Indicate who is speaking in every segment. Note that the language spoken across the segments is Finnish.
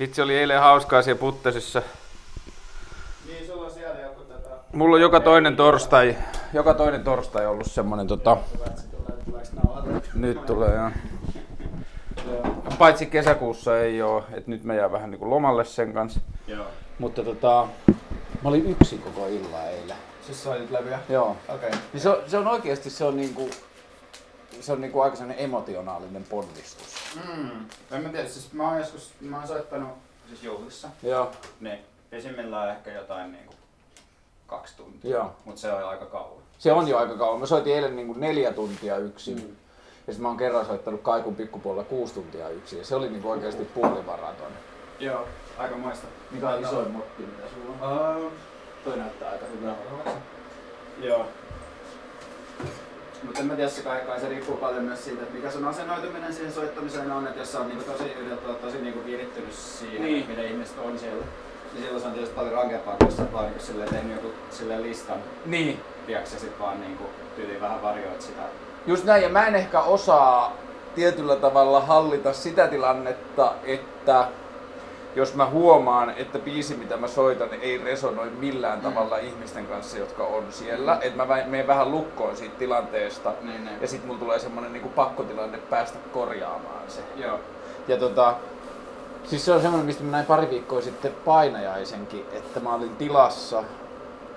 Speaker 1: Vitsi oli eilen hauskaa siellä Puttesissa.
Speaker 2: Niin, sulla on siellä joku tätä...
Speaker 1: Mulla on joka toinen torstai, joka toinen torstai ollut semmonen tota... Nyt tulee joo. Paitsi kesäkuussa ei oo, että nyt me jää vähän niinku lomalle sen kanssa.
Speaker 2: Joo.
Speaker 1: Mutta tota, mä olin yksin koko illan eilen.
Speaker 2: Siis soitit levyä?
Speaker 1: Joo.
Speaker 2: Okei. Okay.
Speaker 1: Niin se, on, se on oikeasti se on niinku, se on niinku aika sellainen emotionaalinen ponnistus.
Speaker 2: Mm. En mä tiedä, siis mä oon joskus, mä oon soittanut siis juhlissa.
Speaker 1: Joo.
Speaker 2: Niin, pesimmillään ehkä jotain niinku kaksi tuntia.
Speaker 1: Joo.
Speaker 2: Mut se on aika kauan.
Speaker 1: Se on jo aika kauan. Mä soitin eilen niinku neljä tuntia yksin. Mm. Ja sitten mä oon kerran soittanut Kaikun pikkupuolella kuusi tuntia yksin. Ja se oli niinku oikeasti puolivaraton.
Speaker 2: Joo, aika moista.
Speaker 1: Mikä on isoin motti, mitä sulla on?
Speaker 2: Uh,
Speaker 1: Toi näyttää aika hyvältä.
Speaker 2: joo. Mutta en mä tiedä, se kai, kai se riippuu paljon myös siitä, että mikä sun asennoituminen siihen soittamiseen on, että jos sä oot niinku tosi, tosi niinku virittynyt siihen,
Speaker 1: Niin.
Speaker 2: niin. miten ihmiset on siellä, niin silloin se on tietysti paljon rankempaa, kun sä vaan niinku silleen tehnyt joku silleen listan,
Speaker 1: Niin.
Speaker 2: tiedätkö, sit vaan niinku tyyliin vähän varjoit sitä.
Speaker 1: Just näin, ja mä en ehkä osaa tietyllä tavalla hallita sitä tilannetta, että jos mä huomaan, että biisi mitä mä soitan ei resonoi millään
Speaker 2: Mm.
Speaker 1: tavalla ihmisten kanssa, jotka on siellä, että mä menen vähän lukkoon siitä tilanteesta,
Speaker 2: Niin, niin.
Speaker 1: ja sitten mulla tulee semmonen niinku pakkotilanne päästä korjaamaan se.
Speaker 2: Joo.
Speaker 1: Ja tota, siis se on semmoinen, mistä mä näin pari viikkoa sitten painajaisenkin, että mä olin tilassa.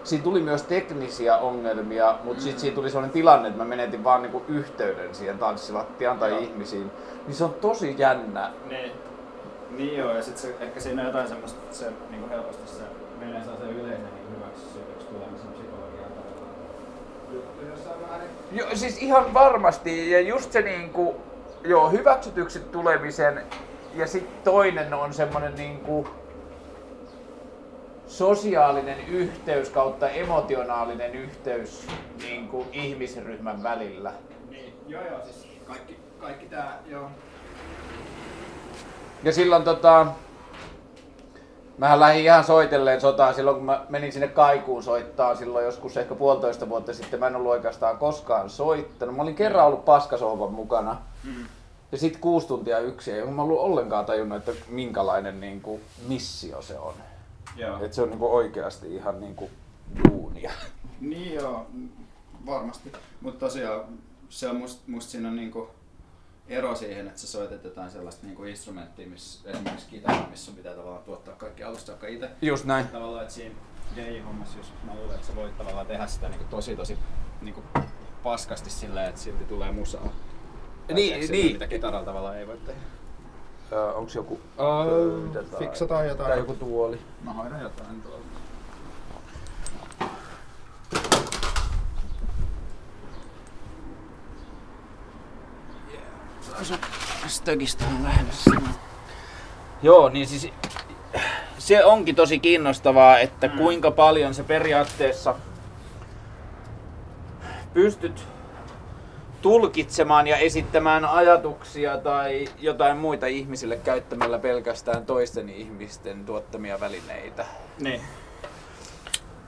Speaker 1: Siinä tuli myös teknisiä ongelmia, mutta mm. sitten siinä tuli sellainen tilanne, että mä menetin vaan niinku yhteyden siihen tanssilattiaan tai
Speaker 2: Joo.
Speaker 1: ihmisiin. Niin se on tosi jännä.
Speaker 2: Niin. Niin joo, ja sit se, ehkä siinä on jotain semmoista, että se niinku helposti se menee se yleisen niin hyväksytyksi tulemisen psykologiaan tavallaan. Jossain määrin.
Speaker 1: Jo, siis ihan varmasti, ja just se niinku, joo, hyväksytyksi tulemisen, ja sitten toinen on semmoinen niinku, sosiaalinen yhteys kautta emotionaalinen yhteys niinku, ihmisryhmän välillä.
Speaker 2: Niin, joo joo, siis kaikki, kaikki tää, joo.
Speaker 1: Ja silloin tota, mähän lähdin ihan soitelleen sotaan silloin, kun mä menin sinne Kaikuun soittaa silloin joskus ehkä puolitoista vuotta sitten. Mä en ollut oikeastaan koskaan soittanut. Mä olin kerran ollut paskasohvan mukana.
Speaker 2: Mm.
Speaker 1: Ja sitten kuusi tuntia yksin, ja mä ollut ollenkaan tajunnut, että minkälainen niin kuin, missio se on.
Speaker 2: Joo.
Speaker 1: Että se on niin kuin, oikeasti ihan niin kuin, duunia.
Speaker 2: Niin joo, varmasti. Mutta tosiaan se on must, musta siinä on niinku ero siihen, että sä soitat jotain sellaista niinku instrumenttia, missä esimerkiksi kitara, missä sun pitää tavallaan tuottaa kaikki alusta saakka itse.
Speaker 1: Just näin.
Speaker 2: Tavallaan, että siinä DJ-hommassa, jos mä luulen, että sä voit tavallaan tehdä sitä niinku tosi tosi niinku paskasti silleen, että silti tulee musaa. Tai
Speaker 1: Niin, niin.
Speaker 2: Mitä kitaralla tavallaan ei voi tehdä.
Speaker 1: Öö, onks joku
Speaker 2: Öö,
Speaker 1: pöydä tai,
Speaker 2: fiksataan jotain.
Speaker 1: tai joku tuoli?
Speaker 2: Mä hoidan jotain tuolla.
Speaker 1: Stökistä on lähdössä. Joo, niin siis se onkin tosi kiinnostavaa, että mm. kuinka paljon se periaatteessa pystyt tulkitsemaan ja esittämään ajatuksia tai jotain muita ihmisille käyttämällä pelkästään toisten ihmisten tuottamia välineitä.
Speaker 2: Niin.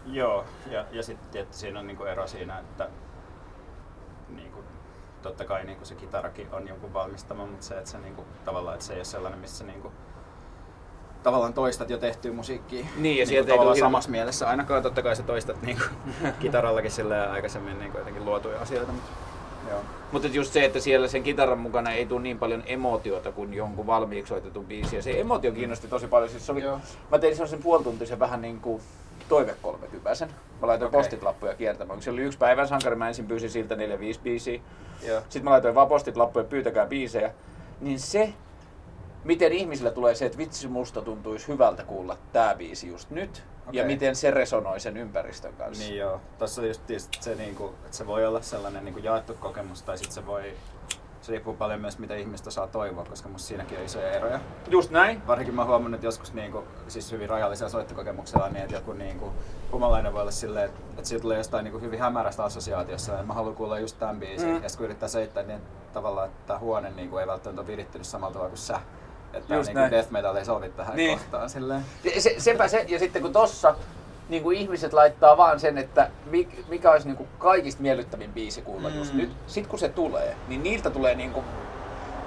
Speaker 2: Joo, ja, ja sitten siinä on niinku ero siinä, että niinku, totta kai niinku se kitarakin on jonkun valmistama, mutta se, että se niinku, tavallaan että se ei ole sellainen, missä niinku, tavallaan toistat jo tehtyä musiikkia.
Speaker 1: Niin, ja
Speaker 2: niinku,
Speaker 1: sieltä ei tule hirveä-
Speaker 2: samassa mielessä. Ainakaan totta kai sä toistat niinku, kitarallakin silleen aikaisemmin niinku, jotenkin luotuja asioita. Mutta, joo.
Speaker 1: Mutta just se, että siellä sen kitaran mukana ei tule niin paljon emotiota kuin jonkun valmiiksi soitetun biisi. Ja se emotio kiinnosti tosi paljon. Siis se oli,
Speaker 2: Joo.
Speaker 1: mä tein sellaisen puolituntisen vähän niin kuin toive 30 Mä laitoin
Speaker 2: Okei.
Speaker 1: postit lappuja kiertämään. Se oli yksi päivän sankari, mä ensin pyysin siltä 4-5 biisiä.
Speaker 2: Joo.
Speaker 1: Sitten mä laitoin vaan postit lappuja, pyytäkää biisejä. Niin se, miten ihmisillä tulee se, että vitsi musta tuntuisi hyvältä kuulla tää biisi just nyt. Ja
Speaker 2: Okei.
Speaker 1: miten se resonoi sen ympäristön kanssa.
Speaker 2: Niin joo. Tuossa oli just se, niinku, että se voi olla sellainen niinku jaettu kokemus, tai sitten se voi, se riippuu paljon myös mitä ihmistä saa toivoa, koska musta siinäkin on isoja eroja.
Speaker 1: Just näin.
Speaker 2: Varsinkin mä huomannut että joskus niinku, siis hyvin rajallisella soittokokemuksella, niin että joku niinku, humalainen voi olla silleen, että, että siitä tulee jostain niinku hyvin hämärästä assosiaatiossa, ja mä haluan kuulla just tämän biisin,
Speaker 1: Mm.
Speaker 2: ja kun yrittää seittää, niin tavallaan, että tämä huone niinku, ei välttämättä ole virittynyt samalla tavalla kuin sä. Että
Speaker 1: Just
Speaker 2: niinku
Speaker 1: näin.
Speaker 2: death metal ei sovi tähän
Speaker 1: Niin.
Speaker 2: kohtaan silleen.
Speaker 1: Se, sepä se, ja sitten kun tossa niin kuin ihmiset laittaa vaan sen, että mik- mikä olisi niin kuin kaikista miellyttävin biisi kuulla just
Speaker 2: Mm.
Speaker 1: nyt. Sitten kun se tulee, niin niiltä tulee niin kuin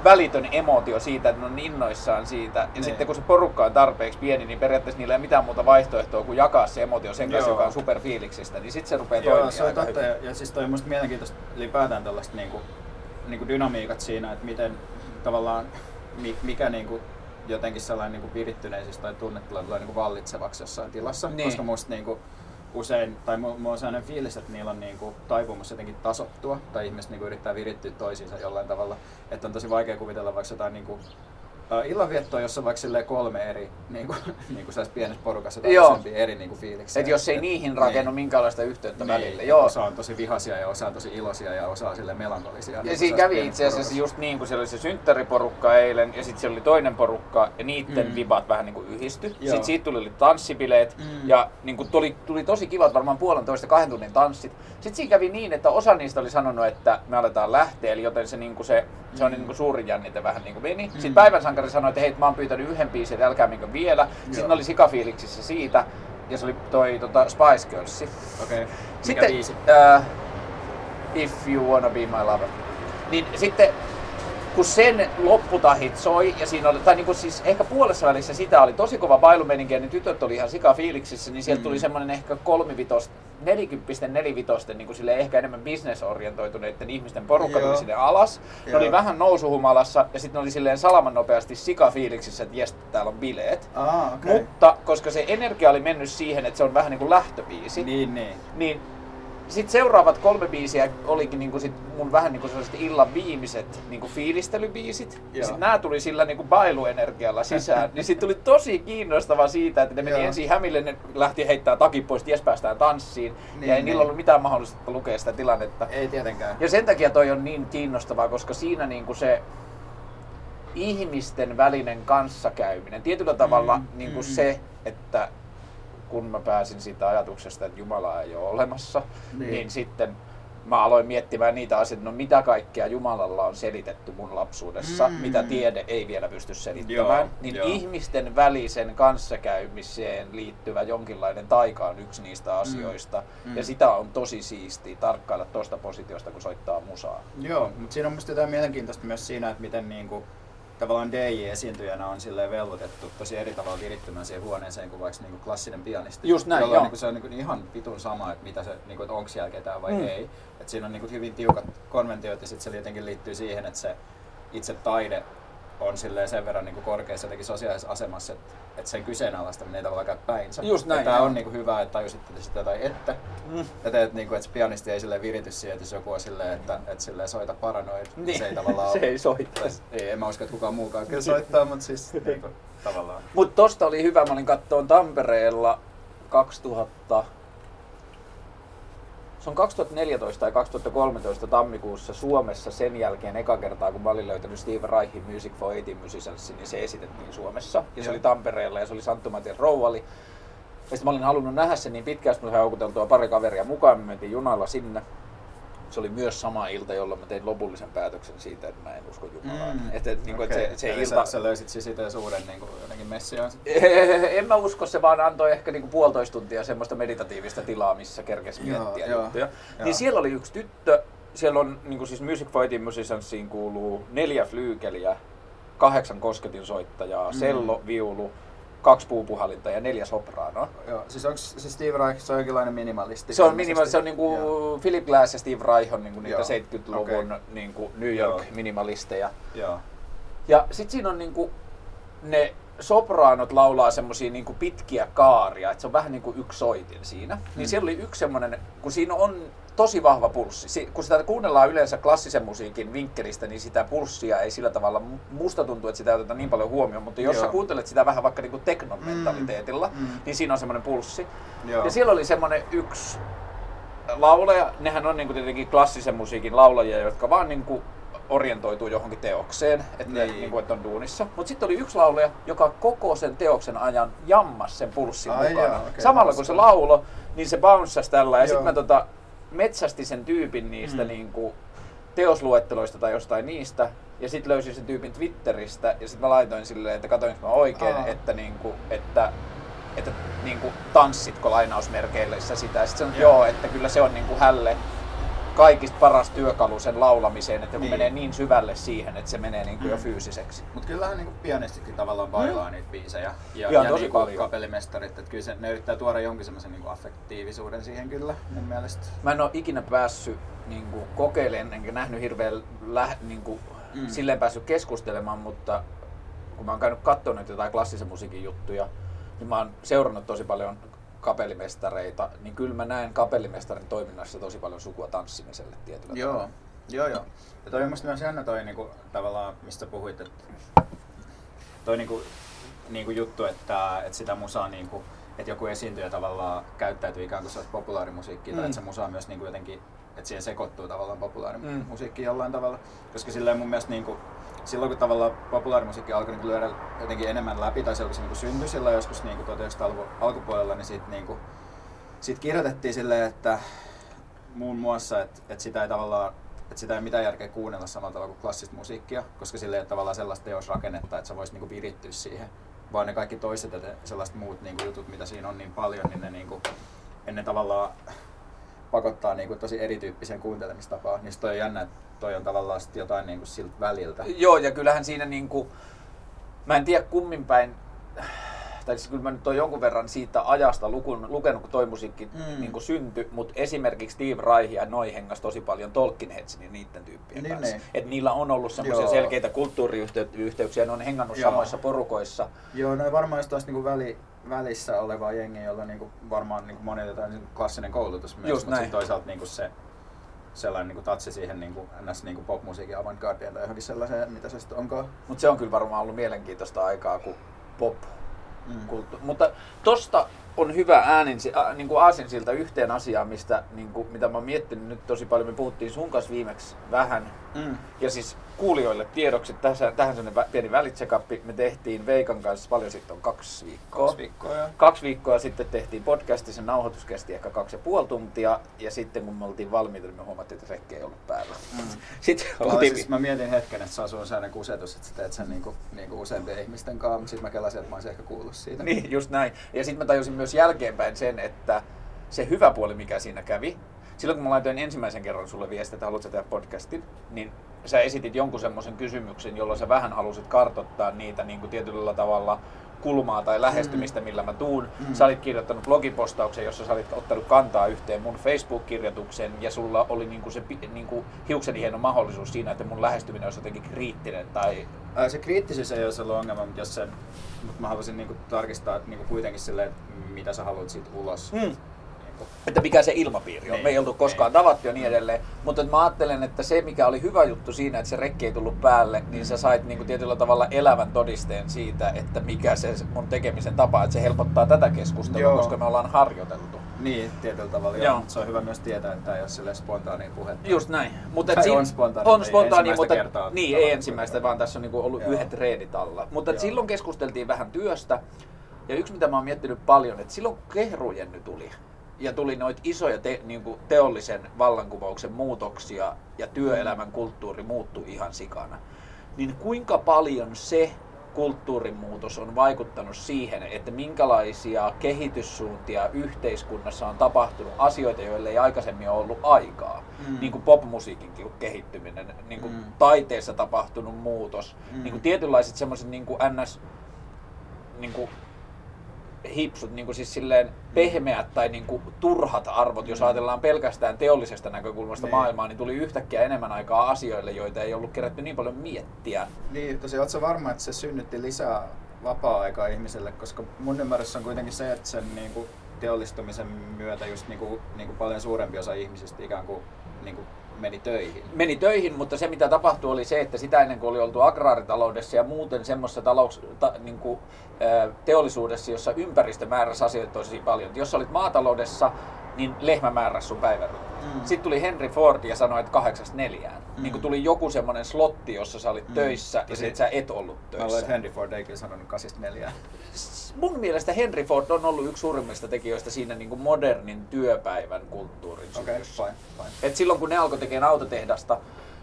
Speaker 1: välitön emotio siitä, että ne on innoissaan siitä. Ja
Speaker 2: Niin.
Speaker 1: sitten kun se porukka on tarpeeksi pieni, niin periaatteessa niillä ei ole mitään muuta vaihtoehtoa kuin jakaa se emotio sen kanssa,
Speaker 2: Joo.
Speaker 1: joka on superfiiliksistä. Niin sitten se rupeaa
Speaker 2: Joo,
Speaker 1: toimimaan
Speaker 2: se on totta.
Speaker 1: hyvin.
Speaker 2: Ja, ja siis toi on musta mielenkiintoista ylipäätään tällaista niinku, niinku dynamiikat siinä, että miten tavallaan mi, mikä niinku, jotenkin sellainen niinku virittyneisyys tai tunnetila tulee niinku vallitsevaksi jossain tilassa.
Speaker 1: Niin.
Speaker 2: Koska musta niinku, usein, tai mu- mulla on sellainen fiilis, että niillä on niinku taipumus jotenkin tasottua, tai ihmiset niinku yrittää virittyä toisiinsa jollain tavalla. Että on tosi vaikea kuvitella vaikka jotain niinku, illanviettoa, jossa on vaikka kolme eri, niinku, niinku sellaisessa pienessä porukassa tai
Speaker 1: Joo.
Speaker 2: eri niinku fiiliksiä.
Speaker 1: Et jos ei
Speaker 2: Et-
Speaker 1: niihin rakennu
Speaker 2: niin.
Speaker 1: minkäänlaista yhteyttä
Speaker 2: Niin,
Speaker 1: välillä.
Speaker 2: että
Speaker 1: Joo.
Speaker 2: Osa on tosi vihaisia ja osa on tosi iloisia ja osa on sille melankolisia.
Speaker 1: Ja
Speaker 2: niin
Speaker 1: siinä
Speaker 2: kuin
Speaker 1: kävi itse asiassa just niin, kun siellä oli se synttäriporukka eilen ja sitten siellä oli toinen porukka ja niiden
Speaker 2: Mm.
Speaker 1: mm. vibat vähän niin kuin yhdisty.
Speaker 2: Joo.
Speaker 1: Sitten siitä tuli oli tanssibileet
Speaker 2: Mm.
Speaker 1: ja niin kuin tuli, tuli tosi kivat varmaan puolentoista kahden tunnin tanssit. Sitten siinä kävi niin, että osa niistä oli sanonut, että me aletaan lähteä, eli joten se, niin kuin se, se on
Speaker 2: Mm.
Speaker 1: niin kuin suurin jännite vähän niin kuin meni.
Speaker 2: Mm.
Speaker 1: Sitten päivän sankari sanoi, että hei, mä oon pyytänyt yhden biisin, että älkää minkö vielä. Sitten
Speaker 2: Joo.
Speaker 1: ne oli sikafiiliksissä siitä ja se oli toi tota, Spice Girls.
Speaker 2: Okei. Mikä
Speaker 1: Sitten,
Speaker 2: biisi?
Speaker 1: äh, If You Wanna Be My Lover. Niin sitten kun sen lopputahit soi, ja siinä oli, tai niin kuin siis ehkä puolessa välissä sitä oli tosi kova bailumeininki, ja ne tytöt oli ihan sika fiiliksissä, niin sieltä
Speaker 2: Mm.
Speaker 1: tuli semmoinen ehkä kolmivitosta, nelikymppisten, nelivitosten, niin kuin sille ehkä enemmän bisnesorientoituneiden ihmisten porukka
Speaker 2: Joo.
Speaker 1: tuli sinne alas. Ne
Speaker 2: Joo.
Speaker 1: oli vähän nousuhumalassa, ja sitten ne oli silleen salaman nopeasti sika fiiliksissä, että jes, täällä on bileet.
Speaker 2: Aa, okei.
Speaker 1: Mutta koska se energia oli mennyt siihen, että se on vähän niin kuin lähtöbiisi,
Speaker 2: Niin, niin.
Speaker 1: niin sitten seuraavat kolme biisiä olikin niinku sit mun vähän niinku sellaiset illan viimeiset niinku fiilistelybiisit. Ja
Speaker 2: Joo.
Speaker 1: sitten nämä tuli sillä niinku bailuenergialla sisään. niin sitten tuli tosi kiinnostavaa siitä, että ne meni
Speaker 2: Joo.
Speaker 1: ensin hämille, ne lähti heittää takit pois, ties päästään tanssiin.
Speaker 2: Niin,
Speaker 1: ja ei
Speaker 2: niin.
Speaker 1: niillä ollut mitään mahdollisuutta lukea sitä tilannetta.
Speaker 2: Ei tietenkään.
Speaker 1: Ja sen takia toi on niin kiinnostavaa, koska siinä niinku se ihmisten välinen kanssakäyminen, tietyllä tavalla
Speaker 2: Mm,
Speaker 1: niinku
Speaker 2: mm.
Speaker 1: se, että kun mä pääsin siitä ajatuksesta, että Jumala ei ole olemassa,
Speaker 2: Niin.
Speaker 1: niin, sitten mä aloin miettimään niitä asioita, no mitä kaikkea Jumalalla on selitetty mun lapsuudessa,
Speaker 2: Mm.
Speaker 1: mm. mitä tiede ei vielä pysty selittämään.
Speaker 2: Joo,
Speaker 1: niin
Speaker 2: joo.
Speaker 1: ihmisten välisen kanssakäymiseen liittyvä jonkinlainen taika on yksi niistä asioista.
Speaker 2: Mm.
Speaker 1: Ja sitä on tosi siistiä tarkkailla tuosta positiosta, kun soittaa musaa.
Speaker 2: Joo, mutta siinä on musta jotain mielenkiintoista myös siinä, että miten niinku, tavallaan DJ-esiintyjänä on silleen velvoitettu tosi eri tavalla virittymään siihen huoneeseen kuin vaikka niinku klassinen pianisti.
Speaker 1: Just näin,
Speaker 2: jolloin
Speaker 1: joo.
Speaker 2: niinku se on niinku ihan vitun sama, että, mitä se, niinku, että onko siellä ketään vai
Speaker 1: Mm.
Speaker 2: ei. Et siinä on niinku hyvin tiukat konventiot ja sitten se jotenkin liittyy siihen, että se itse taide on silleen sen verran niinku korkeassa jotenkin sosiaalisessa asemassa, että, että sen kyseenalaistaminen ei tavallaan käy päinsä.
Speaker 1: Just näin,
Speaker 2: Tämä on niinku hyvä, että tajusitte sitä tai ette.
Speaker 1: Mm.
Speaker 2: Ja teet, niin kuin, että se pianisti ei silleen virity siihen, että jos joku on silleen, että, että silleen soita paranoid, niin.
Speaker 1: Niin.
Speaker 2: se ei tavallaan
Speaker 1: Se ei soita.
Speaker 2: Ei, en mä usko, että kukaan muukaan kyllä soittaa, mutta siis niin kuin, tavallaan.
Speaker 1: Mutta tosta oli hyvä, mä olin kattoon Tampereella 2000, se on 2014 tai 2013 tammikuussa Suomessa sen jälkeen eka kertaa, kun mä olin löytänyt Steve Reichin Music for 80 Musicians, niin se esitettiin Suomessa. Ja se oli Tampereella ja se oli Santtu Matias Rouvali. Ja sitten mä olin halunnut nähdä sen niin pitkään, että mä sain houkuteltua pari kaveria mukaan, me mentiin junalla sinne. Se oli myös sama ilta, jolloin mä tein lopullisen päätöksen siitä, että mä en usko Jumalaan. Mm. Että, että, niin kuin,
Speaker 2: Okei.
Speaker 1: että se, se
Speaker 2: Eli
Speaker 1: ilta...
Speaker 2: Sä, sä löysit siis itse suuren niin kuin, jotenkin messiaan.
Speaker 1: En mä usko, se vaan antoi ehkä niinku puolitoista tuntia semmoista meditatiivista tilaa, missä kerkesi
Speaker 2: Joo,
Speaker 1: miettiä
Speaker 2: joo,
Speaker 1: juttuja.
Speaker 2: joo.
Speaker 1: Niin siellä oli yksi tyttö, siellä on niinku siis Music Fighting Musiciansiin kuuluu neljä flyykeliä, kahdeksan kosketinsoittajaa,
Speaker 2: Mm.
Speaker 1: sello, viulu, kaksi puupuhallinta ja neljä sopraanoa.
Speaker 2: Joo, siis onko se Steve Reich, se on jonkinlainen minimalisti?
Speaker 1: Se on minimal, se on niinku
Speaker 2: Joo.
Speaker 1: Philip Glass ja Steve Reich on niinku niitä
Speaker 2: Joo,
Speaker 1: 70-luvun
Speaker 2: okei.
Speaker 1: niinku New York
Speaker 2: Joo.
Speaker 1: minimalisteja.
Speaker 2: Joo.
Speaker 1: Ja sit siinä on niinku ne sopraanot laulaa semmosia niinku pitkiä kaaria, että se on vähän niinku yksi soitin siinä.
Speaker 2: Mm.
Speaker 1: Niin siellä oli yksi semmonen, kun siinä on tosi vahva pulssi. Si- kun sitä kuunnellaan yleensä klassisen musiikin vinkkelistä, niin sitä pulssia ei sillä tavalla, musta tuntuu, että sitä ei oteta niin paljon huomioon, mutta jos
Speaker 2: Joo.
Speaker 1: sä kuuntelet sitä vähän vaikka niinku teknon
Speaker 2: Mm.
Speaker 1: mentaliteetilla,
Speaker 2: Mm.
Speaker 1: niin siinä on semmoinen pulssi.
Speaker 2: Joo.
Speaker 1: Ja siellä oli semmoinen yksi laulaja, nehän on niinku tietenkin klassisen musiikin laulajia, jotka vaan niinku orientoituu johonkin teokseen, että, ne,
Speaker 2: Niin.
Speaker 1: niinku, että on duunissa. Mutta sitten oli yksi laulaja, joka koko sen teoksen ajan jammas sen pulssin
Speaker 2: Ai
Speaker 1: mukana.
Speaker 2: jaa, okei,
Speaker 1: Samalla kun se laulo, niin se bouncasi tällä. Ja sitten mä tota, metsästin sen tyypin niistä
Speaker 2: Mm.
Speaker 1: niinku, teosluetteloista tai jostain niistä. Ja sitten löysin sen tyypin Twitteristä ja sitten mä laitoin silleen, että katoinko mä oikein,
Speaker 2: Aa.
Speaker 1: että, niinku, että että niinku, tanssitko lainausmerkeillä sitä. Sitten sanoin, että
Speaker 2: Joo.
Speaker 1: joo, että kyllä se on niinku hälle kaikista paras työkalu sen laulamiseen, että kun
Speaker 2: Niin.
Speaker 1: menee niin syvälle siihen, että se menee niin kuin jo
Speaker 2: Mm.
Speaker 1: fyysiseksi.
Speaker 2: Mutta kyllähän niinku pianistikin tavallaan bailaa niitä biisejä. Ja,
Speaker 1: Joo,
Speaker 2: ja
Speaker 1: tosi
Speaker 2: niinku
Speaker 1: paljon.
Speaker 2: kapellimestarit, että kyllä se, ne yrittää tuoda jonkin semmoisen niinku affektiivisuuden siihen kyllä mun mielestä.
Speaker 1: Mä en ole ikinä päässyt niin kuin, kokeilemaan, enkä nähnyt hirveän lä- niin kuin, mm.
Speaker 2: Mm.
Speaker 1: silleen päässyt keskustelemaan, mutta kun mä oon käynyt katsomaan jotain klassisen musiikin juttuja, niin mä oon seurannut tosi paljon kapellimestareita, niin kyllä mä näen kapellimestarin toiminnassa tosi paljon sukua tanssimiselle tietyllä
Speaker 2: Joo,
Speaker 1: tavalla.
Speaker 2: joo, joo. Ja toi on musta myös jännä toi niinku, tavallaan, mistä puhuit, että toi niinku, niinku juttu, että, että sitä musaa niinku, että joku esiintyjä tavallaan käyttäytyy ikään kuin se olisi populaarimusiikkia, mm. tai
Speaker 1: Mm.
Speaker 2: että se musa on myös niinku jotenkin, että siihen sekoittuu tavallaan
Speaker 1: Mm.
Speaker 2: populaarimusiikki jollain tavalla. Koska silleen mun mielestä niinku, silloin kun tavallaan populaarimusiikki alkoi niinku lyödä jotenkin enemmän läpi, tai kun se niinku syntyi silloin joskus niinku 1900-luvun alkupuolella, niin sit niinku, sit kirjoitettiin silleen, että muun muassa, että, että sitä ei tavallaan että sitä ei mitään järkeä kuunnella samalla tavalla kuin klassista musiikkia, koska sille ei ole tavallaan sellaista teosrakennetta, että sä voisit niinku virittyä siihen. Vaan ne kaikki toiset ja sellaiset muut niinku jutut, mitä siinä on niin paljon, niin ne, niinku, ne tavallaan pakottaa niinku tosi erityyppiseen kuuntelemistapaan. Niin toi on jännä, että toi on tavallaan sit jotain niinku siltä väliltä.
Speaker 1: Joo, ja kyllähän siinä niinku, mä en tiedä kummin päin, tai siis kyllä mä nyt oon jonkun verran siitä ajasta lukun, lukenut, kun toi musiikki
Speaker 2: Mm.
Speaker 1: niin syntyi, mutta esimerkiksi Steve Reich ja Noi hengas tosi paljon Tolkien Headsin ja niiden tyyppien
Speaker 2: Niin,
Speaker 1: kanssa.
Speaker 2: niin.
Speaker 1: Et niillä on ollut semmoisia selkeitä kulttuuriyhteyksiä, ne on hengannut
Speaker 2: Joo.
Speaker 1: samoissa porukoissa.
Speaker 2: Joo, no varmaan just tuossa niinku väli, välissä olevaa jengiä, jolla niinku varmaan niinku monilla jotain niinku klassinen koulutus myös,
Speaker 1: Just
Speaker 2: mutta sitten toisaalta niinku se sellainen niinku tatsi siihen niinku, ns. Niinku popmusiikin avantgardeen tai johonkin sellaiseen, mitä se sitten onkaan.
Speaker 1: Mutta se on kyllä varmaan ollut mielenkiintoista aikaa, kun pop
Speaker 2: Mm.
Speaker 1: kulttu- Mutta tosta on hyvä äänin, äh, niin kuin aasinsilta yhteen asiaan, mistä, niin kuin, mitä mä oon miettinyt nyt tosi paljon. Me puhuttiin sun kanssa viimeksi vähän.
Speaker 2: Mm.
Speaker 1: Ja siis kuulijoille tiedoksi, tässä, tähän sellainen vä- pieni välitsekappi. Me tehtiin Veikan kanssa paljon sitten on kaksi viikkoa.
Speaker 2: Kaksi viikkoa ja...
Speaker 1: Kaksi viikkoa sitten tehtiin podcasti, sen nauhoitus kesti ehkä kaksi ja puoli tuntia. Ja sitten kun me oltiin valmiita, niin me huomattiin, että rekki ei ollut päällä.
Speaker 2: Mm.
Speaker 1: Sitten
Speaker 2: Mä,
Speaker 1: oltiin...
Speaker 2: siis mä mietin hetken, että se on sun sellainen kusetus, että sä teet sen niinku, niinku useampien ihmisten kanssa, mutta sitten mä kelasin, että mä olisin ehkä kuullut siitä.
Speaker 1: Niin, just näin. Ja sitten mä tajusin myös jälkeenpäin sen, että se hyvä puoli, mikä siinä kävi, silloin kun mä laitoin ensimmäisen kerran sulle viestiä, että haluatko tehdä podcastin, niin sä esitit jonkun semmoisen kysymyksen, jolla sä vähän halusit kartottaa niitä niin kuin tietyllä tavalla kulmaa tai lähestymistä, millä mä tuun.
Speaker 2: Mm.
Speaker 1: Sä olit kirjoittanut blogipostauksen, jossa sä olit ottanut kantaa yhteen mun Facebook-kirjoituksen ja sulla oli niin kuin se niin kuin hiukseni hieno mahdollisuus siinä, että mun lähestyminen olisi jotenkin kriittinen tai
Speaker 2: Ää, Se kriittisyys ei olisi ollut ongelma, mutta jos se, mutta mä haluaisin niinku tarkistaa, että niinku kuitenkin silleen, että mitä sä haluat siitä ulos.
Speaker 1: Mm. Että mikä se ilmapiiri on.
Speaker 2: Niin,
Speaker 1: Me ei oltu koskaan
Speaker 2: niin.
Speaker 1: tavattu ja niin edelleen. Mutta mä ajattelen, että se mikä oli hyvä juttu siinä, että se rekki ei tullut päälle, niin sä sait niinku tietyllä tavalla elävän todisteen siitä, että mikä se mun tekemisen tapa, että se helpottaa tätä keskustelua,
Speaker 2: Joo.
Speaker 1: koska me ollaan harjoiteltu.
Speaker 2: Niin, tietyllä tavalla
Speaker 1: Joo.
Speaker 2: joo. se on hyvä myös tietää, että tämä ei ole silleen spontaania puhetta.
Speaker 1: Just näin. Mutta et
Speaker 2: on spontaani,
Speaker 1: on spontaani mutta
Speaker 2: kertaa
Speaker 1: niin, ei ensimmäistä,
Speaker 2: kuitenkaan.
Speaker 1: vaan tässä on niinku ollut
Speaker 2: Joo.
Speaker 1: yhdet treenit alla. Mutta silloin keskusteltiin vähän työstä. Ja yksi mitä mä oon miettinyt paljon, että silloin kehrujenny tuli, ja tuli noita isoja te, niin kuin teollisen vallankumouksen muutoksia ja työelämän kulttuuri muuttui ihan sikana, niin kuinka paljon se kulttuurimuutos on vaikuttanut siihen, että minkälaisia kehityssuuntia yhteiskunnassa on tapahtunut, asioita, joille ei aikaisemmin ole ollut aikaa.
Speaker 2: Mm.
Speaker 1: Niin kuin popmusiikin kehittyminen, niin kuin
Speaker 2: Mm.
Speaker 1: taiteessa tapahtunut muutos,
Speaker 2: Mm.
Speaker 1: niin kuin tietynlaiset semmoiset niin kuin ns niin kuin hipsut, niin kuin siis silleen pehmeät tai niin kuin turhat arvot, jos
Speaker 2: Mm.
Speaker 1: ajatellaan pelkästään teollisesta näkökulmasta
Speaker 2: Niin.
Speaker 1: maailmaa, niin tuli yhtäkkiä enemmän aikaa asioille, joita ei ollut kerätty niin paljon miettiä.
Speaker 2: Niin, tosiaan ootko varma, että se synnytti lisää vapaa-aikaa ihmiselle, koska mun ymmärrys on kuitenkin se, että sen niin kuin, teollistumisen myötä just niin kuin, niin kuin paljon suurempi osa ihmisistä ikään kuin, niin kuin meni töihin.
Speaker 1: Meni töihin, mutta se mitä tapahtui oli se, että sitä ennen kuin oli oltu agraaritaloudessa ja muuten semmoisessa talous, ta, niin kuin, teollisuudessa, jossa ympäristö määräsi asioita tosi paljon. Et Jos olit maataloudessa, niin lehmä määräsi sun päivärytmin.
Speaker 2: Mm.
Speaker 1: Sitten tuli Henry Ford ja sanoi, että kahdeksasta neljään.
Speaker 2: Mm.
Speaker 1: Niin kuin tuli joku semmoinen slotti, jossa sä olit
Speaker 2: Mm.
Speaker 1: töissä ja
Speaker 2: Tosi-
Speaker 1: sit sä et ollut
Speaker 2: Mä luulen,
Speaker 1: töissä.
Speaker 2: että Henry Ford ei kyllä sanonut kasista neljään.
Speaker 1: Mun mielestä Henry Ford on ollut yksi suurimmista tekijöistä siinä niin kuin modernin työpäivän kulttuurin
Speaker 2: okay, fine, fine.
Speaker 1: Et silloin kun ne alkoi tekemään autotehdasta,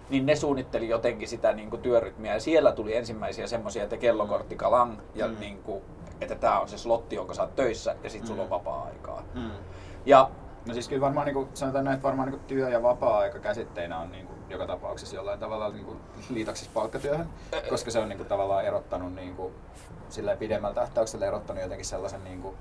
Speaker 1: niin ne suunnitteli jotenkin sitä niin kuin työrytmiä. Ja siellä tuli ensimmäisiä semmoisia, että kellokortti kalang, ja
Speaker 2: Mm.
Speaker 1: niin kuin, että tämä on se slotti, jonka oot töissä, ja sitten sulla on
Speaker 2: Mm.
Speaker 1: vapaa-aikaa.
Speaker 2: Mm.
Speaker 1: Ja
Speaker 2: No siis kyllä varmaan niin kuin, sanotaan näin, että varmaan niin kuin työ- ja vapaa-aika käsitteinä on niin kuin, joka tapauksessa jollain tavalla niin kuin, liitoksissa palkkatyöhön, koska se on niin kuin, tavallaan erottanut niin kuin, silleen pidemmällä tähtäyksellä erottanut jotenkin sellaisen niin kuin,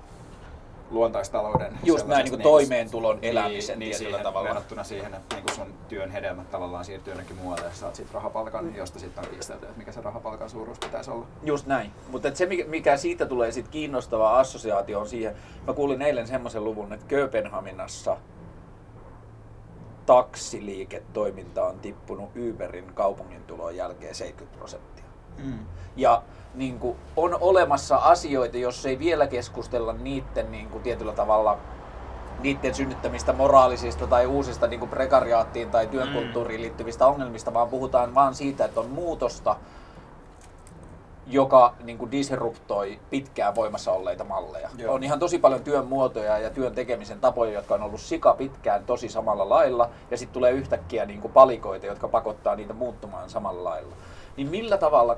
Speaker 2: luontaistalouden.
Speaker 1: Just näin niin kuin toimeentulon elämisen
Speaker 2: niin,
Speaker 1: tietyllä
Speaker 2: siihen,
Speaker 1: tavalla.
Speaker 2: Verrattuna siihen, että niin kuin sun työn hedelmät tavallaan siirtyy jonnekin muualle ja saat siitä rahapalkan, mm. josta sitten on kiistelty, että mikä se rahapalkan suuruus pitäisi olla.
Speaker 1: Just näin. Mutta se, mikä- siitä tulee sit kiinnostava assosiaatio on siihen, mä kuulin eilen semmoisen luvun, että Kööpenhaminassa taksiliiketoiminta on tippunut Uberin kaupungin tulon jälkeen 70 prosenttia.
Speaker 2: Mm.
Speaker 1: Ja niin kuin, on olemassa asioita, jos ei vielä keskustella niiden niin kuin, tietyllä tavalla niiden synnyttämistä moraalisista tai uusista niin kuin prekariaattiin tai työkulttuuriin liittyvistä ongelmista, vaan puhutaan vaan siitä, että on muutosta, joka niin kuin disruptoi pitkään voimassa olleita malleja.
Speaker 2: Joo.
Speaker 1: On ihan tosi paljon työn muotoja ja työn tekemisen tapoja, jotka on ollut sika pitkään tosi samalla lailla, ja sitten tulee yhtäkkiä niin kuin palikoita, jotka pakottaa niitä muuttumaan samalla lailla. Niin millä tavalla 2016-2026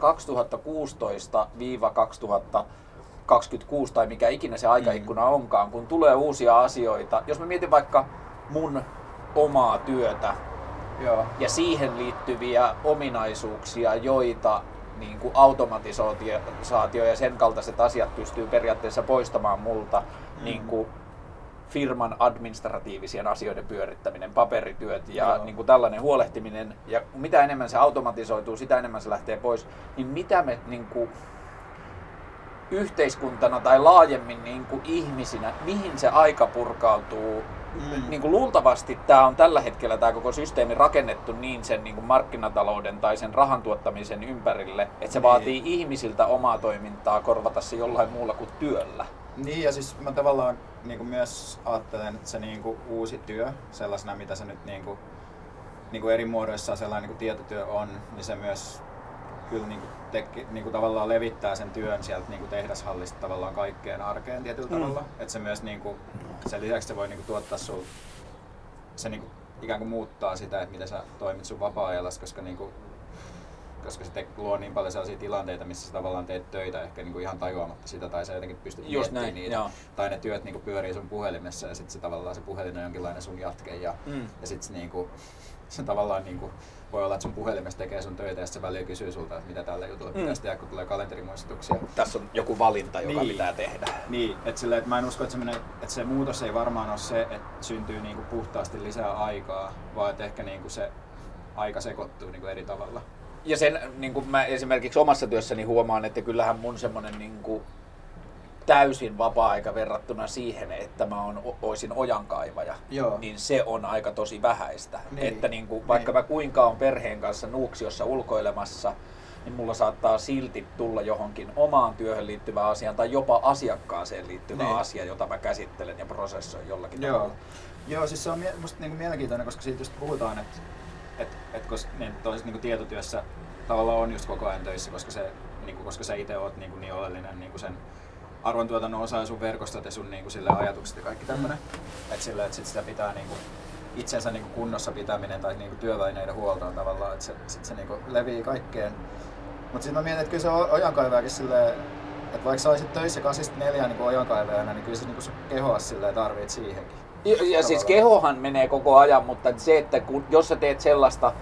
Speaker 1: tai mikä ikinä se aikaikkuna onkaan, kun tulee uusia asioita, jos mä mietin vaikka mun omaa työtä,
Speaker 2: Joo.
Speaker 1: ja siihen liittyviä ominaisuuksia, joita niin kuin automatisaatio ja sen kaltaiset asiat pystyy periaatteessa poistamaan multa,
Speaker 2: Mm.
Speaker 1: niin kuin firman administratiivisien asioiden pyörittäminen, paperityöt ja
Speaker 2: Joo.
Speaker 1: niin kuin tällainen huolehtiminen. Ja mitä enemmän se automatisoituu, sitä enemmän se lähtee pois. Niin mitä me niin kuin, yhteiskuntana tai laajemmin niin kuin ihmisinä, mihin se aika purkautuu
Speaker 2: Mm.
Speaker 1: niin kuin luultavasti tämä on tällä hetkellä tämä koko systeemi rakennettu niin sen niin kuin markkinatalouden tai sen rahan tuottamisen ympärille, että se
Speaker 2: Niin.
Speaker 1: vaatii ihmisiltä omaa toimintaa korvata se jollain muulla kuin työllä.
Speaker 2: Niin ja siis mä tavallaan niin kuin myös ajattelen, että se niin kuin uusi työ, sellaisena mitä se nyt niin kuin, niin kuin eri muodoissaan sellainen niin kuin tietotyö on, niin se myös kyllä niin kuin teki, niin kuin tavallaan levittää sen työn sieltä niin kuin tehdashallista tavallaan kaikkeen arkeen tietyllä
Speaker 1: Mm.
Speaker 2: tavalla. Että se myös niin kuin, sen lisäksi se voi niin kuin tuottaa sul, se niin kuin ikään kuin muuttaa sitä, että miten sä toimit sun vapaa-ajalla, koska niin kuin, koska se luo niin paljon sellaisia tilanteita, missä sä tavallaan teet töitä ehkä niin kuin ihan tajuamatta sitä, tai sä jotenkin pystyt
Speaker 1: Just
Speaker 2: miettimään
Speaker 1: näin,
Speaker 2: niitä.
Speaker 1: joo.
Speaker 2: Tai ne työt niin kuin pyörii sun puhelimessa ja sitten se tavallaan se puhelin on jonkinlainen sun jatke ja,
Speaker 1: Mm.
Speaker 2: ja sitten se, niin kuin, se tavallaan niin kuin, voi olla, että sun puhelimessa tekee sun töitä ja sitten se väliin kysyy sulta, että mitä tällä jutulla
Speaker 1: Mm.
Speaker 2: pitäisi tehdä, kun tulee kalenterimuistutuksia.
Speaker 1: Tässä on joku valinta, joka
Speaker 2: Niin.
Speaker 1: pitää tehdä.
Speaker 2: Niin, että, sille, että mä en usko, että, että se muutos ei varmaan ole se, että syntyy niinku puhtaasti lisää aikaa, vaan että ehkä niinku se aika sekoittuu niinku eri tavalla.
Speaker 1: Ja sen niin kuin mä esimerkiksi omassa työssäni huomaan, että kyllähän mun semmoinen niin kuin täysin vapaa-aika verrattuna siihen, että mä on, oisin ojankaivaja,
Speaker 2: Joo.
Speaker 1: niin se on aika tosi vähäistä.
Speaker 2: Niin.
Speaker 1: Että niin kuin, vaikka
Speaker 2: Niin.
Speaker 1: mä kuinka on perheen kanssa Nuuksiossa ulkoilemassa, niin mulla saattaa silti tulla johonkin omaan työhön liittyvä asiaan tai jopa asiakkaaseen liittyvä
Speaker 2: Niin.
Speaker 1: asia, jota mä käsittelen ja prosessoin jollakin
Speaker 2: Joo.
Speaker 1: tavalla.
Speaker 2: Joo, siis se on musta niinku mielenkiintoinen, koska siitä just puhutaan, että et, et koska niin, toiset niinku tietotyössä tavallaan on just koko ajan töissä, koska, se, niinku, koska sä itse oot niinku niin oleellinen niinku sen arvontuotannon osa ja sun verkostot ja sun niinku sille ajatukset ja kaikki tämmönen. Että sillä, että sit sitä pitää niinku itsensä niinku kunnossa pitäminen tai niinku työvälineiden huolto on tavallaan, että se, sit se niinku levii kaikkeen. Mutta sitten mä mietin, että kyllä se o- ojankaivajakin silleen, että vaikka sä olisit töissä 8-4 niin ojankaivajana, niin kyllä se niinku sun kehoa silleen tarvit siihenkin.
Speaker 1: Ja, ja siis kehohan menee koko ajan, mutta se, että kun, jos sä teet sellaista,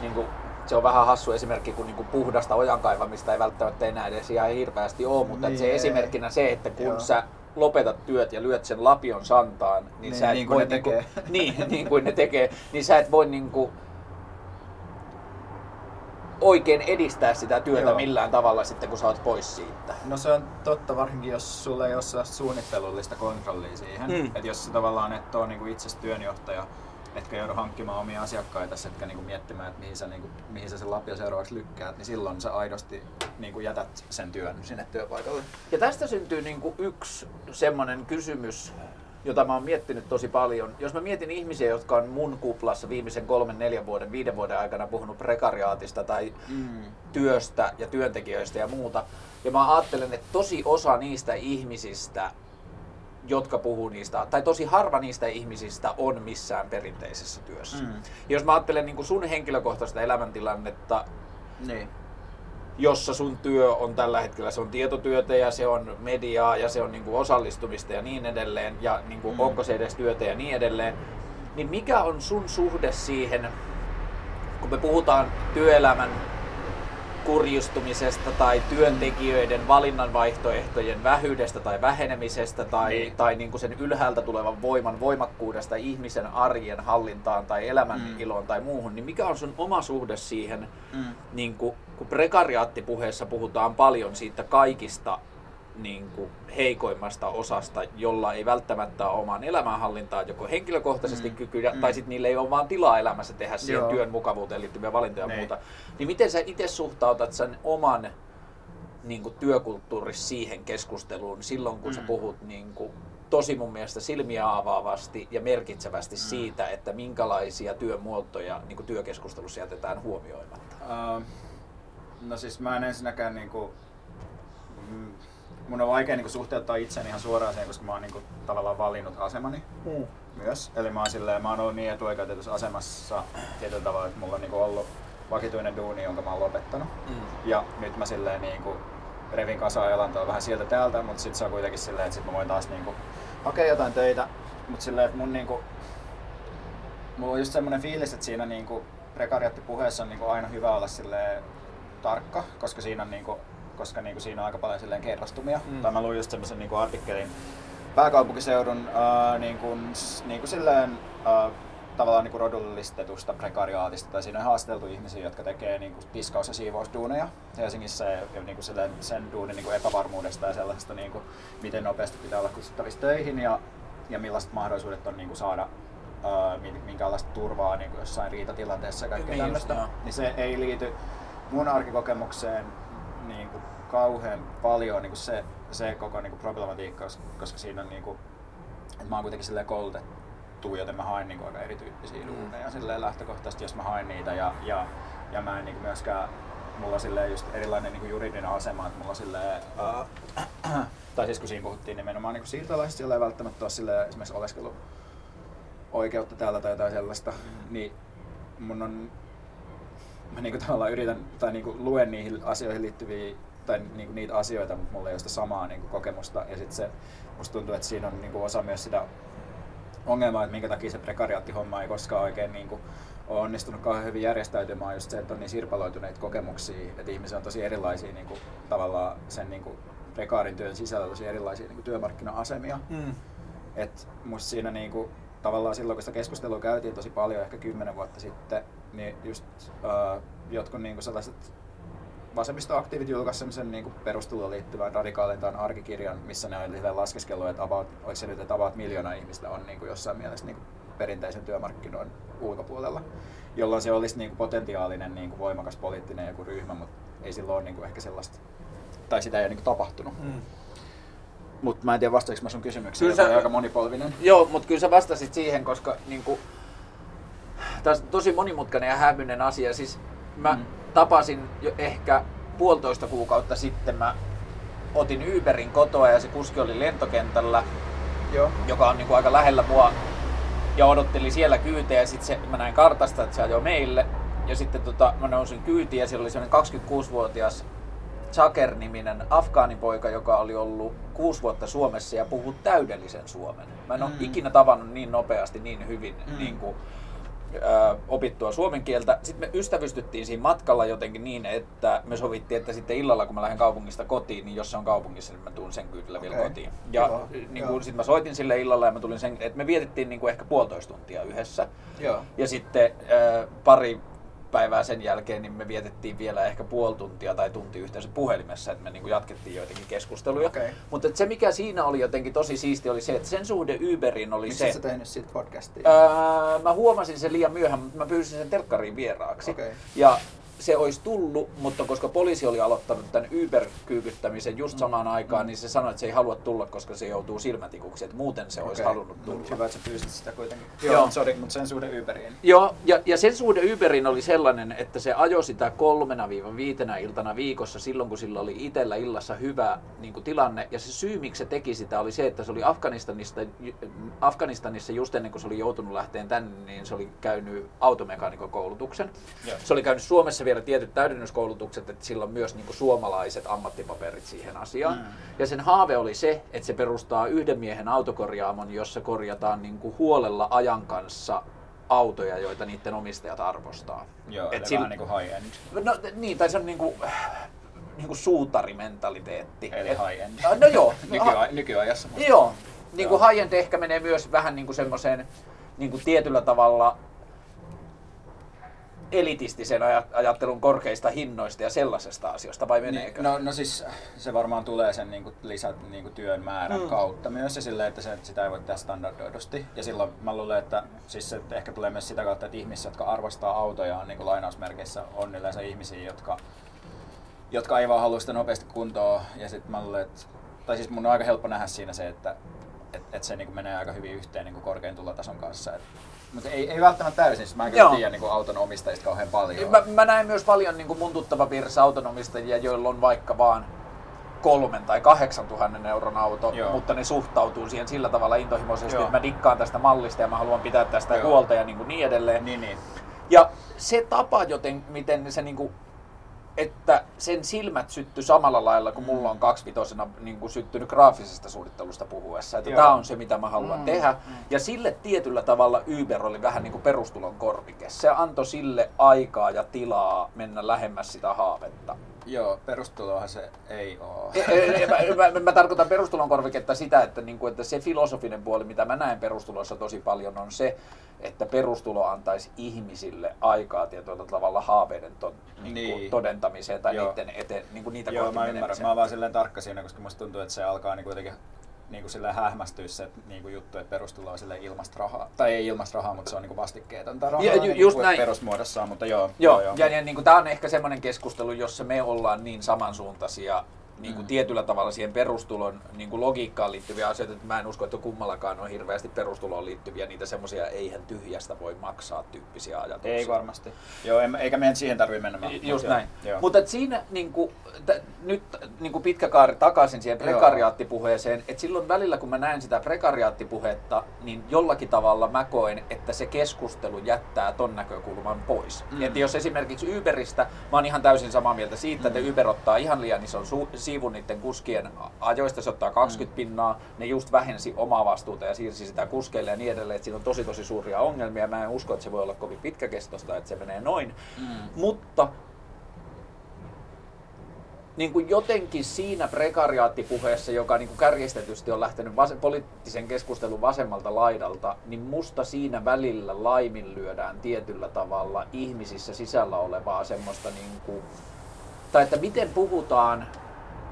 Speaker 1: niin kuin, se on vähän hassu esimerkki, kun niin kuin puhdasta ojankaivamista ei välttämättä enää edes ihan hirveästi ole, mutta
Speaker 2: Niin,
Speaker 1: että se
Speaker 2: ei.
Speaker 1: esimerkkinä se, että kun
Speaker 2: Joo.
Speaker 1: sä lopetat työt ja lyöt sen lapion santaan, niin,
Speaker 2: Niin,
Speaker 1: sä et
Speaker 2: niin kuin
Speaker 1: voi
Speaker 2: ne
Speaker 1: niinku,
Speaker 2: tekee.
Speaker 1: niin, niin kuin ne tekee, niin sä et voi niinku oikein edistää sitä työtä
Speaker 2: Joo.
Speaker 1: millään tavalla sitten, kun sä oot pois siitä.
Speaker 2: No se on totta, varsinkin jos sulla ei ole suunnittelullista kontrollia siihen.
Speaker 1: Mm.
Speaker 2: Että jos sä tavallaan et ole niinku itse työnjohtaja, etkä joudu hankkimaan omia asiakkaita, etkä niinku miettimään, että mihin sä, niinku, mihin sä sen lapio seuraavaksi lykkäät, niin silloin sä aidosti niinku jätät sen työn sinne työpaikalle.
Speaker 1: Ja tästä syntyy niin kuin yksi semmoinen kysymys, jota mä oon miettinyt tosi paljon. Jos mä mietin ihmisiä, jotka on mun kuplassa viimeisen kolmen, neljän vuoden, viiden vuoden aikana puhunut prekariaatista tai
Speaker 2: Mm.
Speaker 1: työstä ja työntekijöistä ja muuta. Ja mä ajattelen, että tosi osa niistä ihmisistä, jotka puhuu niistä, tai tosi harva niistä ihmisistä on missään perinteisessä työssä.
Speaker 2: Mm.
Speaker 1: Jos mä ajattelen niin sun henkilökohtaista elämäntilannetta,
Speaker 2: Niin.
Speaker 1: Jossa sun työ on tällä hetkellä, se on tietotyötä ja se on mediaa ja se on niin kuin osallistumista ja niin edelleen, ja niin kuin,
Speaker 2: Mm.
Speaker 1: onko se edes työtä ja niin edelleen, niin mikä on sun suhde siihen, kun me puhutaan työelämän kurjistumisesta tai työntekijöiden valinnanvaihtoehtojen vähyydestä tai vähenemisestä tai,
Speaker 2: Niin.
Speaker 1: tai niin kuin sen ylhäältä tulevan voiman voimakkuudesta ihmisen arjen hallintaan tai elämän
Speaker 2: Mm.
Speaker 1: iloon tai muuhun, niin mikä on sun oma suhde siihen,
Speaker 2: Mm.
Speaker 1: niin kuin, kun prekariaattipuheessa puhutaan paljon siitä kaikista niin kuin heikoimmasta osasta, jolla ei välttämättä ole omaan elämänhallintaan joko henkilökohtaisesti
Speaker 2: Mm.
Speaker 1: kykyjä,
Speaker 2: Mm.
Speaker 1: tai sitten niillä ei ole vaan tilaa elämässä tehdä siihen
Speaker 2: Joo.
Speaker 1: työn mukavuuteen liittyviä valintoja ja
Speaker 2: Niin.
Speaker 1: muuta. Niin miten sä itse suhtautat sen oman niin kuin työkulttuurissa siihen keskusteluun silloin, kun mm. sä puhut niin kuin, tosi mun mielestä silmiä avaavasti ja merkitsevästi mm. siitä, että minkälaisia työmuotoja niin kuin työkeskustelussa jätetään huomioimatta?
Speaker 2: Uh, no siis mä en ensinnäkään niinku, mm, mun on vaikea niinku suhteuttaa itseäni ihan suoraan siihen, koska mä oon niinku tavallaan valinnut asemani
Speaker 1: Mm.
Speaker 2: myös. Eli mä oon, silleen, mä oon ollut niin etuoikeutetussa asemassa tietyllä tavalla, että mulla on niinku ollut vakituinen duuni, jonka mä oon lopettanut.
Speaker 1: Mm.
Speaker 2: Ja nyt mä silleen niinku revin kasaan elantoa vähän sieltä täältä, mutta sit se on kuitenkin silleen, että sit mä voin taas niinku hakea jotain töitä. Mutta silleen, että mun niinku, mulla on just semmoinen fiilis, että siinä niinku prekariattipuheessa on niinku aina hyvä olla silleen tarkka, koska siinä on niinku, koska niinku siinä on aika paljon silleen kerrostumia.
Speaker 1: Mm.
Speaker 2: Tai mä luin just semmoisen niinku artikkelin pääkaupunkiseudun ää, niinku, s- niinku silleen ää, tavallaan niinku rodullistetusta prekariaatista, tai siinä on haasteltu ihmisiä, jotka tekee niinku tiskaus- ja siivousduuneja Helsingissä ja, ja niinku silleen sen duunin niinku epävarmuudesta ja sellaisesta, niinku, miten nopeasti pitää olla kutsuttavissa töihin ja, ja millaiset mahdollisuudet on niinku saada ää, min- minkälaista turvaa niinku jossain riitatilanteessa ja kaikkea
Speaker 1: Niin
Speaker 2: tämmöistä. Niin se ei liity mun arkikokemukseen niinku kauhean paljon niinku se, se koko niinku problematiikka, koska- siinä on niinku, että mä oon kuitenkin silleen koulutettu, joten mä haen niinku aika erityyppisiä
Speaker 1: Mm.
Speaker 2: duuneja silleen lähtökohtaisesti, jos mä haen niitä ja, ja, ja mä en niinku myöskään, mulla on silleen just erilainen niinku juridinen asema, että mulla on silleen, äh, tai siis kun siinä puhuttiin nimenomaan niinku siirtolaisista, joilla ei välttämättä ole silleen esimerkiksi oleskelu oikeutta täällä tai jotain sellaista,
Speaker 1: Mm.
Speaker 2: niin mun on, mä niinku tavallaan yritän tai niinku luen niihin asioihin liittyviä tai niinku niitä asioita, mutta mulla ei ole sitä samaa niinku kokemusta ja sit se, musta tuntuu, että siinä on niinku osa myös sitä ongelmaa, että minkä takia se prekariaattihomma ei koskaan oikein niinku ole onnistunut kauhean hyvin järjestäytymään, just se, että on niin sirpaloituneita kokemuksia, että ihmisiä on tosi erilaisia niinku, tavallaan sen niinku, prekaarin työn sisällä tosi erilaisia niinku, työmarkkina-asemia.
Speaker 1: Mm.
Speaker 2: Et musta siinä niinku, tavallaan silloin, kun sitä keskustelua käytiin tosi paljon, ehkä kymmenen vuotta sitten, niin just uh, jotkut niinku sellaiset vasemmistoaktiivit julkaisivat semmoisen niinku perustuloon liittyvän radikaalintaan arkikirjan, missä ne oli laskeskellut, että about, oliko se nyt, että about miljoona ihmistä on niinku jossain mielessä niinku perinteisen työmarkkinoiden ulkopuolella, jolloin se olisi niinku potentiaalinen niinku voimakas poliittinen joku ryhmä, mutta ei silloin ole niinku ehkä sellaista, tai sitä ei ole niinku tapahtunut.
Speaker 1: Mm.
Speaker 2: Mutta mä en tiedä vastaanko mä sun kysymykseen,
Speaker 1: Kyllä sä-
Speaker 2: on aika monipolvinen.
Speaker 1: Joo, mutta kyllä sä vastasit siihen, koska niin kuin, tämä on tosi monimutkainen ja hämyinen asia. Siis mä mm. Tapasin jo ehkä puolitoista kuukautta sitten, mä otin Uberin kotoa ja se kuski oli lentokentällä,
Speaker 2: Joo.
Speaker 1: joka on niin kuin aika lähellä mua ja odotteli siellä kyytejä ja sitten mä näin kartasta, että se ajoi meille ja sitten tota, mä nousin kyytiin ja siellä oli sellainen 26-vuotias Chaker-niminen afgaanipoika, joka oli ollut kuusi vuotta Suomessa ja puhuu täydellisen suomen. Mä en ole
Speaker 2: Mm.
Speaker 1: ikinä tavannut niin nopeasti, niin hyvin
Speaker 2: Mm.
Speaker 1: niin kuin, opittua suomen kieltä. Sitten me ystävystyttiin siinä matkalla jotenkin niin, että me sovittiin, että sitten illalla kun mä lähden kaupungista kotiin, niin jos se on kaupungissa, niin mä tuun sen kyydillä vielä
Speaker 2: Okei.
Speaker 1: kotiin. Ja
Speaker 2: Kiva.
Speaker 1: niin
Speaker 2: Joo.
Speaker 1: kuin, sitten mä soitin sille illalla ja mä tulin sen, että me vietettiin niin kuin ehkä puolitoista tuntia yhdessä.
Speaker 2: Joo.
Speaker 1: Ja sitten äh, pari päivää sen jälkeen niin me vietettiin vielä ehkä puoli tuntia tai tunti yhteensä puhelimessa, että me niin kuin jatkettiin joitakin keskusteluja.
Speaker 2: Okei.
Speaker 1: Mutta se mikä siinä oli jotenkin tosi siisti oli se, että sen suhde Uberiin oli
Speaker 2: Miksi
Speaker 1: se...
Speaker 2: sä tehnyt siitä podcastia?
Speaker 1: Öö, mä huomasin sen liian myöhään, mutta mä pyysin sen telkkariin vieraaksi.
Speaker 2: Okei.
Speaker 1: Ja se olisi tullut, mutta koska poliisi oli aloittanut tämän Uber-kyykyttämisen just samaan aikaan, niin se sanoi, että se ei halua tulla, koska se joutuu silmätikuksi, että muuten se olisi
Speaker 2: Okei.
Speaker 1: halunnut tulla.
Speaker 2: Hyvä, että sä pyysit sitä kuitenkin.
Speaker 1: Joo.
Speaker 2: Joo, sorry, mutta sen suhde Uberiin.
Speaker 1: Joo, ja, ja sen suhde Uberin oli sellainen, että se ajoi sitä kolmena viiva viitenä iltana viikossa silloin, kun sillä oli itsellä illassa hyvä niin kuin tilanne. Ja se syy, miksi se teki sitä, oli se, että se oli Afganistanista, Afganistanissa just ennen kuin se oli joutunut lähteen tänne, niin se oli käynyt automekaanikon koulutuksen.
Speaker 2: Joo.
Speaker 1: Se oli käynyt Suomessa vielä tietyt täydennyskoulutukset, että sillä on myös niin kuin suomalaiset ammattipaperit siihen asiaan. Mm. Ja sen haave oli se, että se perustaa yhden miehen autokorjaamon, jossa korjataan niin kuin huolella ajan kanssa autoja, joita niiden omistajat arvostaa.
Speaker 2: Joo,
Speaker 1: Et sillä-
Speaker 2: niin kuin high-end.
Speaker 1: No niin, tai se on niinku, niinku suutarimentaliteetti.
Speaker 2: Eli
Speaker 1: Et-
Speaker 2: high-end.
Speaker 1: No joo.
Speaker 2: Nykyaj- nykyajassa. musta.
Speaker 1: Joo. Niinku
Speaker 2: Joo.
Speaker 1: high-end ehkä menee myös vähän niinku semmoiseen niinku tietyllä tavalla elitistisen aj- ajattelun korkeista hinnoista ja sellaisesta asioista, vai meneekö?
Speaker 2: Niin, no, no siis se varmaan tulee sen niin kuin, lisät niin kuin työn määrän
Speaker 1: Mm.
Speaker 2: kautta myös ja silleen, että, se, että sitä ei voi tehdä standardoidusti. Ja silloin mä luulen, että siis se ehkä tulee myös sitä kautta, että ihmiset, jotka arvostaa autojaan niin kuin lainausmerkeissä, on yleensä ihmisiä, jotka, jotka ei vaan halua sitä nopeasti kuntoon. Ja sitten mä luulen, että, tai siis mun on aika helppo nähdä siinä se, että et, et se niin kuin menee aika hyvin yhteen niin kuin korkean tulotason kanssa. Et, mutta ei, ei välttämättä täysin, siis mä en kyllä tiedä niin kuin auton omistajista kauhean paljon.
Speaker 1: Mä, mä näen myös paljon niin kuin mun tuttava piirissä autonomistajia, joilla on vaikka vaan kolmen tai kahdeksan tuhannen euron auto,
Speaker 2: Joo.
Speaker 1: mutta ne suhtautuu siihen sillä tavalla intohimoisesti,
Speaker 2: Joo.
Speaker 1: että mä dikkaan tästä mallista ja mä haluan pitää tästä
Speaker 2: Joo.
Speaker 1: huolta ja niin, kuin niin edelleen.
Speaker 2: Niin, niin.
Speaker 1: Ja se tapa, joten, miten se niinku, että sen silmät sytty samalla lailla kuin mulla on kaksivitosena niin kuin syttynyt graafisesta suunnittelusta puhuessa. Että
Speaker 2: Joo.
Speaker 1: tämä on se, mitä mä haluan
Speaker 3: Mm,
Speaker 1: tehdä.
Speaker 3: mm.
Speaker 1: Ja sille tietyllä tavalla Uber oli vähän niin kuin perustulon korvike. Se antoi sille aikaa ja tilaa mennä lähemmäs sitä haavetta.
Speaker 2: Joo, perustulohan se ei oo.
Speaker 1: E- e- mä, mä, mä tarkoitan perustulon korviketta sitä, että, niin kuin, että se filosofinen puoli, mitä mä näen perustulossa tosi paljon, on se, että perustulo antaisi ihmisille aikaa tietyllä tavalla haaveiden to, niin kuin,
Speaker 2: Niin.
Speaker 1: todentamiseen tai
Speaker 2: Joo.
Speaker 1: niiden eteen, niin kuin niitä
Speaker 2: Joo,
Speaker 1: kohti
Speaker 2: mä ymmärrän. Mä oon vaan silleen tarkka siinä, koska musta tuntuu, että se alkaa niinku jotenkin niinku silleen hähmästyä se niinku juttu, että perustulo on silleen ilmasta rahaa. Tai ei ilmasta rahaa, mutta se on niinku vastikkeetonta rahaa
Speaker 1: Ja ju-
Speaker 2: niinku
Speaker 1: just näin.
Speaker 2: perusmuodossaan, mutta joo.
Speaker 1: Joo, ja, ja niin kuin, tämä on ehkä semmoinen keskustelu, jossa me ollaan niin samansuuntaisia niin kuin tietyllä tavalla siihen perustulon niin kuin logiikkaan liittyviä asioita, että mä en usko, että kummallakaan on hirveästi perustuloon liittyviä niitä semmoisia eihän tyhjästä voi maksaa tyyppisiä ajatuksia.
Speaker 2: Ei varmasti. Joo, en, eikä meidän siihen tarvitse mennä.
Speaker 1: Just
Speaker 2: joo,
Speaker 1: näin.
Speaker 2: Joo.
Speaker 1: Mutta siinä niin kuin, t- nyt niin kuin pitkä kaari takaisin siihen prekariaattipuheeseen, että silloin välillä kun mä näen sitä prekariaattipuhetta, niin jollakin tavalla mä koen, että se keskustelu jättää ton näkökulman pois.
Speaker 2: Mm.
Speaker 1: Mm. Että jos esimerkiksi Uberistä, mä oon ihan täysin samaa mieltä siitä, että
Speaker 2: Mm.
Speaker 1: Uber ottaa ihan liian ison su- siivun niiden kuskien ajoista, se ottaa 20
Speaker 2: Mm.
Speaker 1: pinnaa, ne just vähensi omaa vastuuta ja siirsi sitä kuskeille ja niin edelleen, että siinä on tosi tosi suuria ongelmia. Mä en usko, että se voi olla kovin pitkäkestoista, että se menee noin.
Speaker 2: Mm.
Speaker 1: Mutta niin kuin jotenkin siinä prekariaattipuheessa, joka niin kuin kärjestetysti on lähtenyt vas- poliittisen keskustelun vasemmalta laidalta, niin musta siinä välillä laiminlyödään tietyllä tavalla ihmisissä sisällä olevaa semmoista, niin kuin, tai että miten puhutaan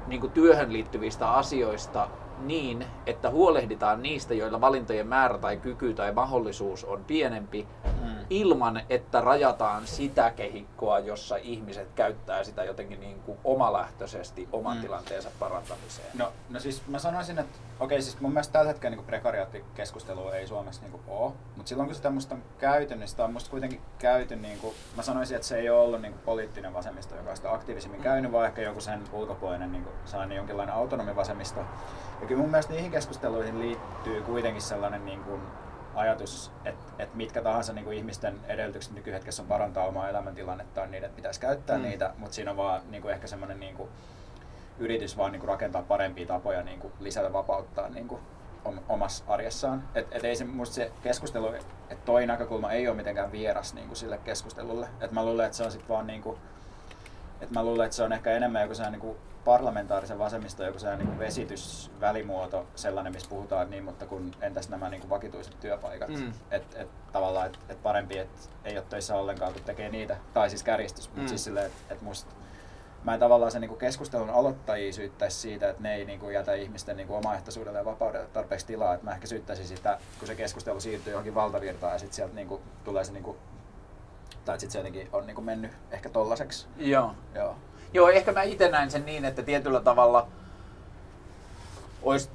Speaker 1: niin kuin työhön liittyvistä asioista niin, että huolehditaan niistä, joilla valintojen määrä tai kyky tai mahdollisuus on pienempi,
Speaker 2: Mm.
Speaker 1: ilman, että rajataan sitä kehikkoa, jossa ihmiset käyttää sitä jotenkin niin kuin omalähtöisesti oman
Speaker 2: Mm.
Speaker 1: tilanteensa parantamiseen.
Speaker 2: No, no siis mä sanoisin, että okei, siis mun mielestä tällä hetkellä niin prekariaattikeskustelua ei Suomessa niin ole, mutta silloin kun sitä musta on käyty, niin sitä on musta kuitenkin käyty, niin kuin, mä sanoisin, että se ei ole ollut niin kuin poliittinen vasemmisto, joka on sitä aktiivisimmin käynyt, vaan ehkä joku sen ulkopuolinen niin kuin, sellainen jonkinlainen autonomi vasemmisto. Ja kyllä mun mielestä niihin keskusteluihin liittyy kuitenkin sellainen niin kuin, ajatus, että, että mitkä tahansa niin kuin ihmisten edellytykset nykyhetkessä on parantaa omaa elämäntilannettaan, niiden pitäisi käyttää
Speaker 1: Mm.
Speaker 2: niitä, mutta siinä on vaan niin kuin, ehkä semmoinen niin kuin, yritys vaan niin kuin rakentaa parempia tapoja niin kuin lisätä vapauttaa niin kuin om- omassa arjessaan. Et, et ei se, musta se keskustelu, että toi näkökulma ei ole mitenkään vieras niin kuin sille keskustelulle. Et mä luulen, että se on sit vaan niin kuin, et mä luulen, että se on ehkä enemmän joku sellainen niin kuin parlamentaarisen vasemmista joku sellainen niin kuin vesitysvälimuoto, sellainen, missä puhutaan, niin, mutta kun entäs nämä niin kuin vakituiset työpaikat.
Speaker 1: Mm.
Speaker 2: Että et, tavallaan, että et parempi, että ei ole töissä ollenkaan, kun tekee niitä. Tai siis kärjistys, mutta
Speaker 1: Mm.
Speaker 2: siis silleen, että et musta mä en tavallaan sen niinku keskustelun aloittajia syyttäisi siitä, että ne ei niinku jätä ihmisten niinku omaehtoisuudelle ja vapaudelle tarpeeksi tilaa. Et mä ehkä syyttäisin sitä, kun se keskustelu siirtyy johonkin valtavirtaan ja sitten sieltä niinku tulee se, niinku, tai sitten se jotenkin on niinku mennyt ehkä tollaseksi.
Speaker 1: Joo.
Speaker 2: Joo.
Speaker 1: Joo, ehkä mä itse näin sen niin, että tietyllä tavalla olisi,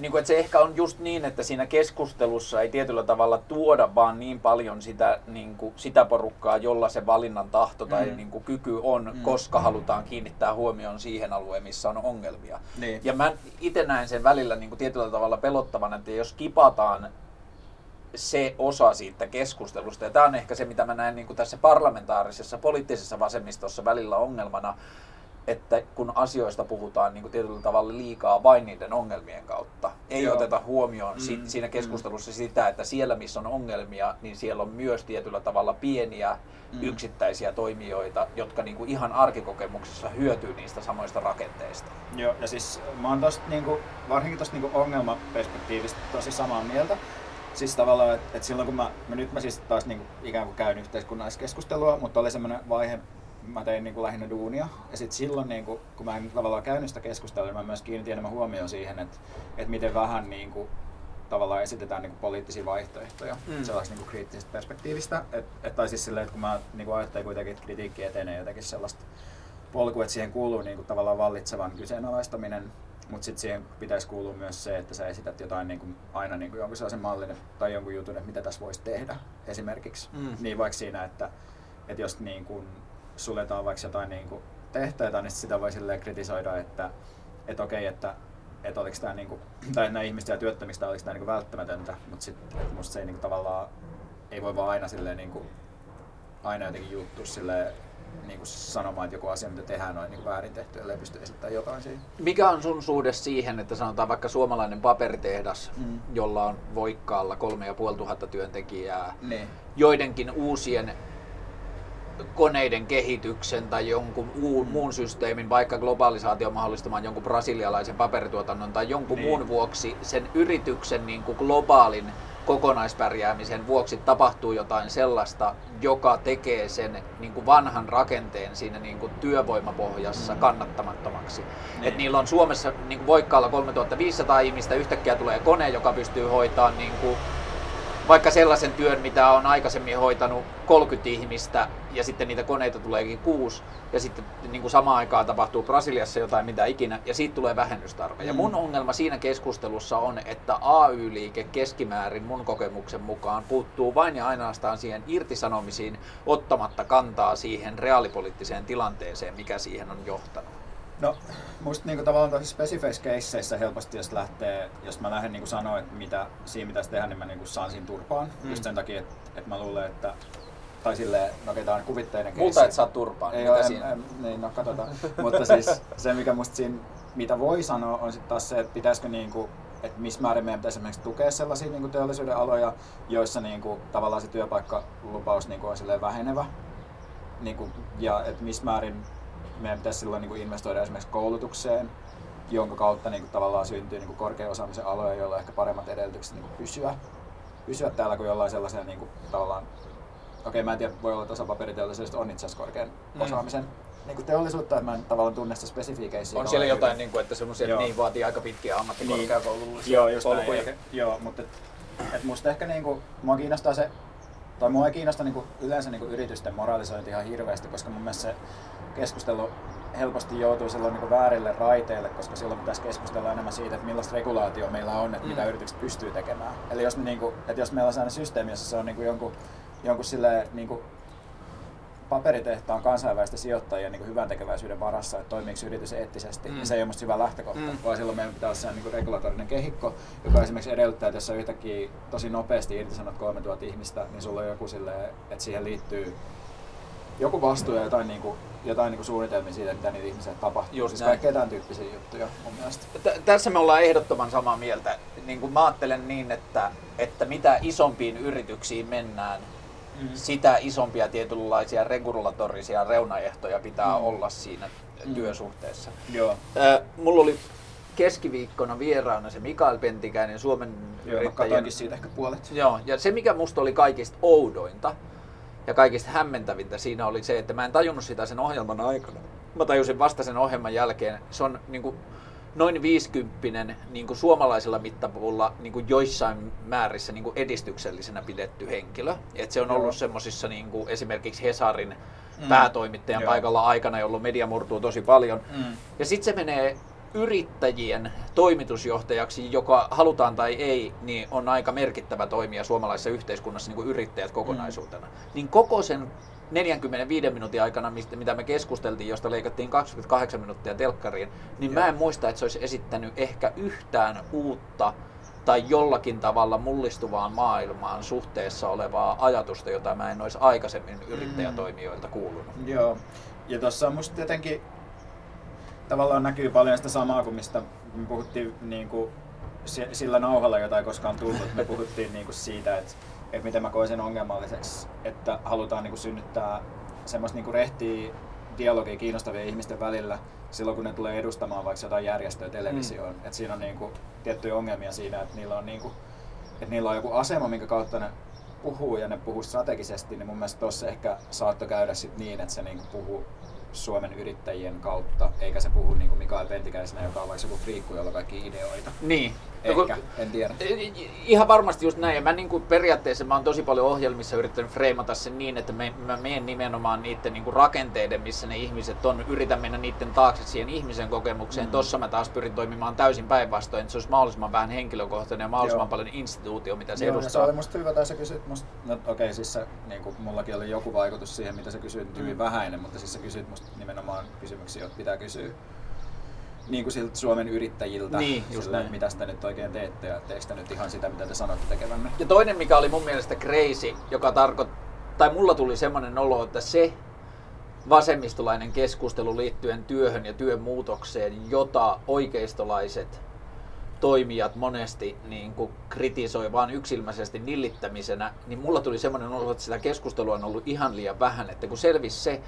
Speaker 1: niin kuin, että se ehkä on just niin, että siinä keskustelussa ei tietyllä tavalla tuoda vaan niin paljon sitä, niin kuin, sitä porukkaa, jolla se valinnan tahto tai
Speaker 2: Mm.
Speaker 1: niin kuin, kyky on,
Speaker 2: Mm.
Speaker 1: koska halutaan kiinnittää huomioon siihen alueen, missä on ongelmia.
Speaker 2: Niin.
Speaker 1: Ja mä itse näen sen välillä niin kuin tietyllä tavalla pelottavana, että jos kipataan se osa siitä keskustelusta. Ja tämä on ehkä se, mitä mä näen niin kuin tässä parlamentaarisessa poliittisessa vasemmistossa välillä ongelmana, että kun asioista puhutaan niin kuin tietyllä tavalla liikaa vain niiden ongelmien kautta, ei
Speaker 2: Joo.
Speaker 1: oteta huomioon si-
Speaker 2: Mm,
Speaker 1: siinä
Speaker 2: mm.
Speaker 1: keskustelussa sitä, että siellä missä on ongelmia, niin siellä on myös tietyllä tavalla pieniä
Speaker 2: Mm.
Speaker 1: yksittäisiä toimijoita, jotka niin kuin ihan arkikokemuksessa hyötyy niistä samoista rakenteista.
Speaker 2: Joo, ja siis mä oon tosta niinku, varsinkin tosta niinku ongelmaperspektiivistä tosi samaa mieltä. Siis tavallaan, että et silloin kun mä, mä, nyt mä siis taas niinku ikään kuin käyn yhteiskunnalliskeskustelua, mutta oli semmoinen vaihe, mä tein niinku lähinnä duunia. Ja sitten silloin, niinku, kun mä en tavallaan käynyt sitä keskustelua, niin mä myös kiinnitin enemmän huomioon siihen, että et miten vähän niinku, tavallaan esitetään niinku poliittisia vaihtoehtoja
Speaker 1: Mm.
Speaker 2: sellaisesta niinku kriittisestä perspektiivistä. Et, et, tai siis silleen, että kun mä niinku ajattelin kuitenkin, että kritiikki etenee jotenkin sellaista polku, että siihen kuuluu niinku tavallaan vallitsevan kyseenalaistaminen, mutta sitten siihen pitäisi kuulua myös se, että sä esität jotain niinku, aina niinku jonkun sellaisen mallin tai jonkun jutun, että mitä tässä voisi tehdä esimerkiksi.
Speaker 1: Mm.
Speaker 2: Niin vaikka siinä, että, että jos niinku suljetaan vaikka jotain niinku tehtäitä, niin sit sitä voi silleen kritisoida, että, että okei, että että oliko tämä niinku, tai nämä ihmistä ja työttömistä oliko tämä niinku välttämätöntä, mutta sitten musta se ei niinku tavallaan, ei voi vaan aina silleen niinku, aina jotenkin juuttua silleen niinku sanomaan, että joku asia, mitä tehdään, on niinku väärin tehty, ellei pysty esittämään jotain siinä.
Speaker 1: Mikä on sun suhde siihen, että sanotaan vaikka suomalainen paperitehdas,
Speaker 2: Mm.
Speaker 1: jolla on voikkaalla kolme ja puoli tuhatta työntekijää,
Speaker 2: Niin.
Speaker 1: joidenkin uusien koneiden kehityksen tai jonkun uu, muun systeemin, vaikka globalisaatio mahdollistamaan jonkun brasilialaisen paperituotannon tai jonkun
Speaker 2: Niin.
Speaker 1: muun vuoksi, sen yrityksen niin kuin globaalin kokonaispärjäämisen vuoksi tapahtuu jotain sellaista, joka tekee sen niin kuin vanhan rakenteen siinä niin kuin työvoimapohjassa kannattamattomaksi.
Speaker 2: Niin.
Speaker 1: Et niillä on Suomessa niin kuin voikkaalla 3500 ihmistä, yhtäkkiä tulee kone, joka pystyy hoitamaan niin kuin vaikka sellaisen työn, mitä on aikaisemmin hoitanut 30 ihmistä ja sitten niitä koneita tuleekin kuusi ja sitten niin kuin samaan aikaan tapahtuu Brasiliassa jotain mitä ikinä ja siitä tulee vähennystarve. Ja
Speaker 2: Mm.
Speaker 1: mun ongelma siinä keskustelussa on, että AY-liike keskimäärin mun kokemuksen mukaan puuttuu vain ja ainoastaan siihen irtisanomisiin ottamatta kantaa siihen reaalipoliittiseen tilanteeseen, mikä siihen on johtanut.
Speaker 2: No, musta niinku tavallaan tosi spesifeissä keisseissä helposti, jos lähtee, jos mä lähden niinku sanoa, että mitä siinä pitäisi tehdä, niin mä niinku saan siinä turpaan.
Speaker 1: Mm.
Speaker 2: Just sen takia, että, että mä luulen, että tai silleen, no okei, tää on kuvitteinen keissi.
Speaker 1: Multa et saa turpaan.
Speaker 2: Ei
Speaker 1: Mitä
Speaker 2: ole,
Speaker 1: siinä?
Speaker 2: en, niin, no katsotaan. Mutta siis se, mikä musta siinä, mitä voi sanoa, on sitten taas se, että pitäisikö niinku, että missä määrin meidän pitäisi esimerkiksi tukea sellaisia niinku teollisuuden aloja, joissa niinku, tavallaan se työpaikkalupaus niinku on silleen vähenevä. Niinku, ja että missä määrin meidän pitäisi silloin niinku investoida esimerkiksi koulutukseen, jonka kautta niinku, tavallaan syntyy niinku, korkean osaamisen aloja, joilla on ehkä paremmat edellytykset niinku, pysyä, pysyä täällä kuin jollain sellaisen niinku, tavallaan Okei, mä en tiedä, voi olla että osa paperiteollisuudesta on itse asiassa korkean
Speaker 1: Mm.
Speaker 2: osaamisen niin kuin teollisuutta, että mä en tavallaan tunne sitä spesifiikeisiä.
Speaker 1: On siellä jotain, niin kuin, että semmoisia,
Speaker 2: Joo.
Speaker 1: niin vaatii aika pitkiä ammattikorkeakoulullisia
Speaker 2: Joo, just näin.
Speaker 1: polkuja.
Speaker 2: Ehkä, joo, mutta et, et musta ehkä niinku, mua kiinnostaa se, tai mua ei kiinnosta niinku, yleensä niinku yritysten moralisointi ihan hirveästi, koska mun mielestä se keskustelu helposti joutuu silloin niinku väärille raiteille, koska silloin pitäisi keskustella enemmän siitä, että millaista regulaatio meillä on, että
Speaker 1: Mm.
Speaker 2: mitä yritykset pystyy tekemään. Eli jos, me niinku, että jos meillä on sellainen systeemi, jossa se on niinku jonkun, jonkun silleen, niinku, paperitehtaan kansainvälisten sijoittajien niin hyvän tekeväisyyden varassa, että toimiiko yritys eettisesti,
Speaker 1: Mm.
Speaker 2: mm. niin se ei ole musta hyvä lähtökohta,
Speaker 1: Mm.
Speaker 2: mm. vaan silloin meidän pitää olla sellainen niin regulatorinen kehikko, joka esimerkiksi edellyttää, että jos sä yhtäkkiä tosi nopeasti irtisanot 3000 ihmistä, niin sulla on joku silleen, että siihen liittyy joku vastuu ja jotain, niin kuin, jotain niin kuin suunnitelmia siitä, mitä niitä ihmisiä tapahtuu.
Speaker 1: Just
Speaker 2: siis kaikkea tämän tyyppisiä juttuja mun mielestä.
Speaker 1: Tä- tässä me ollaan ehdottoman samaa mieltä. Niin kuin mä ajattelen niin, että, että mitä isompiin yrityksiin mennään,
Speaker 2: Mm.
Speaker 1: sitä isompia tietynlaisia regulatorisia reunaehtoja pitää
Speaker 2: Mm.
Speaker 1: olla siinä
Speaker 2: Mm.
Speaker 1: työsuhteessa.
Speaker 2: Joo.
Speaker 1: Ö, mulla oli keskiviikkona vieraana se Mikael Pentikäinen, Suomen
Speaker 2: Joo,
Speaker 1: yrittäjien...
Speaker 2: siitä ehkä puolet.
Speaker 1: Joo, ja se mikä musta oli kaikista oudointa ja kaikista hämmentävintä siinä oli se, että mä en tajunnut sitä sen ohjelman aikana. Mä tajusin vasta sen ohjelman jälkeen. Se on niin kuin noin 50 niin kuin suomalaisella mittapuulla niin kuin joissain määrissä niin kuin edistyksellisenä pidetty henkilö. Et se on ollut semmoisissa niin kuin esimerkiksi Hesarin
Speaker 2: Mm.
Speaker 1: päätoimittajan
Speaker 2: Joo.
Speaker 1: paikalla aikana, jolloin media murtuu tosi paljon.
Speaker 2: Mm.
Speaker 1: Ja sitten se menee yrittäjien toimitusjohtajaksi, joka halutaan tai ei, niin on aika merkittävä toimija suomalaisessa yhteiskunnassa, niin kuin yrittäjät kokonaisuutena. Niin koko sen 45 minuutin aikana, mistä, mitä me keskusteltiin, josta leikattiin 28 minuuttia telkkariin, niin mä
Speaker 2: Joo.
Speaker 1: en muista, että se olisi esittänyt ehkä yhtään uutta tai jollakin tavalla mullistuvaan maailmaan suhteessa olevaa ajatusta, jota mä en olisi aikaisemmin yrittäjätoimijoilta kuulunut.
Speaker 2: Joo, ja tuossa on musta jotenkin tavallaan näkyy paljon sitä samaa kuin mistä me puhuttiin niin kuin, sillä nauhalla, jota ei koskaan tullut. Me puhuttiin niin kuin siitä, että, että miten mä koen sen ongelmalliseksi, että halutaan niin kuin synnyttää semmoista niin kuin rehtiä dialogia kiinnostavien ihmisten välillä silloin, kun ne tulee edustamaan vaikka jotain järjestöä televisioon. Mm. Et siinä on niin kuin, tiettyjä ongelmia siinä, että niillä on, niin kuin, että niillä on joku asema, minkä kautta ne puhuu ja ne puhuu strategisesti, niin mun mielestä tuossa ehkä saattoi käydä sit niin, että se niinku puhuu Suomen yrittäjien kautta, eikä se puhu niin kuin Mikael Pentikäisenä, joka on vaikka joku friikku, jolla kaikki ideoita.
Speaker 1: Niin.
Speaker 2: Ehkä, en tiedä.
Speaker 1: Ihan varmasti just näin. Ja mä niin kuin periaatteessa mä oon tosi paljon ohjelmissa yrittänyt freimata sen niin, että me, mä menen nimenomaan niiden niin kuin rakenteiden, missä ne ihmiset on. Yritän mennä niiden taakse siihen ihmisen kokemukseen. Mm. Tossa mä taas pyrin toimimaan täysin päinvastoin, että se olisi mahdollisimman vähän henkilökohtainen ja mahdollisimman Joo. paljon instituutio, mitä se Joo, edustaa.
Speaker 2: se oli musta hyvä, tai sä kysyt musta, no okei, okay, siis se, niin kuin, mullakin oli joku vaikutus siihen, mitä sä kysyit, hyvin mm. vähäinen, mutta siis sä kysyt musta nimenomaan kysymyksiä, joita pitää kysyä niin kuin siltä Suomen yrittäjiltä,
Speaker 1: niin, just
Speaker 2: sille, mitä sitä nyt oikein teette ja teistä nyt ihan sitä, mitä te sanotte tekevänne.
Speaker 1: Ja toinen, mikä oli mun mielestä crazy, joka tarkoittaa, tai mulla tuli semmoinen olo, että se vasemmistolainen keskustelu liittyen työhön ja työn muutokseen, jota oikeistolaiset toimijat monesti niin kuin kritisoi vain yksilmäisesti nillittämisenä, niin mulla tuli semmoinen olo, että sitä keskustelua on ollut ihan liian vähän, että kun selvisi se,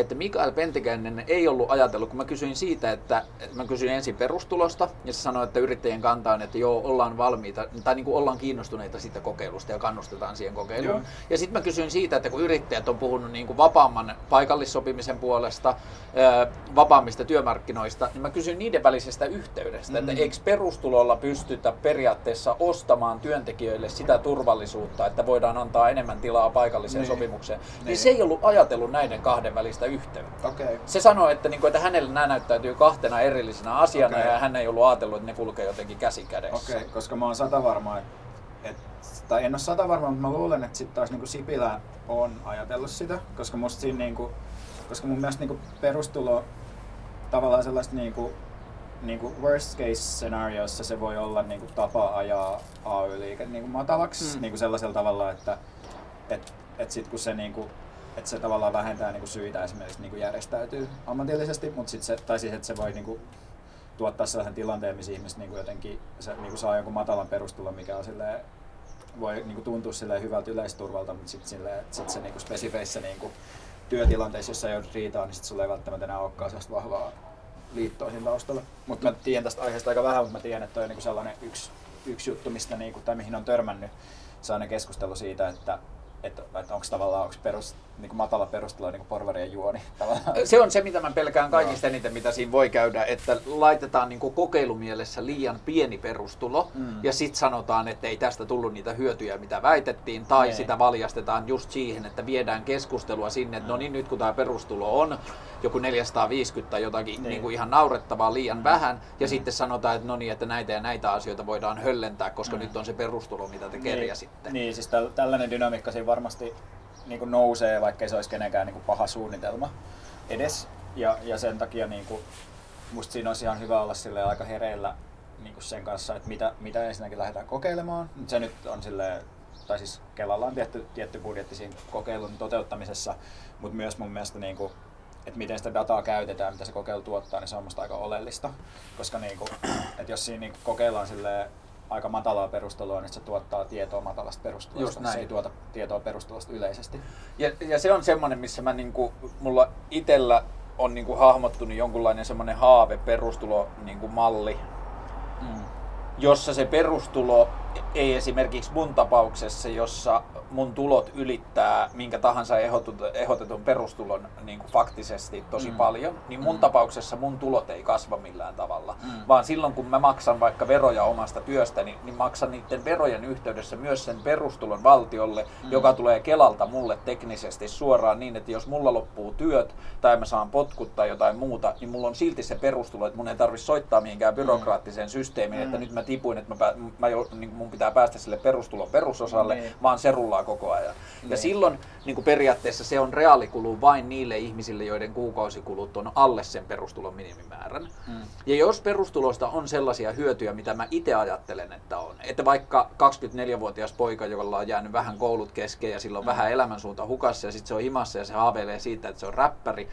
Speaker 1: että Mikael Pentikäinen ei ollut ajatellut, kun mä kysyin siitä, että, mä kysyin ensin perustulosta, ja se sanoi, että yrittäjien kanta on, että joo, ollaan valmiita, tai niin kuin ollaan kiinnostuneita siitä kokeilusta ja kannustetaan siihen kokeiluun. Joo. Ja sitten mä kysyin siitä, että kun yrittäjät on puhunut niin kuin vapaamman paikallissopimisen puolesta, vapaammista työmarkkinoista, niin mä kysyin niiden välisestä yhteydestä, mm-hmm. että eikö perustulolla pystytä periaatteessa ostamaan työntekijöille sitä turvallisuutta, että voidaan antaa enemmän tilaa paikalliseen niin. sopimukseen. Niin. niin se ei ollut ajatellut näiden kahden välistä yhteyttä.
Speaker 2: Okay.
Speaker 1: Se sanoi, että, niin kuin, että hänelle nämä näyttäytyy kahtena erillisenä asiana okay. ja hän ei ollut ajatellut, että ne kulkee jotenkin käsi kädessä.
Speaker 2: Okay, koska mä oon sata varma, että et, tai en ole sata varma, mutta mä luulen, että sitten taas niin kuin Sipilä on ajatellut sitä, koska musta siinä niin kuin, koska mun mielestä niin kuin perustulo tavallaan sellaista niin kuin, niin kuin worst case scenariossa se voi olla niin kuin tapa ajaa AY-liike niin kuin matalaksi mm. niin kuin sellaisella tavalla, että et, et sit kun se niin kuin, että se tavallaan vähentää niin kuin syitä esimerkiksi niin kuin järjestäytyy ammatillisesti, mutta sit se, tai siis, että se voi niin kuin, tuottaa sellaisen tilanteen, missä ihmiset niin kuin jotenkin se, niin kuin saa jonkun matalan perustulon, mikä on silleen, voi niin kuin tuntua silleen hyvältä yleisturvalta, mutta sitten sit se niin kuin spesifeissä niin kuin työtilanteissa, jossa joudut riitaan, niin sitten sulla ei välttämättä enää olekaan sellaista vahvaa liittoa siinä taustalla. Mutta mä tiedän tästä aiheesta aika vähän, mutta mä tiedän, että toi on niin sellainen yksi, yksi juttu, mistä, niin kuin, tai mihin on törmännyt sellainen keskustelu siitä, että että, että onko tavallaan onko perus, niin kuin matala perustelu niin kuin porvarien juoni. Tavallaan.
Speaker 1: Se on se, mitä mä pelkään kaikista no. eniten, mitä siinä voi käydä, että laitetaan niin kuin kokeilumielessä liian pieni perustulo mm. ja sitten sanotaan, että ei tästä tullut niitä hyötyjä, mitä väitettiin, tai ne. sitä valjastetaan just siihen, että viedään keskustelua sinne, että no niin, nyt kun tämä perustulo on joku 450 tai jotakin niin. Niin kuin ihan naurettavaa liian vähän, ja mm. sitten sanotaan, että no niin, että näitä ja näitä asioita voidaan höllentää, koska mm. nyt on se perustulo, mitä te niin. kerjäsitte.
Speaker 2: Niin, siis täl, tällainen dynamiikka siinä varmasti niin kuin nousee, vaikka se olisi kenenkään niin kuin paha suunnitelma edes. Ja, ja sen takia niin kuin, musta siinä olisi ihan hyvä olla sille aika hereillä niin kuin sen kanssa, että mitä, mitä ensinnäkin lähdetään kokeilemaan. Se nyt on sille tai siis Kelalla on tietty, tietty budjetti siinä kokeilun toteuttamisessa, mutta myös mun mielestä niin kuin, että miten sitä dataa käytetään, mitä se kokeilu tuottaa, niin se on musta aika oleellista. Koska niin kuin, että jos siinä niin kokeillaan silleen, aika matalaa perustelua, niin se tuottaa tietoa matalasta perustelusta. Se ei tuota tietoa perustelusta yleisesti.
Speaker 1: Ja, ja se on semmoinen, missä mä niinku, mulla itellä on niinku hahmottunut jonkunlainen semmoinen haave perustulo niinku malli, mm. jossa se perustulo ei esimerkiksi mun tapauksessa, jossa mun tulot ylittää minkä tahansa ehdotetun perustulon niin kuin faktisesti tosi mm. paljon, niin mun mm. tapauksessa mun tulot ei kasva millään tavalla. Mm. Vaan silloin kun mä maksan vaikka veroja omasta työstäni, niin maksan niiden verojen yhteydessä myös sen perustulon valtiolle, mm. joka tulee Kelalta mulle teknisesti suoraan niin, että jos mulla loppuu työt tai mä saan potkut tai jotain muuta, niin mulla on silti se perustulo, että mun ei tarvitse soittaa mihinkään mm. byrokraattiseen systeemiin, mm. että nyt mä tipuin, että mä, mä, mä, niin mun mun pitää päästä sille perustulon perusosalle,
Speaker 2: Niin.
Speaker 1: vaan se rullaa koko ajan. Ja
Speaker 2: Niin.
Speaker 1: silloin niin kuin periaatteessa se on reaalikulu vain niille ihmisille, joiden kuukausikulut on alle sen perustulon minimimäärän.
Speaker 2: Mm.
Speaker 1: Ja jos perustulosta on sellaisia hyötyjä, mitä mä itse ajattelen, että on, että vaikka 24-vuotias poika, jolla on jäänyt vähän koulut kesken ja sillä on vähän elämänsuunta hukassa ja sitten se on himassa ja se haaveilee siitä, että se on räppäri,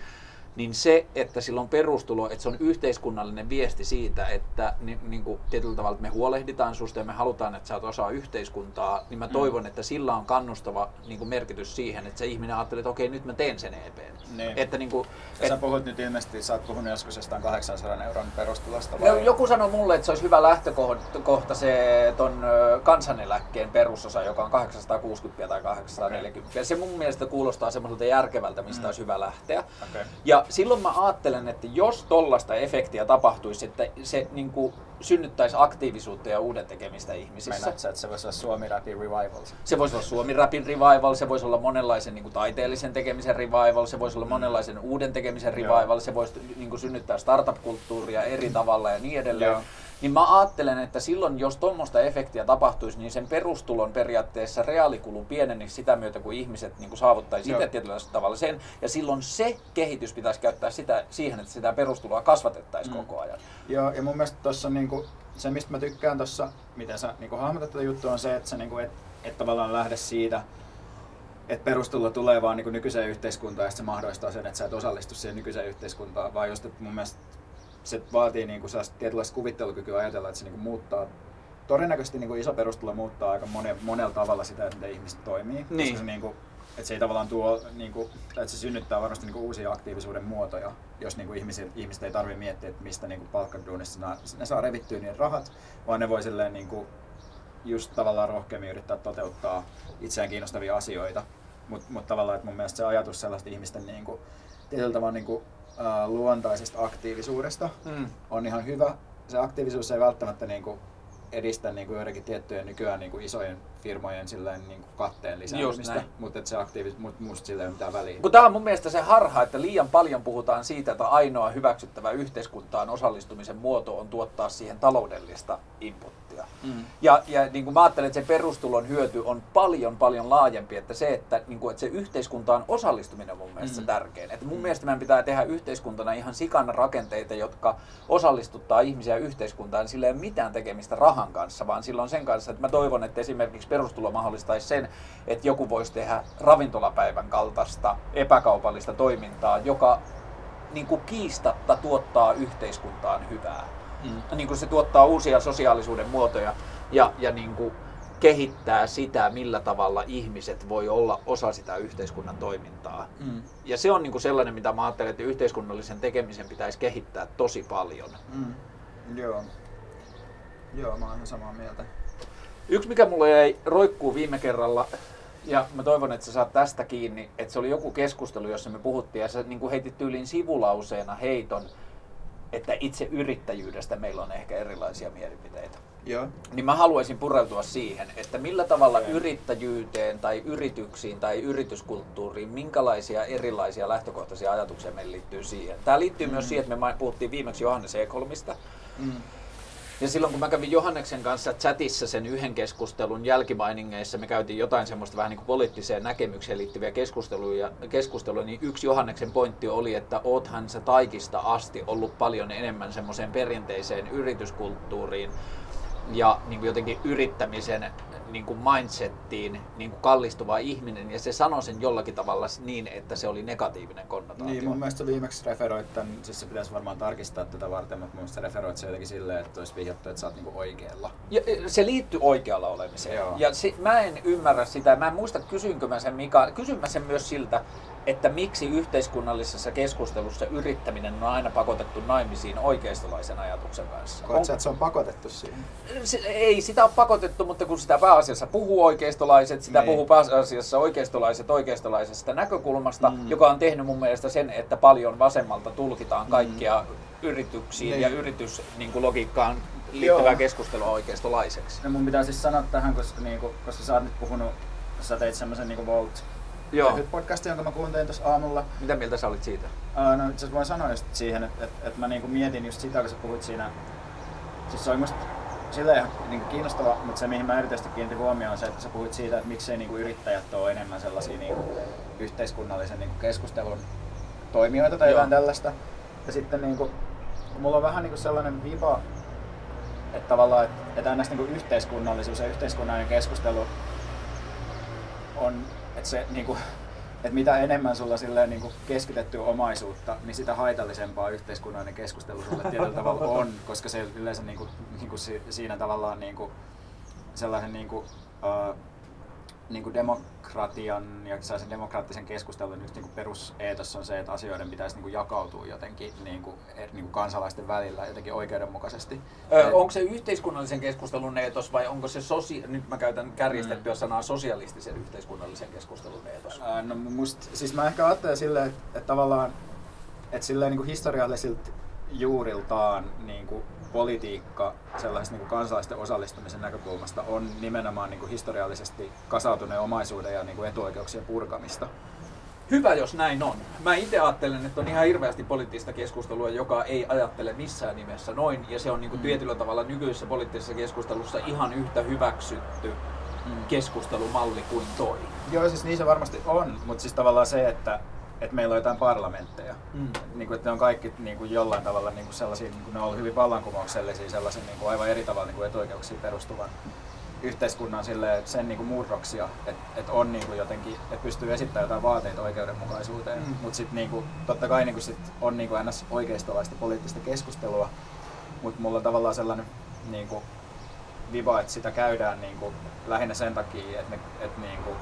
Speaker 1: niin se, että sillä on perustulo, että se on yhteiskunnallinen viesti siitä, että niin, niin kuin tietyllä tavalla että me huolehditaan susta ja me halutaan, että sä oot osa yhteiskuntaa, niin mä toivon, että sillä on kannustava niin kuin merkitys siihen, että se ihminen ajattelee, että okei, nyt mä teen sen EPn.
Speaker 2: Niin.
Speaker 1: Että niin kuin,
Speaker 2: Ja sä puhut nyt ilmeisesti, sä oot puhunut joskus jostain 800 euron perustulosta
Speaker 1: No, joku sanoi mulle, että se olisi hyvä lähtökohta se ton kansaneläkkeen perusosa, joka on 860 tai 840. Se mun mielestä kuulostaa semmoiselta järkevältä, mistä
Speaker 2: Mm.
Speaker 1: olisi hyvä lähteä.
Speaker 2: Okei.
Speaker 1: Ja silloin mä ajattelen, että jos tollasta efektiä tapahtuisi, että se niin kuin, synnyttäisi aktiivisuutta ja uuden tekemistä ihmisissä.
Speaker 2: Meinaat sä, että se voisi olla Suomi Rapin Revival?
Speaker 1: Se voisi olla Suomi Rapin revival, se voisi olla monenlaisen niin kuin, taiteellisen tekemisen revival, se voisi olla monenlaisen uuden tekemisen
Speaker 2: Joo.
Speaker 1: revival, se voisi niin kuin, synnyttää startup-kulttuuria eri tavalla ja niin edelleen.
Speaker 2: Joo.
Speaker 1: Niin mä ajattelen, että silloin jos tuommoista efektiä tapahtuisi, niin sen perustulon periaatteessa reaalikulu pienenisi sitä myötä, kun ihmiset niin kuin saavuttaisi itse tietyllä tavalla sen. Ja silloin se kehitys pitäisi käyttää sitä, siihen, että sitä perustuloa kasvatettaisiin
Speaker 2: Mm.
Speaker 1: koko ajan.
Speaker 2: Joo, ja mun mielestä tuossa niinku, se, mistä mä tykkään tuossa, miten sä niinku hahmotat tätä juttua, on se, että sä niinku et, et tavallaan lähde siitä, että perustulo tulee vaan niinku nykyiseen yhteiskuntaan ja se mahdollistaa sen, että sä et osallistu siihen nykyiseen yhteiskuntaan, vaan just, että mun mielestä se vaatii niinku sellaista tietynlaista kuvittelukykyä ajatella, että se niinku muuttaa todennäköisesti niinku iso perustulo muuttaa aika mone, monella tavalla sitä, että miten ihmiset toimii.
Speaker 1: Niin.
Speaker 2: Koska se niinku, että se ei tavallaan tuo, niinku, tai että se synnyttää varmasti niinku uusia aktiivisuuden muotoja, jos niinku ihmiset, ihmiset ei tarvitse miettiä, että mistä niinku palkkaduunissa ne, ne saa revittyä niiden rahat, vaan ne voi silleen niinku, just tavallaan rohkeammin yrittää toteuttaa itseään kiinnostavia asioita. Mutta mut tavallaan, että mun mielestä se ajatus sellaista ihmisten niinku, tietyllä tavalla niinku, ää, luontaisesta aktiivisuudesta
Speaker 1: Mm.
Speaker 2: on ihan hyvä. Se aktiivisuus ei välttämättä niinku edistä niinku joidenkin tiettyjen nykyään niinku isojen firmojen silleen niinku katteen lisääntymistä,
Speaker 1: näin.
Speaker 2: mutta se aktiivisuus, mut musta sillä ei ole mitään väliä.
Speaker 1: Kun tämä on mun mielestä se harha, että liian paljon puhutaan siitä, että ainoa hyväksyttävä yhteiskuntaan osallistumisen muoto on tuottaa siihen taloudellista inputtia.
Speaker 2: Mm.
Speaker 1: Ja, ja niin kuin mä ajattelen, että se perustulon hyöty on paljon paljon laajempi, että se, että, niin kuin, että se yhteiskuntaan osallistuminen on mun mielestä
Speaker 2: Mm.
Speaker 1: tärkein. Että mun
Speaker 2: Mm.
Speaker 1: mielestä meidän pitää tehdä yhteiskuntana ihan sikana rakenteita, jotka osallistuttaa ihmisiä yhteiskuntaan. Sillä ei ole mitään tekemistä rahan kanssa, vaan silloin sen kanssa, että mä toivon, että esimerkiksi perustulo mahdollistaisi sen, että joku voisi tehdä ravintolapäivän kaltaista epäkaupallista toimintaa, joka niin kuin kiistatta tuottaa yhteiskuntaan hyvää
Speaker 2: Mm.
Speaker 1: niin kuin se tuottaa uusia sosiaalisuuden muotoja ja, ja niin kuin kehittää sitä, millä tavalla ihmiset voi olla osa sitä yhteiskunnan toimintaa.
Speaker 2: Mm.
Speaker 1: Ja se on niin kuin sellainen, mitä mä ajattelen, että yhteiskunnallisen tekemisen pitäisi kehittää tosi paljon.
Speaker 2: Mm. Joo. Joo, mä oon ihan samaa mieltä.
Speaker 1: Yksi, mikä mulle jäi roikkuu viime kerralla, ja mä toivon, että sä saat tästä kiinni, että se oli joku keskustelu, jossa me puhuttiin, ja sä niin kuin heitit tyyliin sivulauseena heiton, että itse yrittäjyydestä meillä on ehkä erilaisia mielipiteitä.
Speaker 2: Joo.
Speaker 1: Niin mä haluaisin pureutua siihen, että millä tavalla
Speaker 2: Okei.
Speaker 1: yrittäjyyteen tai yrityksiin tai yrityskulttuuriin, minkälaisia erilaisia lähtökohtaisia ajatuksia meillä liittyy siihen. Tämä liittyy myös
Speaker 2: Mm.
Speaker 1: siihen, että me puhuttiin viimeksi Johannes Ekholmista.
Speaker 2: Mm.
Speaker 1: Ja silloin kun mä kävin Johanneksen kanssa chatissa sen yhden keskustelun jälkimainingeissa, me käytiin jotain semmoista vähän niin kuin poliittiseen näkemykseen liittyviä keskusteluja, keskusteluja, niin yksi Johanneksen pointti oli, että oothan sä taikista asti ollut paljon enemmän semmoiseen perinteiseen yrityskulttuuriin ja niin kuin jotenkin yrittämisen niin kuin mindsettiin niin kuin kallistuva ihminen ja se sanoi sen jollakin tavalla niin, että se oli negatiivinen konnotaatio.
Speaker 2: Niin, mun mielestä viimeksi referoit tän, siis se pitäisi varmaan tarkistaa tätä varten, mutta mun mielestä referoit se jotenkin silleen, että olisi vihjattu, että sä oot niinku oikealla.
Speaker 1: Ja, se liittyy oikealla olemiseen.
Speaker 2: Joo.
Speaker 1: Ja se, mä en ymmärrä sitä. Mä en muista, kysynkö mä sen Mika. Kysyn mä sen myös siltä, että miksi yhteiskunnallisessa keskustelussa yrittäminen on aina pakotettu naimisiin oikeistolaisen ajatuksen kanssa.
Speaker 2: Koet sä, että se on pakotettu siihen?
Speaker 1: se, ei sitä ole pakotettu, mutta kun sitä pääasiassa puhuu oikeistolaiset, sitä
Speaker 2: Niin.
Speaker 1: puhuu pääasiassa oikeistolaiset oikeistolaisesta näkökulmasta,
Speaker 2: Mm.
Speaker 1: joka on tehnyt mun mielestä sen, että paljon vasemmalta tulkitaan kaikkia yrityksiin
Speaker 2: Niin.
Speaker 1: ja yrityslogiikkaan liittyvää
Speaker 2: Joo.
Speaker 1: keskustelua oikeistolaiseksi.
Speaker 2: No mun pitää siis sanoa tähän, koska, niinku, koska sä oot nyt puhunut, sä teit semmosen niinku Volt
Speaker 1: Joo.
Speaker 2: podcastin, jonka mä kuuntelin tuossa aamulla.
Speaker 1: Mitä mieltä sä olit siitä?
Speaker 2: Uh, no itse asiassa voin sanoa just siihen, että et, et mä niinku mietin just sitä, kun sä puhuit siinä, siis se oli musta silleen niin kuin kiinnostava, mutta se mihin mä erityisesti kiinnitin huomioon on se, että sä puhuit siitä, että miksei niin kuin yrittäjät ole enemmän sellaisia niin kuin yhteiskunnallisen niin kuin keskustelun toimijoita tai
Speaker 1: Joo.
Speaker 2: jotain tällaista. Ja sitten niin kuin, mulla on vähän niin kuin sellainen viba, että tavallaan, että, että aina niin kuin yhteiskunnallisuus ja yhteiskunnallinen keskustelu on, että se niin kuin, että mitä enemmän sulla silleen niin kuin keskitettyä omaisuutta, niin sitä haitallisempaa yhteiskunnallinen keskustelu sulle tietyllä tavalla on, koska se yleensä niin kuin, niin kuin si- siinä tavallaan niin kuin sellaisen niin kuin, uh, niin kuin demokratian ja sellaisen demokraattisen keskustelun yksi niin kuin peruseetos on se, että asioiden pitäisi niin kuin jakautua jotenkin niin kuin, eri- niin kuin kansalaisten välillä jotenkin oikeudenmukaisesti.
Speaker 1: Ö,
Speaker 2: Et-
Speaker 1: onko se yhteiskunnallisen keskustelun eetos vai onko se, sosia- nyt mä käytän kärjistettyä
Speaker 2: Mm.
Speaker 1: sanaa sosialistisen yhteiskunnallisen keskustelun eetos?
Speaker 2: Ää, No must, siis mä ehkä ajattelen silleen, että, että tavallaan että silleen niin kuin historiallisilta juuriltaan niin kuin politiikka sellaisesta niin kansalaisten osallistumisen näkökulmasta on nimenomaan niin kuin historiallisesti kasautuneen omaisuuden ja niin kuin etuoikeuksien purkamista.
Speaker 1: Hyvä, jos näin on. Mä itse ajattelen, että on ihan hirveästi poliittista keskustelua, joka ei ajattele missään nimessä noin, ja se on niin kuin
Speaker 2: Mm.
Speaker 1: tietyllä tavalla nykyisessä poliittisessa keskustelussa ihan yhtä hyväksytty keskustelumalli kuin toi.
Speaker 2: Joo, siis niin se varmasti on, mutta siis tavallaan se, että, että meillä on jotain parlamentteja.
Speaker 1: Mm.
Speaker 2: Niin kuin, että ne on kaikki niin kuin jollain tavalla niin kuin sellaisia, niin kuin ne on ollut hyvin vallankumouksellisia, sellaisen niin kuin aivan eri tavalla niin kuin etuoikeuksiin perustuvan yhteiskunnan silleen, että sen niin kuin murroksia, että, että on niin kuin jotenkin, että pystyy esittämään jotain vaateita oikeudenmukaisuuteen,
Speaker 1: Mm.
Speaker 2: mutta sitten niin kuin, totta kai niin kuin sit on niin kuin ns. oikeistolaista poliittista keskustelua, mutta mulla on tavallaan sellainen niin kuin, viba, että sitä käydään niin kuin, lähinnä sen takia, että, ne, että niin kuin,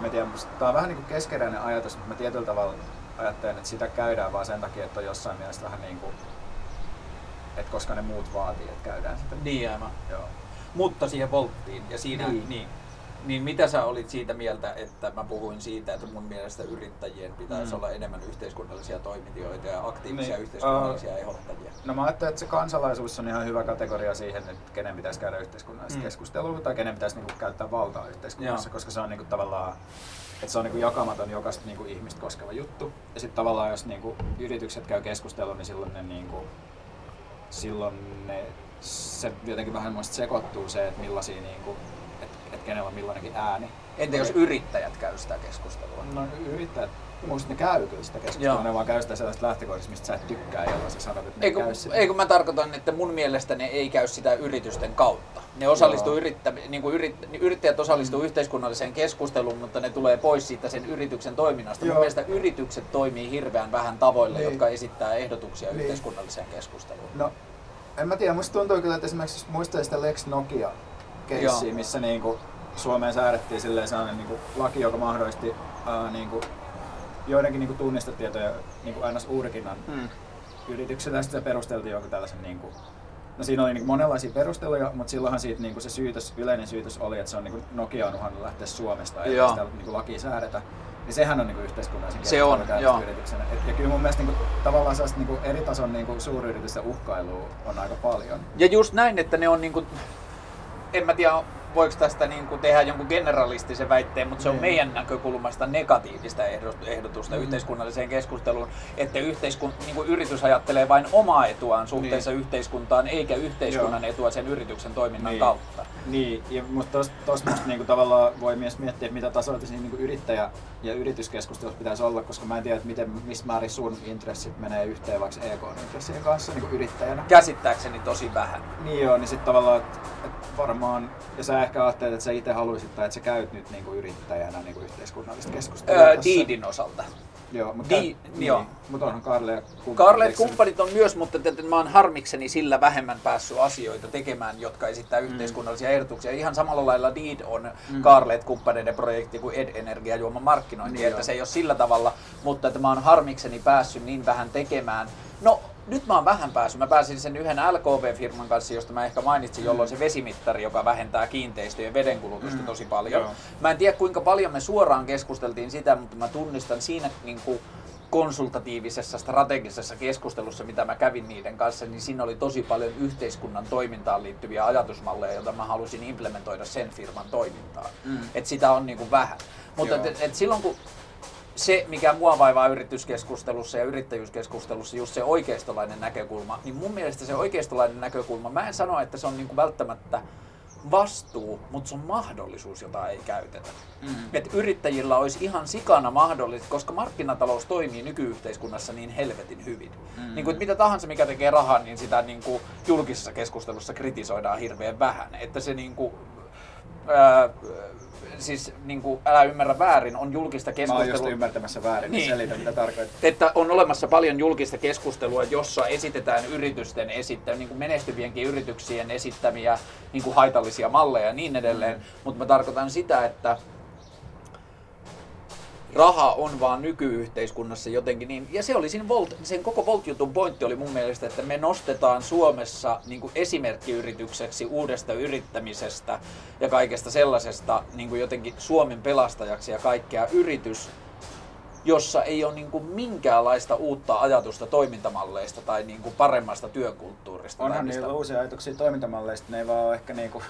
Speaker 2: mä tiedän, musta tää on vähän niin kuin keskeräinen ajatus, mutta mä tietyllä tavalla ajattelen, että sitä käydään vaan sen takia, että on jossain mielessä vähän niin kuin, että koska ne muut vaatii, että käydään sitä.
Speaker 1: Niin aivan.
Speaker 2: Joo.
Speaker 1: Mutta siihen volttiin. Ja siinä, niin.
Speaker 2: Niin.
Speaker 1: Niin, mitä sä olit siitä mieltä, että mä puhuin siitä, että mun mielestä yrittäjien pitäisi
Speaker 2: Mm.
Speaker 1: olla enemmän yhteiskunnallisia toimijoita ja aktiivisia
Speaker 2: Niin,
Speaker 1: yhteiskunnallisia ehdottajia?
Speaker 2: No mä ajattelen, että se kansalaisuus on ihan hyvä kategoria siihen, että kenen pitäisi käydä yhteiskunnallista
Speaker 1: Mm.
Speaker 2: keskustelua tai kenen pitäisi niinku käyttää valtaa yhteiskunnassa,
Speaker 1: Joo.
Speaker 2: koska se on niinku tavallaan että se on niinku jakamaton jokaista niinku ihmistä koskeva juttu. Ja sitten tavallaan jos niinku yritykset käy keskustelua, niin silloin ne, niinku, silloin ne, se jotenkin vähän sekoittuu se, että millaisia, niinku, että et kenellä on millainenkin ääni.
Speaker 1: Entä jos yrittäjät käy sitä keskustelua?
Speaker 2: No yrittäjät, muista ne käy kyllä sitä keskustelua,
Speaker 1: Joo.
Speaker 2: ne vaan käy sitä sellaista lähtökohdista, mistä sä et tykkää, jolloin sä sanot, että ne
Speaker 1: Eikö,
Speaker 2: käy sitä.
Speaker 1: eikö mä tarkoitan, että mun mielestä ne ei käy sitä yritysten kautta. Ne osallistuu yrittä, niin kuin yrit, yrittäjät osallistuu mm. yhteiskunnalliseen keskusteluun, mutta ne tulee pois siitä sen yrityksen toiminnasta.
Speaker 2: Joo.
Speaker 1: Mun mielestä yritykset toimii hirveän vähän tavoilla,
Speaker 2: Niin.
Speaker 1: jotka esittää ehdotuksia
Speaker 2: Niin.
Speaker 1: yhteiskunnalliseen keskusteluun.
Speaker 2: No, en mä tiedä, musta tuntuu kyllä, että esimerkiksi jos muistaa sitä Lex Nokia keissiä, missä niinku Suomeen säädettiin silleen sellainen niinku laki, joka mahdollisti ää, niinku joidenkin niinku tunnistetietoja niinku aina uurikinnan
Speaker 1: Mm.
Speaker 2: yrityksellä ja sitten se perusteltiin jonkun tällaisen niinku No siinä oli niinku monenlaisia perusteluja, mutta silloinhan siitä niinku se syytös, yleinen syytös oli, että se on niinku Nokia on uhannut lähteä Suomesta ja sitä niinku lakia säädetä. Niin sehän on niinku yhteiskunnallisen
Speaker 1: Se on, joo.
Speaker 2: yrityksenä. Et, ja kyllä mun mielestä niinku, tavallaan sellaista niinku eri tason niinku suuryritysten uhkailua on aika paljon.
Speaker 1: Ja just näin, että ne on niinku, en mä tiedä voiko tästä niinku tehdä jonkun generalistisen väitteen, mutta se on
Speaker 2: Niin.
Speaker 1: meidän näkökulmasta negatiivista ehdot- ehdotusta
Speaker 2: Mm.
Speaker 1: yhteiskunnalliseen keskusteluun, että yhteiskun, niinku yritys ajattelee vain omaa etuaan suhteessa
Speaker 2: Niin.
Speaker 1: yhteiskuntaan, eikä yhteiskunnan etua sen yrityksen toiminnan
Speaker 2: Niin.
Speaker 1: kautta.
Speaker 2: Niin, ja, mutta tuossa niinku tavallaan voi myös miettiä, että mitä tasoita siinä niinku yrittäjä- ja yrityskeskustelussa pitäisi olla, koska mä en tiedä, että miten, missä määrin sun intressit menee yhteen vaikka EK-intressien kanssa niinku yrittäjänä.
Speaker 1: Käsittääkseni tosi vähän.
Speaker 2: Niin joo, niin sitten tavallaan, että et varmaan, ja sä ehkä ajattelet, että sä itse haluaisit tai että sä käyt nyt niinku yrittäjänä niinku yhteiskunnallista keskustelua
Speaker 1: Öö. Diidin osalta.
Speaker 2: Joo, mutta,
Speaker 1: Di-
Speaker 2: niin,
Speaker 1: joo.
Speaker 2: mutta onhan Karle ja kumppanit. Eikö se-
Speaker 1: kumppanit on myös, mutta t- t- mä oon harmikseni sillä vähemmän päässyt asioita tekemään, jotka esittää yhteiskunnallisia ehdotuksia. Ihan samalla lailla Deed on
Speaker 2: Mm.
Speaker 1: Karleet kumppaneiden projekti kuin Ed Energiajuoman markkinointi,
Speaker 2: Niin
Speaker 1: että
Speaker 2: joo.
Speaker 1: se ei ole sillä tavalla, mutta että mä oon harmikseni päässyt niin vähän tekemään. No, nyt mä oon vähän päässyt. Mä pääsin sen yhden LKV-firman kanssa, josta mä ehkä mainitsin, jolloin se vesimittari, joka vähentää kiinteistöjen vedenkulutusta
Speaker 2: Mm.
Speaker 1: tosi paljon.
Speaker 2: Joo.
Speaker 1: Mä en tiedä kuinka paljon me suoraan keskusteltiin sitä, mutta mä tunnistan siinä niin kuin konsultatiivisessa strategisessa keskustelussa, mitä mä kävin niiden kanssa, niin siinä oli tosi paljon yhteiskunnan toimintaan liittyviä ajatusmalleja, joita mä halusin implementoida sen firman toimintaan.
Speaker 2: Mm.
Speaker 1: Et sitä on niin kuin vähän. Mutta
Speaker 2: Joo.
Speaker 1: et, et silloin kun se, mikä mua vaivaa yrityskeskustelussa ja yrittäjyyskeskustelussa, just se oikeistolainen näkökulma, niin mun mielestä se oikeistolainen näkökulma, mä en sano, että se on niinku välttämättä vastuu, mutta se on mahdollisuus, jota ei käytetä. Mm. Et yrittäjillä olisi ihan sikana mahdollisuus, koska markkinatalous toimii nykyyhteiskunnassa niin helvetin hyvin. Mm. Niin kuin, mitä tahansa, mikä tekee rahaa, niin sitä niin kuin, julkisessa keskustelussa kritisoidaan hirveän vähän. Että se niin kuin, ää, siis niin kuin, älä ymmärrä väärin, on julkista keskustelua.
Speaker 2: Mä oon just ymmärtämässä väärin, niin selitä mitä tarkoittaa.
Speaker 1: Että on olemassa paljon julkista keskustelua, jossa esitetään yritysten esittämiä, niin kuin menestyvienkin yrityksien esittämiä niin kuin haitallisia malleja ja niin edelleen. Mm. Mutta mä tarkoitan sitä, että raha on vaan nykyyhteiskunnassa jotenkin niin. Ja se oli siinä Volt, sen koko Volt-jutun pointti oli mun mielestä, että me nostetaan Suomessa niin kuin esimerkkiyritykseksi uudesta yrittämisestä ja kaikesta sellaisesta niin kuin jotenkin Suomen pelastajaksi ja kaikkea yritys, jossa ei ole niin kuin minkäänlaista uutta ajatusta toimintamalleista tai niin kuin paremmasta työkulttuurista.
Speaker 2: Onhan niillä uusia ajatuksia toimintamalleista, ne ei vaan ole ehkä niin kuin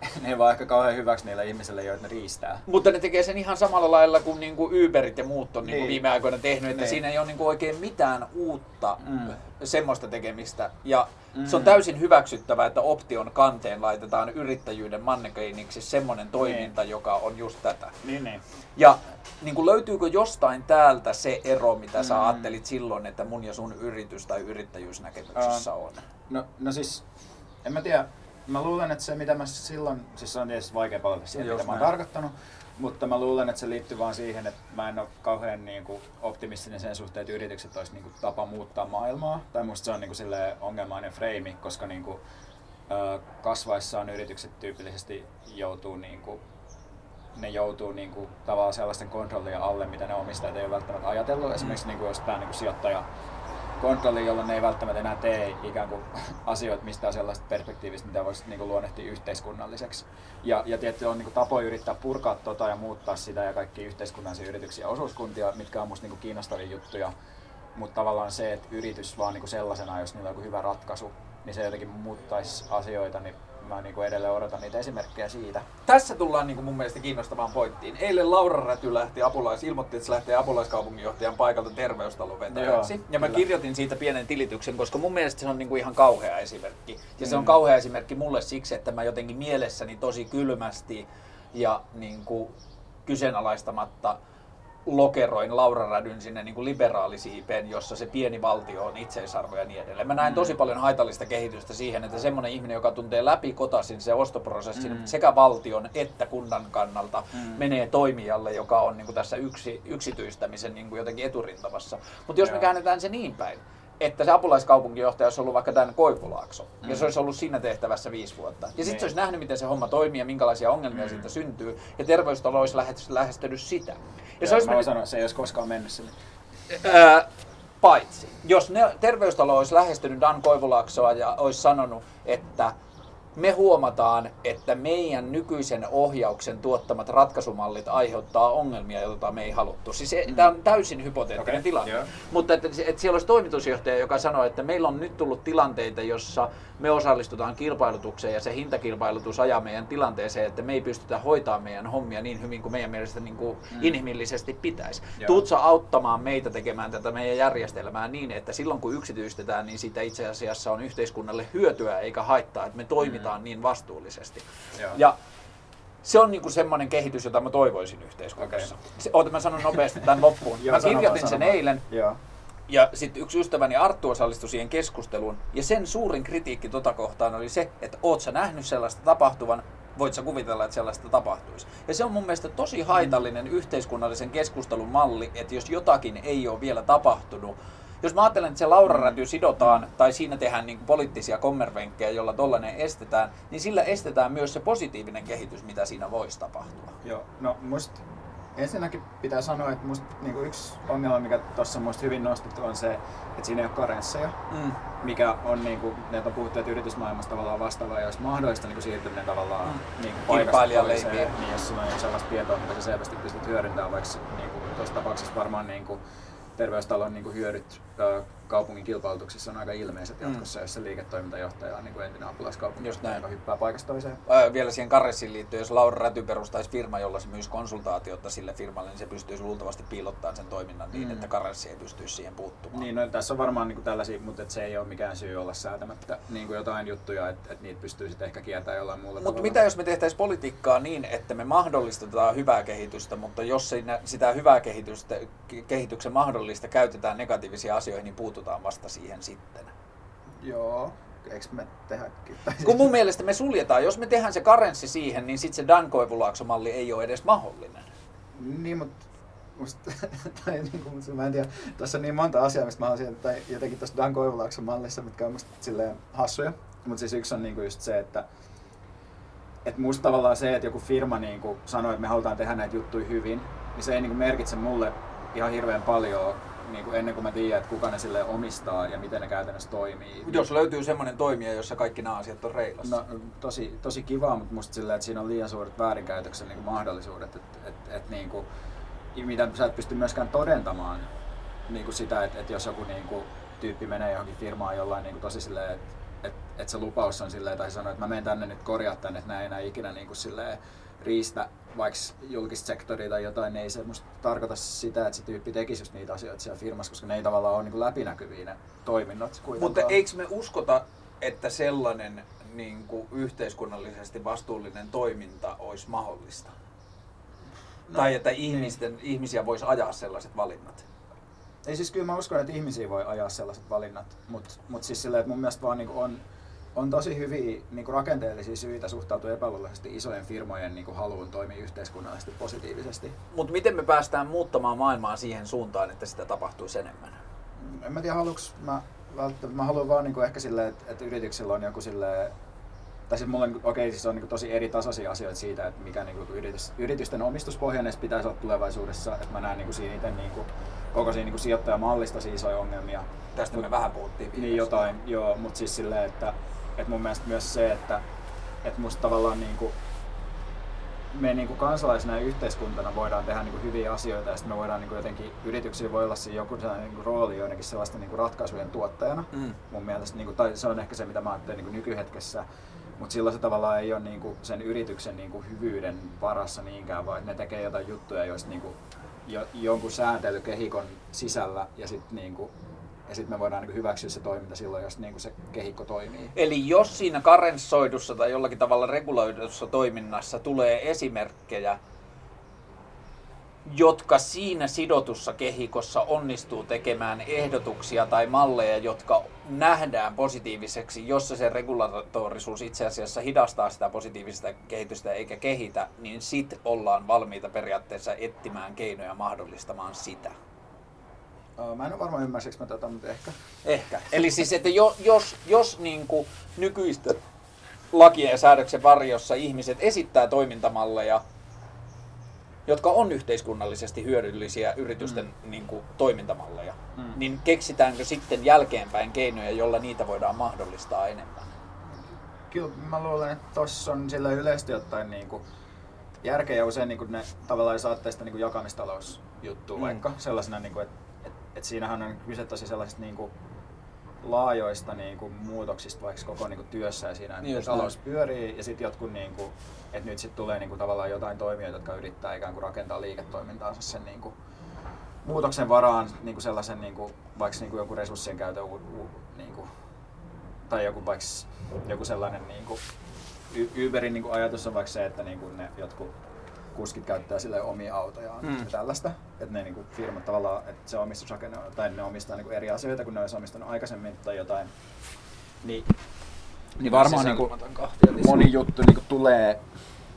Speaker 2: ne ei vaan ehkä kauhean hyväksi niille ihmisille, joita ne riistää.
Speaker 1: Mutta ne tekee sen ihan samalla lailla kuin niinku Uberit ja muut on niinku niin. viime aikoina tehnyt, että niin. siinä ei ole niinku oikein mitään uutta mm. semmoista tekemistä. Ja mm. se on täysin hyväksyttävää, että option kanteen laitetaan yrittäjyyden mannekeiniksi semmoinen toiminta, niin. joka on just tätä.
Speaker 2: Niin, niin.
Speaker 1: Ja niin kuin löytyykö jostain täältä se ero, mitä mm. sä ajattelit silloin, että mun ja sun yritys tai yrittäjyysnäkemyksessä uh, on?
Speaker 2: No, no siis, en mä tiedä, mä luulen, että se mitä mä silloin, siis on tietysti vaikea palata siihen, mitä mä oon tarkoittanut, mutta mä luulen, että se liittyy vaan siihen, että mä en ole kauhean niin kuin, optimistinen sen suhteen, että yritykset olisi niin kuin, tapa muuttaa maailmaa. Tai musta se on niin kuin, ongelmainen freimi, koska niin kuin, kasvaessaan yritykset tyypillisesti joutuu niin kuin, ne joutuu niin kuin, tavallaan sellaisten kontrollien alle, mitä ne omistajat ei ole välttämättä ajatellut. Esimerkiksi niin kuin, jos tämä niin kuin, sijoittaja kontrolli, jolloin ne ei välttämättä enää tee ikään kuin asioita mistään sellaista perspektiivistä, mitä voisi niin kuin luonnehtia yhteiskunnalliseksi. Ja, ja tietysti on niin tapoja yrittää purkaa tota ja muuttaa sitä ja kaikki yhteiskunnallisia yrityksiä ja osuuskuntia, mitkä on musta niin kuin kiinnostavia juttuja. Mutta tavallaan se, että yritys vaan niin kuin sellaisena, jos niillä on joku hyvä ratkaisu, niin se jotenkin muuttaisi asioita, niin mä niin kuin edelleen odotan niitä esimerkkejä siitä.
Speaker 1: Tässä tullaan niin kuin mun mielestä kiinnostavaan pointtiin. Eilen Laura Räty lähti apulais, ilmoitti, että se lähtee apulaiskaupunginjohtajan paikalta terveystalon vetäjäksi. Joo, ja mä kyllä. kirjoitin siitä pienen tilityksen, koska mun mielestä se on niin kuin ihan kauhea esimerkki. Ja mm. se on mm. kauhea esimerkki mulle siksi, että mä jotenkin mielessäni tosi kylmästi ja niin kuin kyseenalaistamatta lokeroin Laura Rädyn sinne niin kuin liberaalisiipeen, jossa se pieni valtio on itseisarvo ja niin edelleen. Mä näen tosi mm. paljon haitallista kehitystä siihen, että semmoinen ihminen, joka tuntee läpi kotasin se ostoprosessin mm. sekä valtion että kunnan kannalta, mm. menee toimijalle, joka on niin kuin tässä yksi, yksityistämisen niin kuin jotenkin eturintamassa. Mutta jos Joo. me käännetään se niin päin, että se apulaiskaupunginjohtaja olisi ollut vaikka tämän Koivulaakso, mm. ja se olisi ollut siinä tehtävässä viisi vuotta. Ja sitten niin. se olisi nähnyt, miten se homma toimii ja minkälaisia ongelmia mm. siitä syntyy, ja terveystalo olisi lähestynyt sitä. Ja
Speaker 2: Joo, se olisi mennyt... sanoa, se ei olisi koskaan mennyt sinne.
Speaker 1: Ää, paitsi, jos ne, terveystalo olisi lähestynyt Dan Koivulaaksoa ja olisi sanonut, että me huomataan, että meidän nykyisen ohjauksen tuottamat ratkaisumallit aiheuttaa ongelmia, joita me ei haluttu. Siis mm. tämä on täysin hypoteettinen okay. tilanne. Yeah. Mutta että, että siellä olisi toimitusjohtaja, joka sanoo, että meillä on nyt tullut tilanteita, jossa me osallistutaan kilpailutukseen ja se hintakilpailutus ajaa meidän tilanteeseen, että me ei pystytä hoitamaan meidän hommia niin hyvin kuin meidän mielestä niin kuin mm. inhimillisesti pitäisi. Yeah. Tuutko auttamaan meitä tekemään tätä meidän järjestelmää niin, että silloin kun yksityistetään, niin siitä itse asiassa on yhteiskunnalle hyötyä eikä haittaa, että me toimitaan toimitaan niin vastuullisesti. Joo. Ja se on niinku semmoinen kehitys, jota mä toivoisin yhteiskunnassa. Okay. Se, oota, mä sanon nopeasti tämän loppuun. Joo, mä kirjoitin sen eilen. Joo. Ja sitten yksi ystäväni Arttu osallistui siihen keskusteluun. Ja sen suurin kritiikki tota kohtaan oli se, että oot sä nähnyt sellaista tapahtuvan, voit sä kuvitella, että sellaista tapahtuisi. Ja se on mun mielestä tosi haitallinen yhteiskunnallisen keskustelun malli, että jos jotakin ei ole vielä tapahtunut, jos mä ajattelen, että se Laura Räty sidotaan tai siinä tehdään niin poliittisia kommervenkkejä, jolla tollainen estetään, niin sillä estetään myös se positiivinen kehitys, mitä siinä voisi tapahtua.
Speaker 2: Joo, no musta ensinnäkin pitää sanoa, että musta niin yksi ongelma, mikä tuossa on hyvin nostettu, on se, että siinä ei ole karensseja, mm. mikä on, niin kuin, ne on puhuttu, että yritysmaailmassa tavallaan vastaava, ja olisi mahdollista niin siirtyminen tavallaan mm. niin paikasta toiseen, niin jos sulla on sellaista tietoa, mitä sä selvästi pystyt hyödyntämään, vaikka niin kuin, tuossa tapauksessa varmaan niin kuin, terveystalon niin hyödyt kaupungin kilpailutuksissa on aika ilmeiset
Speaker 1: Mm.
Speaker 2: jatkossa, jos se liiketoimintajohtaja on niin kuin entinen apulaiskaupunki,
Speaker 1: näin.
Speaker 2: joka hyppää paikasta toiseen.
Speaker 1: Ää, vielä siihen karessiin liittyen, jos Laura Räty perustaisi firma, jolla se myisi konsultaatiota sille firmalle, niin se pystyisi luultavasti piilottamaan sen toiminnan niin,
Speaker 2: Mm.
Speaker 1: että karenssi ei pystyisi siihen puuttumaan.
Speaker 2: Niin, no, tässä on varmaan niin kuin tällaisia, mutta et se ei ole mikään syy olla säätämättä niin kuin jotain juttuja, että et niitä pystyy sitten ehkä kiertämään jollain muulla
Speaker 1: Mutta mitä jos me tehtäisiin politiikkaa niin, että me mahdollistetaan hyvää kehitystä, mutta jos siinä, sitä hyvää kehitystä, ke- kehityksen mahdollista käytetään negatiivisiin asioihin, niin puututaan vasta siihen sitten.
Speaker 2: Joo, eikö me tehdäkin?
Speaker 1: Kun mun mielestä me suljetaan, jos me tehdään se karenssi siihen, niin sitten se Dan Koivulaakso-malli ei ole edes mahdollinen.
Speaker 2: Niin, mutta musta, tai niin kuin, mä en tiedä, tässä on niin monta asiaa, mistä mä haluaisin, tai jotenkin tuossa Dan Koivulaakson mallissa, mitkä on musta silleen hassuja. Mutta siis yksi on niin kuin just se, että että musta tavallaan se, että joku firma niin kuin sanoo, että me halutaan tehdä näitä juttuja hyvin, niin se ei niin kuin merkitse mulle ihan hirveän paljon niin kuin ennen kuin mä tiedän, että kuka ne sille omistaa ja miten ne käytännössä toimii.
Speaker 1: Jos löytyy semmoinen toimija, jossa kaikki nämä asiat on reilassa.
Speaker 2: No, tosi, tosi kivaa, mutta musta silleen, että siinä on liian suuret väärinkäytöksen niin mahdollisuudet, että et, et, niin kuin, mitä sä et pysty myöskään todentamaan niin kuin sitä, että, että jos joku niin kuin, tyyppi menee johonkin firmaan jollain niin kuin, tosi silleen, että että että se lupaus on silleen, tai sanoo, että mä menen tänne nyt korjaa tänne, että näin ei enää ikinä niin kuin, silleen, riistä vaikka julkista sektoria tai jotain, niin ei se musta tarkoita sitä, että se tyyppi tekisi just niitä asioita siellä firmassa, koska ne ei tavallaan ole niin läpinäkyviä ne toiminnot
Speaker 1: Mutta
Speaker 2: kuitenkaan.
Speaker 1: eikö me uskota, että sellainen niin kuin yhteiskunnallisesti vastuullinen toiminta olisi mahdollista?
Speaker 2: No,
Speaker 1: tai että ihmisten, ihmisiä voisi ajaa sellaiset valinnat?
Speaker 2: Ei siis kyllä mä uskon, että ihmisiä voi ajaa sellaiset valinnat, mutta mut siis silleen, että mun mielestä vaan niinku on, on tosi hyviä niinku rakenteellisia syitä suhtautua epäluuloisesti isojen firmojen niinku haluun toimia yhteiskunnallisesti positiivisesti.
Speaker 1: Mutta miten me päästään muuttamaan maailmaa siihen suuntaan, että sitä tapahtuisi enemmän?
Speaker 2: En mä tiedä, haluuks mä välttämättä, mä haluan vaan niinku ehkä silleen, että, että yrityksillä on joku silleen, tai siis mulla on, okei, okay, siis on niinku tosi eri tasoisia asioita siitä, että mikä niinku yritys, yritysten omistuspohjainen pitäisi olla tulevaisuudessa, että mä näen niinku siinä itse niinku, koko siinä niinku sijoittajamallista tosi isoja ongelmia.
Speaker 1: Tästä me vähän puhuttiin.
Speaker 2: Niin jotain, joo, mutta siis silleen, että, että mun mielestä myös se, että, että musta tavallaan niinku, me niinku kansalaisena ja yhteiskuntana voidaan tehdä niinku hyviä asioita ja sitten me voidaan niinku jotenkin, yrityksillä voi olla siinä joku sellainen niinku rooli joidenkin sellaisten niinku ratkaisujen tuottajana.
Speaker 1: Mm.
Speaker 2: Mun mielestä, niinku, tai se on ehkä se mitä mä ajattelen niinku nykyhetkessä, mutta silloin se tavallaan ei ole niinku sen yrityksen niinku hyvyyden varassa niinkään, vaan että ne tekee jotain juttuja, joista niinku, jo, jonkun sääntelykehikon sisällä ja sitten niinku, ja sit me voidaan niinku hyväksyä se toiminta silloin, jos niinku se kehikko toimii.
Speaker 1: Eli jos siinä karenssoidussa tai jollakin tavalla reguloidussa toiminnassa tulee esimerkkejä, jotka siinä sidotussa kehikossa onnistuu tekemään ehdotuksia tai malleja, jotka nähdään positiiviseksi, jossa se regulatorisuus itse asiassa hidastaa sitä positiivista kehitystä eikä kehitä, niin sit ollaan valmiita periaatteessa etsimään keinoja mahdollistamaan sitä.
Speaker 2: Ää, Mä en ole varma ymmärsikö mä tätä, mutta ehkä.
Speaker 1: Ehkä. Eli siis, että jo, jos, jos niin kuin nykyistä lakien ja säädöksen varjossa ihmiset esittää toimintamalleja, jotka on yhteiskunnallisesti hyödyllisiä yritysten mm. niin kuin, toimintamalleja,
Speaker 2: Mm.
Speaker 1: niin keksitäänkö sitten jälkeenpäin keinoja, jolla niitä voidaan mahdollistaa enemmän?
Speaker 2: Kyllä mä luulen, että tossa on sillä yleisesti ottaen niinku järkeä ja usein niinku ne tavallaan sitä niinku jakamistalousjuttua
Speaker 1: Mm.
Speaker 2: vaikka sellaisena, niinku, että et, siinähän on kyse tosi sellaisista niinku laajoista niinku muutoksista vaikka koko niinku työssä ja siinä, että
Speaker 1: Just
Speaker 2: talous pyörii ja sitten jotkut niinku, että nyt sitten tulee niinku tavallaan jotain toimijoita, jotka yrittää ikään kuin rakentaa liiketoimintaansa sen niinku muutoksen varaan niinku sellaisen niinku, vaikka niinku joku resurssien käytön u, u, niinku, tai joku vaikka joku sellainen niinku, Y- Uberin niinku ajatus on vaikka se, että niinku ne jotkut kuskit käyttää sille omia autojaan
Speaker 1: Mm.
Speaker 2: ja tällaista, että ne niinku firmat tavallaan, että se omistusrakenne tai ne omistaa niinku eri asioita kuin ne olisi omistanut aikaisemmin tai jotain. Niin, niin varmaan niinku moni juttu niinku tulee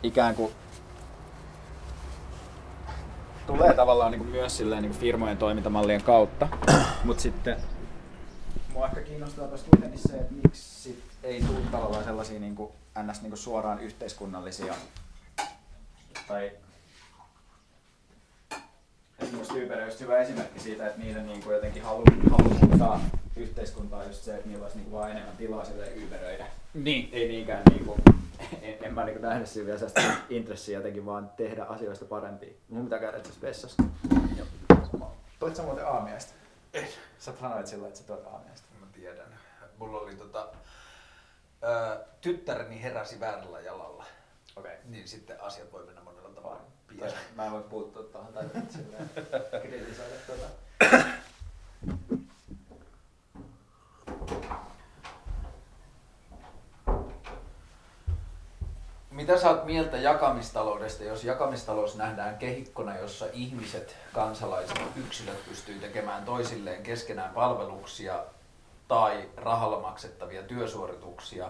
Speaker 2: ikään kuin tulee tavallaan niinku myös silleen niinku firmojen toimintamallien kautta, mutta sitten mua ehkä kiinnostaa tässä kuitenkin se, että miksi sit ei tule tavallaan sellaisia niinku ns. Niinku suoraan yhteiskunnallisia tai Esimerkiksi Uber on just hyvä esimerkki siitä, että niiden niinku jotenkin halu, halu muuttaa yhteiskuntaa just se, että niillä olisi niinku vaan enemmän tilaa sille Uberöidä.
Speaker 1: Niin.
Speaker 2: Ei niinkään niinku, en, en mä niinku nähnyt siinä vielä sellaista intressiä jotenkin vaan tehdä asioista parempia. Mun pitää käydä itse asiassa vessassa. Toit sä muuten aamiaista?
Speaker 4: Sä sanoit sillä, että sä tuot aameesta.
Speaker 1: Mä tiedän. Mulla oli tota, ää, tyttäreni heräsi väärällä jalalla.
Speaker 4: Okei.
Speaker 1: Niin sitten asiat voi mennä pieleen.
Speaker 4: Mä en voi puuttua tuohon tai silleen kritisoida tuota.
Speaker 1: Mitä sä oot mieltä jakamistaloudesta, jos jakamistalous nähdään kehikkona, jossa ihmiset, kansalaiset, yksilöt pystyy tekemään toisilleen keskenään palveluksia tai rahalla maksettavia työsuorituksia,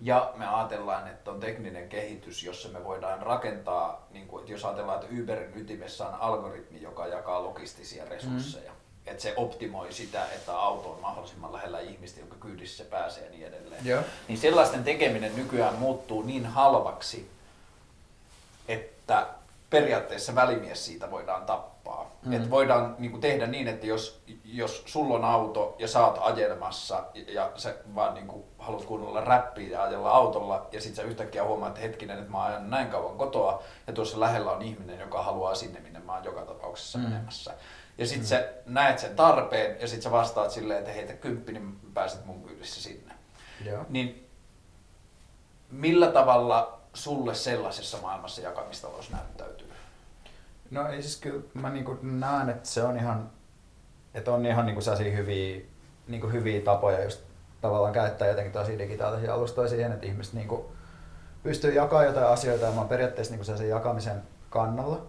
Speaker 1: ja me ajatellaan, että on tekninen kehitys, jossa me voidaan rakentaa, niin kuin, että jos ajatellaan, että Uberin ytimessä on algoritmi, joka jakaa logistisia resursseja, mm. että se optimoi sitä, että auto on mahdollisimman lähellä ihmistä, jonka kyydissä se pääsee ja niin edelleen.
Speaker 2: Joo.
Speaker 1: Niin sellaisten tekeminen nykyään muuttuu niin halvaksi, että periaatteessa välimies siitä voidaan tappaa. Mm. Et voidaan niin kuin tehdä niin, että jos, jos sulla on auto ja sä oot ajelmassa ja sä vaan niin kuin haluat kuunnella räppiä ja ajella autolla ja sit sä yhtäkkiä huomaat, että hetkinen, että mä ajan näin kauan kotoa ja tuossa lähellä on ihminen, joka haluaa sinne, minne mä oon joka tapauksessa mm. menemässä. Ja sit mm. sä näet sen tarpeen ja sit sä vastaat silleen, että heitä kymppi, niin pääset mun kyydissä sinne.
Speaker 2: Joo.
Speaker 1: Niin millä tavalla sulle sellaisessa maailmassa jakamistalous näyttäytyy?
Speaker 2: No ei siis kyllä mä niinku näen, että se on ihan, että on ihan niinku sellaisia hyviä, niinku hyviä tapoja just tavallaan käyttää jotenkin tosi digitaalisia alustoja siihen, että ihmiset niinku pystyy jakamaan jotain asioita. Ja mä oon periaatteessa niinku sellaisen jakamisen kannalla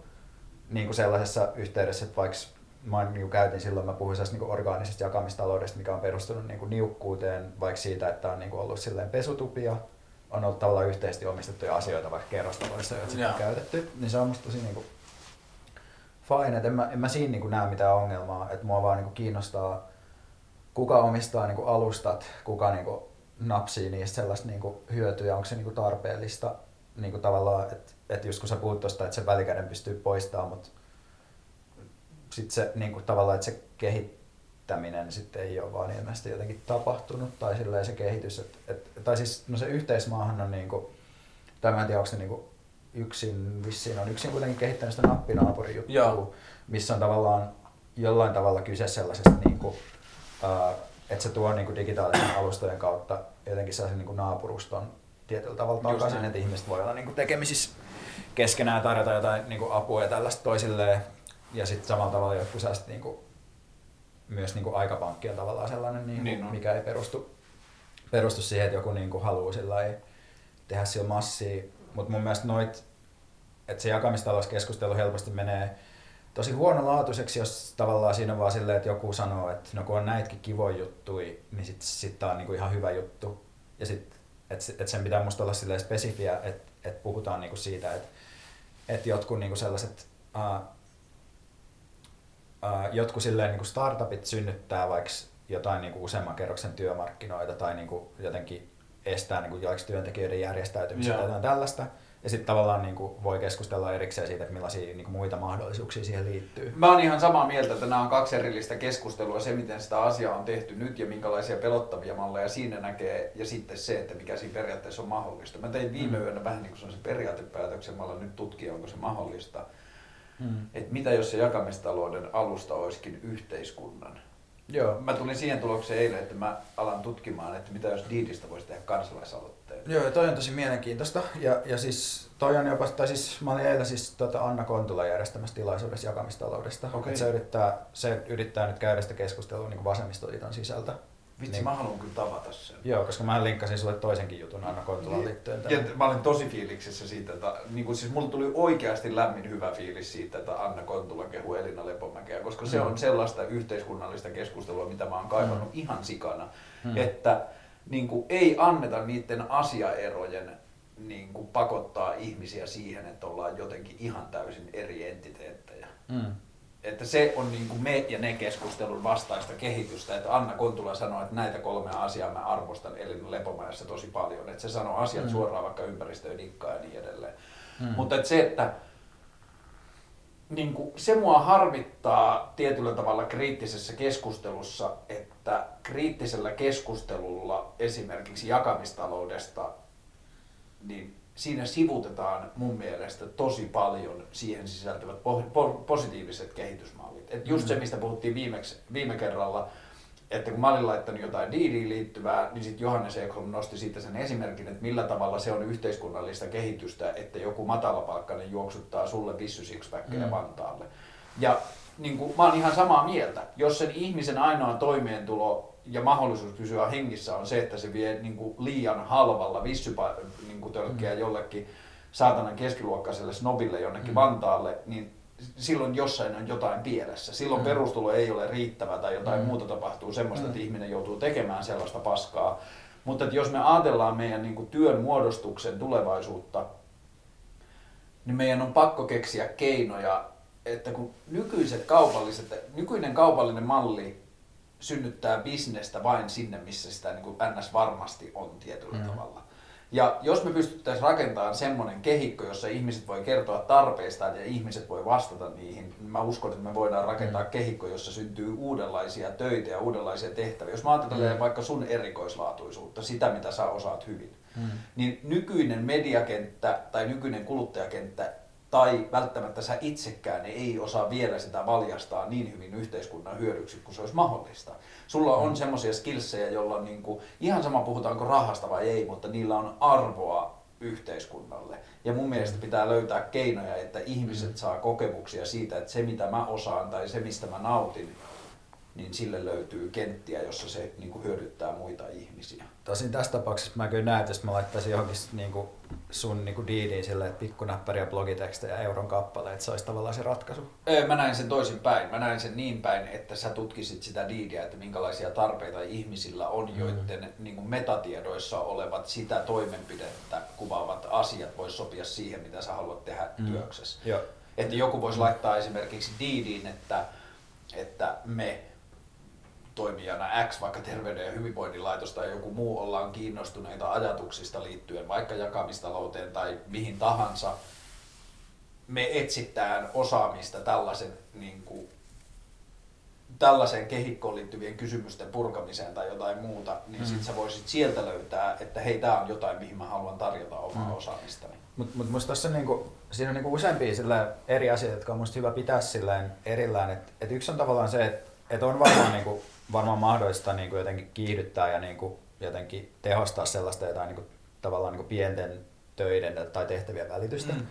Speaker 2: niinku sellaisessa yhteydessä, että vaikka mä niinku käytin silloin, mä puhuin niinku orgaanisesta jakamistaloudesta, mikä on perustunut niinku niukkuuteen, vaikka siitä, että on niinku ollut silleen pesutupia, on ollut tavallaan yhteisesti omistettuja asioita vaikka kerrostaloissa, joita on käytetty, niin se on musta tosi niinku fine, että en mä, en mä siinä niinku näe mitään ongelmaa, että mua vaan niinku kiinnostaa, kuka omistaa niinku alustat, kuka niinku napsii niistä sellaista niinku hyötyä, onko se niinku tarpeellista niinku tavallaan, että et just kun sä puhut tosta, että se välikäden pystyy poistamaan, mutta sitten se niinku tavallaan, että se kehittäminen sitten ei ole vaan ilmeisesti jotenkin tapahtunut, tai silleen se kehitys, että, et, tai siis no se yhteismaahan on niinku, tai mä en tiedä, onko se niinku yksin, vissiin on yksin kuitenkin kehittänyt sitä nappinaapurin juttua,
Speaker 1: Joo.
Speaker 2: missä on tavallaan jollain tavalla kyse sellaisesta, niinku, ää, että se tuo niinku digitaalisen alustojen kautta jotenkin sellaisen niinku naapuruston tietyllä tavalla
Speaker 1: Just
Speaker 2: takaisin,
Speaker 1: näin.
Speaker 2: että ihmiset voi olla niinku tekemisissä keskenään tarjota jotain niinku apua ja tällaista toisilleen. Ja sitten samalla tavalla jotkut sellaiset niinku, myös niinku aikapankki on tavallaan sellainen,
Speaker 1: Niin on.
Speaker 2: mikä ei perustu, perustu siihen, että joku niinku haluaa sillä lailla tehdä sillä massia. Mutta mun mielestä noit, että se jakamistalouskeskustelu helposti menee tosi huonolaatuiseksi, jos tavallaan siinä on vaan silleen, että joku sanoo, että no kun on näitäkin kivoja juttuja, niin sitten sit tää on niinku ihan hyvä juttu. Ja sitten, että et sen pitää musta olla silleen spesifiä, että et puhutaan niinku siitä, että et jotkut niinku sellaiset, uh, uh, jotkut silleen niinku startupit synnyttää vaikka jotain niinku useamman kerroksen työmarkkinoita tai niinku jotenkin estää niinku joiksi työntekijöiden järjestäytymistä tai jotain tällaista. Ja sitten tavallaan niinku voi keskustella erikseen siitä, että millaisia niinku muita mahdollisuuksia siihen liittyy.
Speaker 1: Mä oon ihan samaa mieltä, että nämä on kaksi erillistä keskustelua. Se, miten sitä asiaa on tehty nyt ja minkälaisia pelottavia malleja siinä näkee. Ja sitten se, että mikä siinä periaatteessa on mahdollista. Mä tein viime
Speaker 2: Mm.
Speaker 1: yönä vähän niin kuin sellaisen periaatepäätöksen. Mä nyt tutkia, onko se mahdollista.
Speaker 2: Hmm.
Speaker 1: Että mitä jos se jakamistalouden alusta olisikin yhteiskunnan?
Speaker 2: Joo.
Speaker 1: Mä tulin siihen tulokseen eilen, että mä alan tutkimaan, että mitä jos Diidistä voisi tehdä kansalaisaloitteen.
Speaker 2: Joo, ja toi on tosi mielenkiintoista. Ja, ja siis toi on jopa, tai siis mä olin eilen siis tota Anna Kontula järjestämässä tilaisuudessa jakamistaloudesta. Et se, yrittää, se yrittää nyt käydä sitä keskustelua niin vasemmistoliiton sisältä.
Speaker 1: Vitsi,
Speaker 2: Niin.
Speaker 1: mä haluan kyllä tavata sen.
Speaker 2: Joo, koska mä linkkasin sulle toisenkin jutun Anna Kontulaan liittyen.
Speaker 1: Ja mä olin tosi fiiliksissä siitä, että niin kuin, siis mulla tuli oikeasti lämmin hyvä fiilis siitä, että Anna Kontula kehu Elina Lepomäkeä, koska se
Speaker 2: Mm.
Speaker 1: on sellaista yhteiskunnallista keskustelua, mitä mä oon kaivannut ihan sikana,
Speaker 2: Mm.
Speaker 1: että niin kuin, ei anneta niiden asiaerojen niin kuin, pakottaa ihmisiä siihen, että ollaan jotenkin ihan täysin eri entiteettejä.
Speaker 2: Mm.
Speaker 1: Että se on niin kuin me ja ne keskustelun vastaista kehitystä, että Anna Kontula sanoi, että näitä kolmea asiaa mä arvostan Elina Lepomäessä tosi paljon. Että se sanoo asiat
Speaker 2: Mm.
Speaker 1: suoraan vaikka ympäristöön, nikkaan ja niin edelleen.
Speaker 2: Mm.
Speaker 1: Mutta että se, että niin kuin, se mua harmittaa tietyllä tavalla kriittisessä keskustelussa, että kriittisellä keskustelulla esimerkiksi jakamistaloudesta, niin siinä sivutetaan mun mielestä tosi paljon siihen sisältyvät po- po- positiiviset kehitysmallit. Et just se, mistä puhuttiin viimeksi, viime kerralla, että kun mä olin laittanut jotain diiliin liittyvää, niin sitten Johannes Ekholm nosti siitä sen esimerkin, että millä tavalla se on yhteiskunnallista kehitystä, että joku matalapalkkainen juoksuttaa sulle Vissy Sixpackia mm. Vantaalle. Ja niin kuin, mä oon ihan samaa mieltä. Jos sen ihmisen ainoa toimeentulo ja mahdollisuus pysyä hengissä on se, että se vie niin kuin, liian halvalla vissytölkkiä niin kuin, tölkkiä jollekin saatanan keskiluokkaiselle snobille jonnekin Vantaalle, niin silloin jossain on jotain pielessä. Silloin perustulo ei ole riittävä tai jotain muuta tapahtuu semmoista, että ihminen joutuu tekemään sellaista paskaa. Mutta että jos me ajatellaan meidän niin kuin, työn muodostuksen tulevaisuutta, niin meidän on pakko keksiä keinoja, että kun nykyiset kaupalliset, nykyinen kaupallinen malli synnyttää bisnestä vain sinne, missä sitä niin kuin ns. varmasti on tietyllä mm. tavalla. Ja jos me pystyttäisiin rakentamaan semmoinen kehikko, jossa ihmiset voi kertoa tarpeistaan ja ihmiset voi vastata niihin, niin mä uskon, että me voidaan rakentaa mm. kehikko, jossa syntyy uudenlaisia töitä ja uudenlaisia tehtäviä. Jos mä ajattelen mm. vaikka sun erikoislaatuisuutta, sitä mitä sä osaat hyvin, mm. niin nykyinen mediakenttä tai nykyinen kuluttajakenttä tai välttämättä sä itsekään ei osaa vielä sitä valjastaa niin hyvin yhteiskunnan hyödyksi kuin se olisi mahdollista. Sulla on mm. semmoisia skillsejä, joilla on niinku, ihan sama puhutaanko rahasta vai ei, mutta niillä on arvoa yhteiskunnalle. Ja mun mielestä mm. pitää löytää keinoja, että ihmiset mm. saa kokemuksia siitä, että se mitä mä osaan tai se mistä mä nautin, niin sille löytyy kenttiä, jossa se niin kuin hyödyttää muita ihmisiä.
Speaker 2: Tosin tässä tapauksessa mä kyllä näen, että jos mä laittaisin johonkin niin kuin sun niin kuin diiliin silleen, pikkunäppäriä blogitekstejä euron kappale, että se olisi tavallaan se ratkaisu.
Speaker 1: Ei, mä näin sen toisin päin. Mä näin sen niin päin, että sä tutkisit sitä diidiä, että minkälaisia tarpeita ihmisillä on, mm. joiden niin kuin metatiedoissa olevat sitä toimenpidettä kuvaavat asiat vois sopia siihen, mitä sä haluat tehdä mm. työksessä.
Speaker 2: Joo.
Speaker 1: Että joku voisi mm. laittaa esimerkiksi diidiin, että, että me toimijana X, vaikka Terveyden ja hyvinvoinnin laitos tai joku muu ollaan kiinnostuneita ajatuksista liittyen vaikka jakamistalouteen tai mihin tahansa, me etsitään osaamista tällaisen, niin kuin, tällaiseen kehikkoon liittyvien kysymysten purkamiseen tai jotain muuta, niin mm. sit sä voisit sieltä löytää, että hei, tää on jotain, mihin mä haluan tarjota omaa mm. osaamistani.
Speaker 2: Mutta mut musta tossa niinku, siinä on niinku useampia eri asioita, jotka on musta hyvä pitää silleen erillään. Et, et yksi on tavallaan se, että et on varmaan niinku varmaan mahdollista niin kuin jotenkin kiihdyttää ja niin kuin jotenkin tehostaa sellaista jotain niin kuin, tavallaan niin kuin pienten töiden tai tehtävien välitystä. Mm.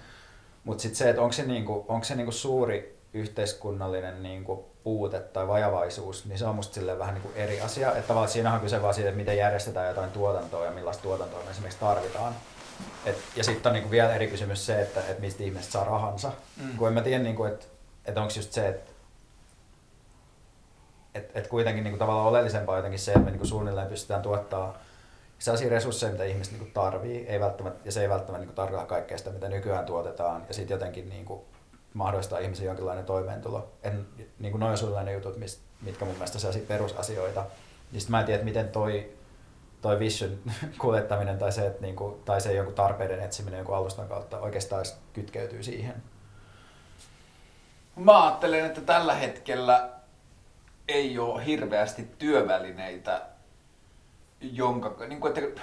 Speaker 2: Mutta sitten se, että onko se, niin kuin, onko se niin kuin suuri yhteiskunnallinen niin kuin puute tai vajavaisuus, niin se on musta vähän niin kuin eri asia. Että tavallaan siinä on kyse vaan siitä, että miten järjestetään jotain tuotantoa ja millaista tuotantoa me esimerkiksi tarvitaan. Et, ja sitten on niin kuin vielä eri kysymys se, että, että mistä ihmiset saa rahansa. Mm. Kun en mä tiedä, niin kuin, että, että onko just se, että et, et kuitenkin niin kuin tavallaan oleellisempaa jotenkin se, että me niin kuin suunnilleen pystytään tuottaa sellaisia resursseja, mitä ihmiset niin kuin tarvii, ei välttämättä, ja se ei välttämättä niin tarkoita kaikkea sitä, mitä nykyään tuotetaan, ja sitten jotenkin niin kuin mahdollistaa ihmisen jonkinlainen toimeentulo. En, niin kuin noin suunnilleen ne jutut, mist, mitkä mun mielestä sellaisia perusasioita. Niin mä en tiedä, miten toi, toi vision kuljettaminen tai se, että niinku, tai se jonkun tarpeiden etsiminen jonkun alustan kautta oikeastaan kytkeytyy siihen.
Speaker 1: Mä ajattelen, että tällä hetkellä ei ole hirveästi työvälineitä, jonka, niin kuin, että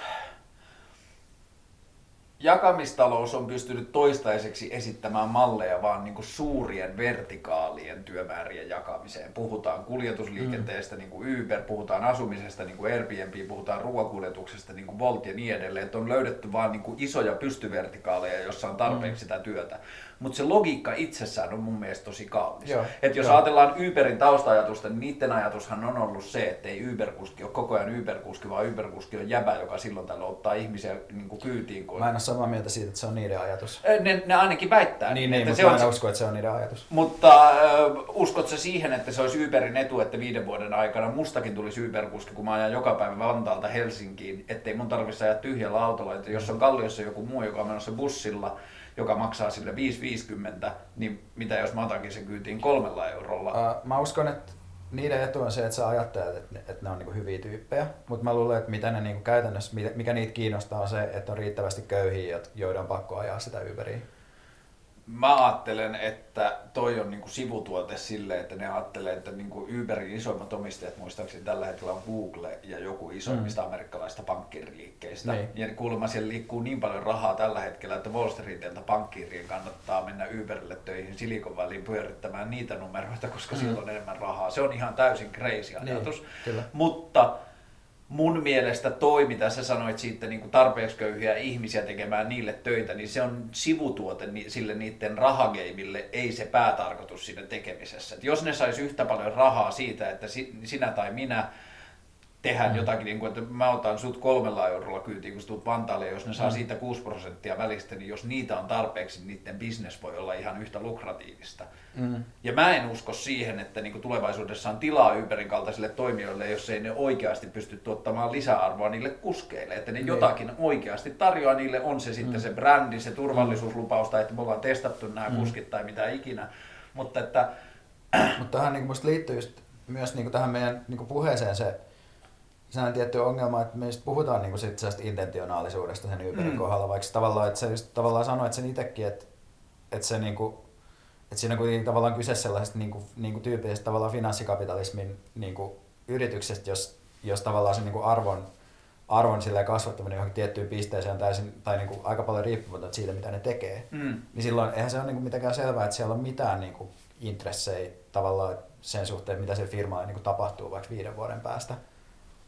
Speaker 1: jakamistalous on pystynyt toistaiseksi esittämään malleja vaan niin kuin suurien vertikaalien työmäärien jakamiseen. Puhutaan kuljetusliikenteestä mm. niin kuin Uber, puhutaan asumisesta niin kuin Airbnb, puhutaan ruoakuljetuksesta niin kuin Volt ja niin edelleen. Että on löydetty vaan niin kuin isoja pystyvertikaaleja, jossa on tarpeeksi mm. sitä työtä mutta se logiikka itsessään on mun mielestä tosi kaunis. Et jos Joo. ajatellaan Uberin taustaajatusta, niin niiden ajatushan on ollut se, että ei Uberkuski ole koko ajan Uberkuski, vaan Uberkuski on jäbä, joka silloin tällä ottaa ihmisiä niin kuin kyytiin. Kun...
Speaker 2: Mä en ole samaa mieltä siitä, että se on niiden ajatus.
Speaker 1: Ne, ne ainakin väittää.
Speaker 2: Niin, niin mutta se mä en usko, että se on niiden ajatus.
Speaker 1: Mutta äh, uskotko siihen, että se olisi Uberin etu, että viiden vuoden aikana mustakin tulisi Uberkuski, kun mä ajan joka päivä Vantaalta Helsinkiin, ettei mun tarvitsisi ajaa tyhjällä autolla, että jos on Kalliossa joku muu, joka on menossa bussilla, joka maksaa sille 5,50, niin mitä jos mä otankin sen kyytiin kolmella eurolla? Uh,
Speaker 2: mä uskon, että niiden etu on se, että sä ajattelet, että ne, että ne on niinku hyviä tyyppejä, mutta mä luulen, että mitä ne niinku käytännössä, mikä niitä kiinnostaa on se, että on riittävästi köyhiä, joiden on pakko ajaa sitä Uberia.
Speaker 1: Mä ajattelen, että toi on niinku sivutuote sille, että ne ajattelee, että niinku Uberin isoimmat omistajat muistaakseni tällä hetkellä on Google ja joku isoimmista mm. amerikkalaista pankkiriliikkeistä.
Speaker 5: Niin.
Speaker 1: Ja kuulemma siellä liikkuu niin paljon rahaa tällä hetkellä, että Wall Streetilta pankkiirien kannattaa mennä Uberille töihin Silicon Valleyin pyörittämään niitä numeroita, koska mm. siellä on enemmän rahaa. Se on ihan täysin crazy ajatus.
Speaker 5: Niin, kyllä.
Speaker 1: Mutta mun mielestä toi, mitä sä sanoit siitä niin tarpeeksi köyhiä ihmisiä tekemään niille töitä, niin se on sivutuote sille niiden rahageimille, ei se päätarkoitus siinä tekemisessä. Et jos ne sais yhtä paljon rahaa siitä, että si- sinä tai minä tehdään mm. jotakin, niin kuin, että mä otan sut kolmella eurolla kyytiin, kun sä tulet Vantaalle, jos ne saa
Speaker 5: Mm.
Speaker 1: siitä 6 prosenttia välistä, niin jos niitä on tarpeeksi, niin niiden business voi olla ihan yhtä lukratiivista.
Speaker 5: Mm.
Speaker 1: Ja mä en usko siihen, että niin tulevaisuudessa on tilaa Uberin kaltaisille toimijoille, jos ei ne oikeasti pysty tuottamaan lisäarvoa niille kuskeille. Että ne
Speaker 5: Niin.
Speaker 1: jotakin oikeasti tarjoaa niille, on se sitten
Speaker 5: Mm.
Speaker 1: se brändi, se turvallisuuslupaus tai että me ollaan testattu nämä
Speaker 5: Mm.
Speaker 1: kuskit tai mitä ikinä. Mutta että
Speaker 2: Mutta tähän niin musta liittyy just myös niin tähän meidän niin puheeseen se sehän tietty ongelma, että me just puhutaan niin sit intentionaalisuudesta sen Uberin
Speaker 1: Mm.
Speaker 2: kohdalla, vaikka se tavallaan, että se just tavallaan sanoit sen itsekin, että, että se niin kuin, että siinä on kuitenkin tavallaan kyse sellaisesta niin kuin, niin kuin tyypillisestä tavallaan finanssikapitalismin niin kuin yrityksestä, jos, jos tavallaan se niin kuin arvon, arvon silleen kasvattaminen johonkin tiettyyn pisteeseen on täysin, tai niin kuin aika paljon riippumaton siitä, mitä ne tekee
Speaker 1: mm,
Speaker 2: niin silloin eihän se ole niin mitenkään selvää, että siellä on mitään niin kuin intressejä tavallaan sen suhteen, mitä se firmalla niin kuin tapahtuu vaikka viiden vuoden päästä.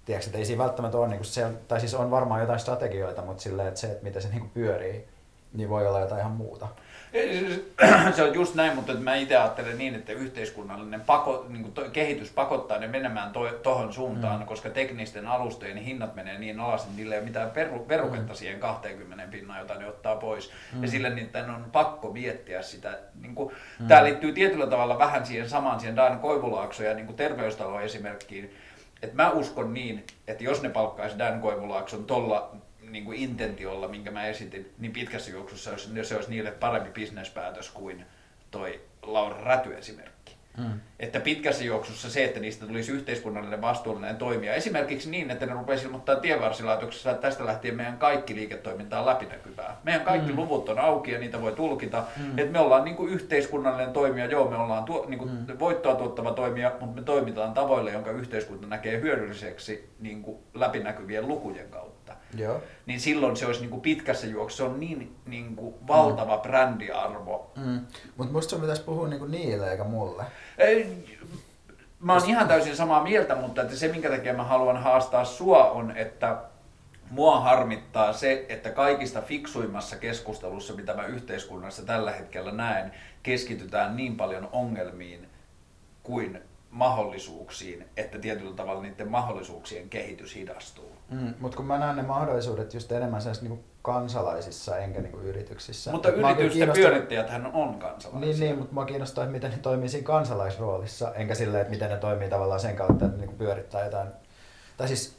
Speaker 2: Tiedätkö, että ei siinä välttämättä ole, niin kuin se on, tai siis on varmaan jotain strategioita, mutta silleen, että se, että miten se niin kuin pyörii, niin voi olla jotain ihan muuta.
Speaker 1: se on just näin, mutta mä itse ajattelen niin, että yhteiskunnallinen pako, niin kuin to, kehitys pakottaa ne menemään tuohon suuntaan, mm. koska teknisten alustojen hinnat menee niin alas, että niillä ei ole mitään peru, veruketta mm. siihen 20 pinnaan, jota ne ottaa pois. Mm. Ja sillä niiden on pakko miettiä sitä. Niin kuin, mm. Tämä liittyy tietyllä tavalla vähän siihen samaan, siihen Dan Koivulaakso ja niin kuin terveystalo esimerkkiin. Että mä uskon niin, että jos ne palkkaisi Dan Koivulaakson tuolla niin intentiolla, minkä mä esitin, niin pitkässä juoksussa se, olisi niille parempi bisnespäätös kuin toi Laura Räty esimerkki.
Speaker 5: Mm.
Speaker 1: Että pitkässä juoksussa se, että niistä tulisi yhteiskunnallinen vastuullinen toimija, esimerkiksi niin, että ne rupeaisi ilmoittaa tienvarsilaitoksessa, että tästä lähtien meidän kaikki liiketoiminta on läpinäkyvää. Meidän kaikki
Speaker 5: Mm.
Speaker 1: luvut on auki ja niitä voi tulkita.
Speaker 5: Mm.
Speaker 1: Että me ollaan niin kuin yhteiskunnallinen toimija, joo me ollaan tuo, niin kuin
Speaker 5: Mm.
Speaker 1: voittoa tuottava toimija, mutta me toimitaan tavoilla, jonka yhteiskunta näkee hyödylliseksi niin kuin läpinäkyvien lukujen kautta.
Speaker 2: Joo.
Speaker 1: Niin silloin se olisi niin kuin pitkässä juoksussa se on niin, niin kuin valtava brändiarvo,
Speaker 2: Mm. Mutta musta sun pitäisi puhua niin kuin niille eikä mulle.
Speaker 1: Ei, Mä oon ihan täysin samaa mieltä, mutta että se minkä takia mä haluan haastaa sua on, että mua harmittaa se, että kaikista fiksuimmassa keskustelussa, mitä mä yhteiskunnassa tällä hetkellä näen, keskitytään niin paljon ongelmiin kuin mahdollisuuksiin, että tietyllä tavalla niiden mahdollisuuksien kehitys hidastuu.
Speaker 2: Mm. Mutta kun mä näen ne mahdollisuudet just enemmän sellaisissa niin kansalaisissa enkä niin kuin yrityksissä.
Speaker 1: Mutta
Speaker 2: Et mä
Speaker 1: yritysten
Speaker 2: kiinnostunut-
Speaker 1: pyörittäjäthän on kansalaisia.
Speaker 2: Niin, niin, mutta mua kiinnostaa, että miten ne toimii siinä kansalaisroolissa, enkä silleen, että miten ne toimii tavallaan sen kautta, että ne niinku pyörittää jotain. Tai siis,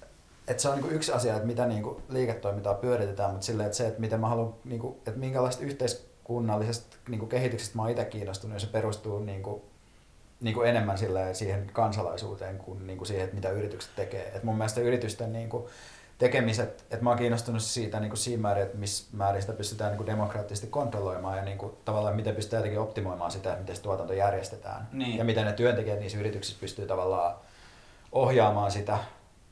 Speaker 2: että se on niinku yksi asia, että mitä niinku liiketoimintaa pyöritetään, mutta silleen, että se, että miten mä haluan, niinku, että minkälaista yhteiskunnallisesta niinku kehityksestä mä oon itse kiinnostunut, ja se perustuu niinku, niinku enemmän siihen kansalaisuuteen kuin niinku siihen, että mitä yritykset tekee. Et mun mielestä yritysten niinku, tekemiset, että mä oon kiinnostunut siitä niin kuin siinä määrin, että missä määrin sitä pystytään niin kuin demokraattisesti kontrolloimaan ja niin kuin, tavallaan miten pystytään jotenkin optimoimaan sitä, että miten se tuotanto järjestetään.
Speaker 1: Niin.
Speaker 2: Ja miten ne työntekijät niissä yrityksissä pystyy tavallaan ohjaamaan sitä.